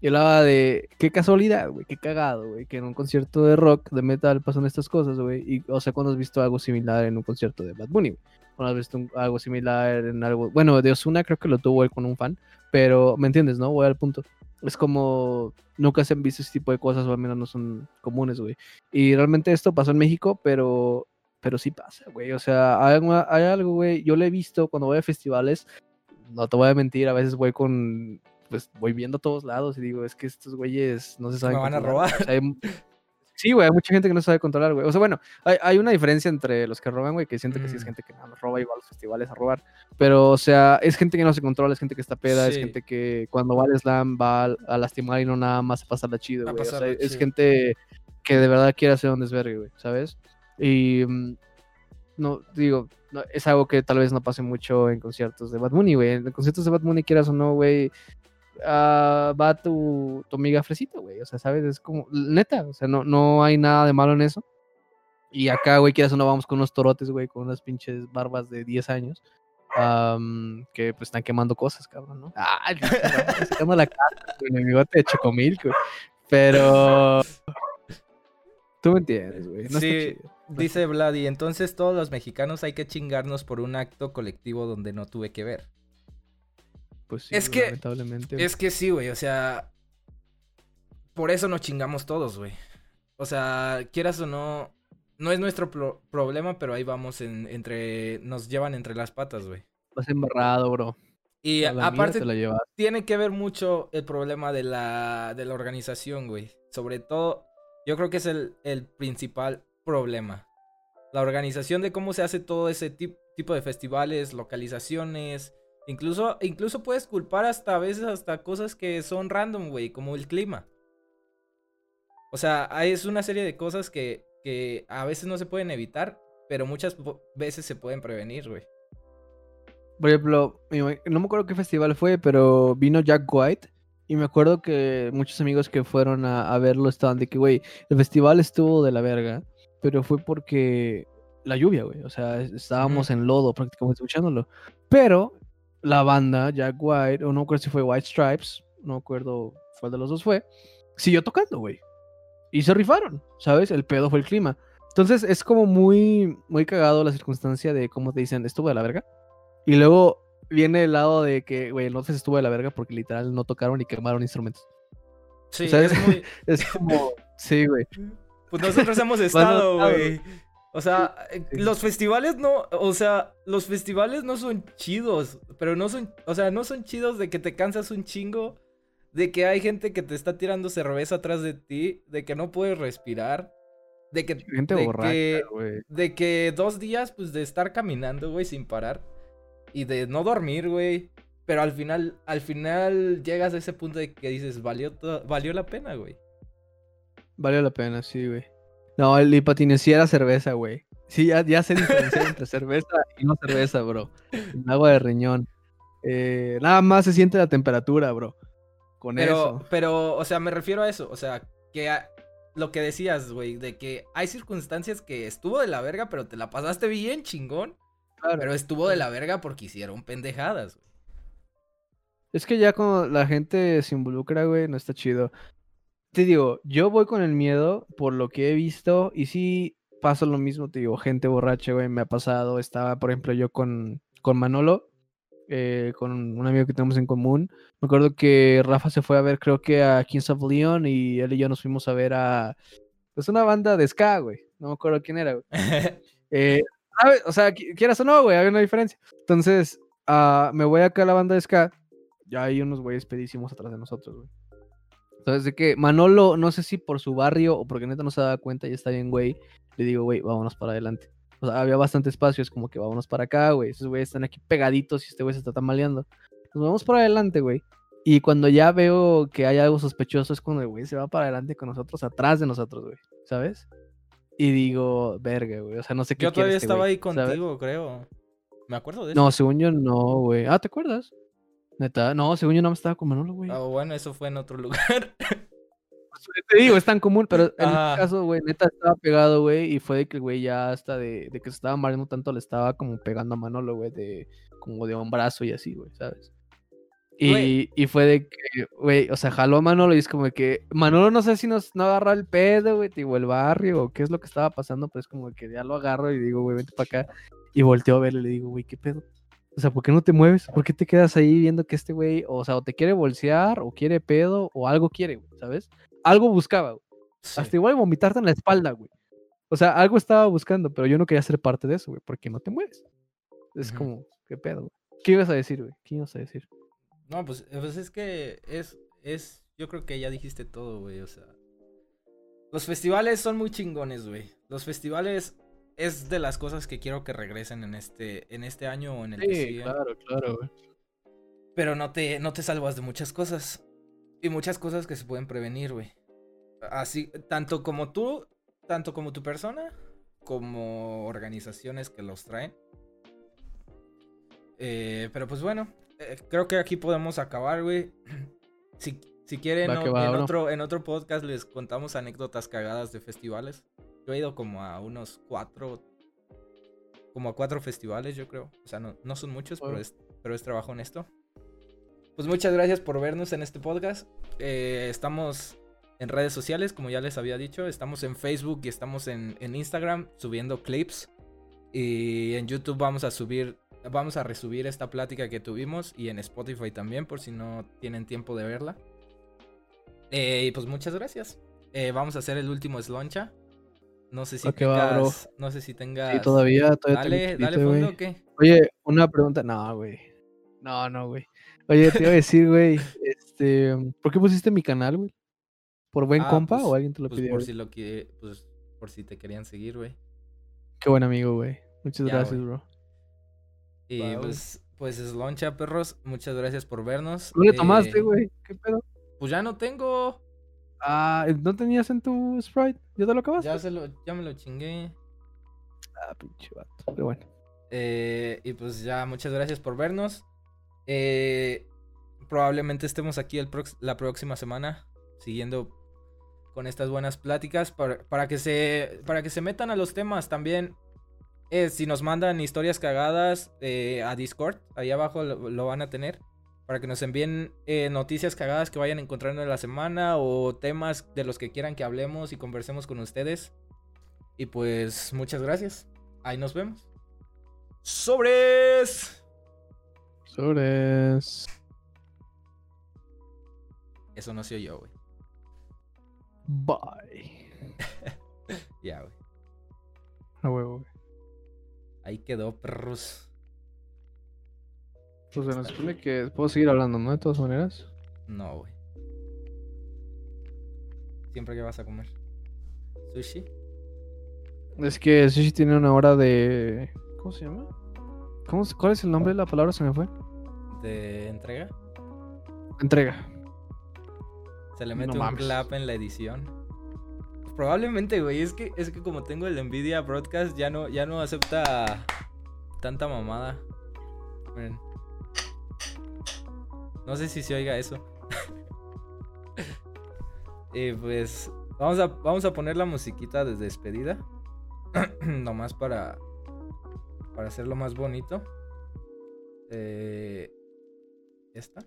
Y hablaba de qué casualidad, güey, qué cagado, güey, que en un concierto de rock, de metal, pasan estas cosas, güey. Y, o sea, cuando has visto algo similar en un concierto de Bad Bunny, güey. Cuando has visto algo similar en algo. Bueno, de Osuna creo que lo tuvo él con un fan, pero ¿me entiendes, no? Voy al punto. Es como. Nunca se han visto ese tipo de cosas, o al menos no son comunes, güey. Y realmente esto pasó en México, pero. Pero sí pasa, güey. O sea, hay, algo, güey. Yo lo he visto cuando voy a festivales. No te voy a mentir, a veces voy con pues voy viendo a todos lados y digo, es que estos güeyes no se saben. Me van a robar. sí, güey, hay mucha gente que no sabe controlar, güey. O sea, bueno, hay, una diferencia entre los que roban, güey, que siento que sí es mm. gente que no roba igual a los festivales a robar. Pero, o sea, es gente que no se controla, es gente que está peda, es gente que cuando va al slam va a, lastimar y no nada más a pasarla chido, güey. O sea, es gente que de verdad quiere hacer un desvergue, güey, ¿sabes? Y mm, no, digo, es algo que tal vez no pase mucho en conciertos de Bad Bunny, güey. En conciertos de Bad Bunny, quieras o no, güey, Ah, va tu, tu amiga Fresita, güey. O sea, ¿sabes? Es como, neta, o sea, no, no hay nada de malo en eso. Y acá, güey, quieras o no, vamos con unos torotes, güey, con unas pinches barbas de 10 años. que pues están quemando cosas, cabrón, ¿no? Ah, sacando la cara, güey, mi bigote de chocomil, güey. Pero. Tú me entiendes, güey. No sí, dice Vladi, entonces todos los mexicanos hay que chingarnos por un acto colectivo donde no tuve que ver. Pues sí, es que, lamentablemente. Es que sí, güey, o sea, por eso nos chingamos todos, güey. O sea, quieras o no, no es nuestro problema, pero ahí vamos en, entre, nos llevan entre las patas, güey. Vas embarrado, bro. Y aparte, tiene que ver mucho el problema de la, de la organización, güey. Sobre todo, yo creo que es el, el principal problema. La organización de cómo se hace todo ese tipo de festivales, localizaciones, Incluso, incluso puedes culpar hasta a veces hasta cosas que son random, güey, como el clima. O sea, es una serie de cosas que, que a veces no se pueden evitar, pero muchas veces se pueden prevenir, güey. Por ejemplo, no me acuerdo qué festival fue, pero vino Jack White. Y me acuerdo que muchos amigos que fueron a, verlo estaban de que, güey, el festival estuvo de la verga, pero fue porque la lluvia, güey. O sea, estábamos en lodo prácticamente escuchándolo. Pero la banda, Jack White, o no recuerdo si fue White Stripes, no acuerdo cuál de los dos fue, siguió tocando, güey. Y se rifaron, ¿sabes? El pedo fue el clima. Entonces es como muy, muy cagado la circunstancia de cómo te dicen, estuvo de la verga. Y luego viene el lado de que, güey, Notfest estuvo de la verga porque literal no tocaron y quemaron instrumentos. Sí, sea, es muy... *laughs* Es como, sí, güey. Pues nosotros hemos estado, güey. O sea, eh, Sí. los festivales no, o sea, los festivales no son chidos, pero no son, o sea, no son chidos de que te cansas un chingo, de que hay gente que te está tirando cerveza atrás de ti, de que no puedes respirar, de que, Gente de borracha, que, de que dos días, pues, de estar caminando, güey, sin parar, y de no dormir, güey, pero al final, al final llegas a ese punto de que dices, valió, valió la pena, güey. Valió la pena, sí, güey. No, el hipatine sí era cerveza, güey. Sí, ya, ya sé diferenciar entre cerveza y no cerveza, bro. El agua de riñón. Eh, nada más se siente la temperatura, bro. Con Pero, eso. pero, o sea, me refiero a eso. O sea, que a- lo que decías, güey, de que hay circunstancias que estuvo de la verga, pero te la pasaste bien chingón. Claro. Pero estuvo de la verga porque hicieron pendejadas, güey. Es que ya cuando la gente se involucra, güey, no está chido. Te digo, yo voy con el miedo por lo que he visto y sí pasa lo mismo, te digo, gente borracha, güey, me ha pasado. Estaba, por ejemplo, yo con, con Manolo, eh, con un amigo que tenemos en común. Me acuerdo que Rafa se fue a ver, creo que a Kings of Leon y él y yo nos fuimos a ver a, pues, una banda de ska, güey. No me acuerdo quién era, güey. *laughs* Eh. O sea, qui- quieras o no, güey, hay una diferencia. Entonces, ah, me voy acá a la banda de ska. Ya hay unos güeyes pedísimos atrás de nosotros, güey. Entonces, de que Manolo, no sé si por su barrio o porque neta no se daba cuenta y está bien, güey, le digo, güey, vámonos para adelante. O sea, había bastante espacio, es como que vámonos para acá, güey. Esos güeyes están aquí pegaditos y este güey se está tambaleando. Nos vamos para adelante, güey. Y cuando ya veo que hay algo sospechoso es cuando el güey se va para adelante con nosotros, atrás de nosotros, güey. ¿Sabes? Y digo, verga, güey. O sea, no sé qué Yo quiere todavía este estaba güey, ahí ¿sabes? contigo, creo. Me acuerdo de eso. No, según yo no, güey. Ah, ¿te acuerdas? Neta, no, según yo no me estaba con Manolo, güey. Ah, bueno, eso fue en otro lugar. *laughs* Te digo, es tan común, pero en este caso, güey, neta estaba pegado, güey, y fue de que el güey ya hasta de, de que se estaba mareando tanto, le estaba como pegando a Manolo, güey, de como de un brazo y así, güey, ¿sabes? Y, fue de que, güey, o sea, jaló a Manolo y es como que Manolo no sé si nos no agarra el pedo, güey, digo, el barrio o qué es lo que estaba pasando, pero es como que ya lo agarro y digo, güey, vente para acá. Y volteo a verle y le digo, güey, ¿qué pedo? O sea, ¿por qué no te mueves? ¿Por qué te quedas ahí viendo que este güey, o sea, o te quiere bolsear, o quiere pedo, o algo quiere, güey, ¿sabes? Algo buscaba, güey. Sí. Hasta igual vomitarte en la espalda, güey. O sea, algo estaba buscando, pero yo no quería ser parte de eso, güey, porque no te mueves. Es como, ¿qué pedo? güey? ¿Qué ibas a decir, güey? ¿Qué ibas a decir? No, pues, pues es que es, es, yo creo que ya dijiste todo, güey, o sea. Los festivales son muy chingones, güey. Los festivales es de las cosas que quiero que regresen en este, en este año o en el que Sí, sigue. claro, claro, güey. Pero no te, no te salvas de muchas cosas. Y muchas cosas que se pueden prevenir, güey. Así, tanto como tú, tanto como tu persona, como organizaciones que los traen. Eh, pero pues bueno, eh, creo que aquí podemos acabar, güey. *clears throat* Si, si quieren, Va en, otro, en otro podcast les contamos anécdotas cagadas de festivales. Yo he ido como a unos cuatro, como a cuatro festivales, yo creo. O sea, no, no son muchos, pero Wow. es, pero es trabajo honesto. Pues muchas gracias por vernos en este podcast. Eh, estamos en redes sociales, como ya les había dicho. Estamos en Facebook y estamos en, en Instagram subiendo clips. Y en YouTube vamos a subir, vamos a resubir esta plática que tuvimos. Y en Spotify también, por si no tienen tiempo de verla. Eh, y pues muchas gracias. Eh, vamos a hacer el último sloncha. No sé si va, bro. tengas. no sé si tengas. Sí, todavía, todavía Dale, dale fondo o qué. Oye, una pregunta. No, güey. No, no, güey. Oye, te iba a decir, güey, este, ¿por qué pusiste mi canal, güey? ¿Por buen Ah, compa pues- o alguien te lo Pues pidió? por güey? si lo que. Pues por si te querían seguir, güey. Qué buen amigo, güey. Muchas Ya, gracias, güey. bro. Y güey. pues, pues es loncha, perros. Muchas gracias por vernos. ¿No le tomaste, Eh, güey? ¿Qué pedo? Pues ya no tengo. Ah, ¿no tenías en tu Sprite? ¿Ya te lo acabaste? Ya, se lo, ya me lo chingué. Ah, pinche vato. Pero bueno. Eh, y pues ya, muchas gracias por vernos. Eh, probablemente estemos aquí el la próxima semana siguiendo con estas buenas pláticas para, para que se para que se metan a los temas también. eh, si nos mandan historias cagadas eh, a Discord, ahí abajo lo, lo van a tener. Para que nos envíen eh, noticias cagadas que vayan encontrando en la semana o temas de los que quieran que hablemos y conversemos con ustedes. Y pues muchas gracias. Ahí nos vemos. ¡Sobres! Sobres. Eso no soy yo, güey. Bye. *laughs* Ya, güey. A huevo, güey. Ahí quedó, perros. Pues se nos supone que puedo seguir hablando, ¿no? De todas maneras. No, güey. Siempre que vas a comer. ¿Sushi? Es que Sushi tiene una hora de. ¿Cómo se llama? ¿Cómo, ¿Cuál es el nombre de la palabra? Se me fue. ¿De entrega? Entrega. Se le No mete un mames. clap en la edición. Probablemente, güey. Es que, es que como tengo el Nvidia Broadcast, ya no, ya no acepta tanta mamada. Miren. No sé si se oiga eso. y pues vamos a, vamos a poner la musiquita de despedida. *clears throat* Nomás para, para hacerlo más bonito. Eh, ¿Esta?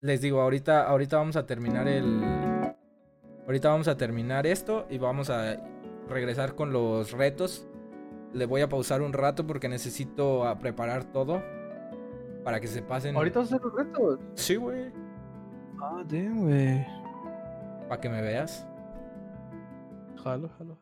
Les digo, ahorita, ahorita vamos a terminar el. Ahorita vamos a terminar esto y vamos a regresar con los retos. Le voy a pausar un rato porque necesito a preparar todo para que se pasen. Ahorita vas a hacer los retos. Sí, güey. Ah, damn, güey. Para que me veas. Jalo, jalo.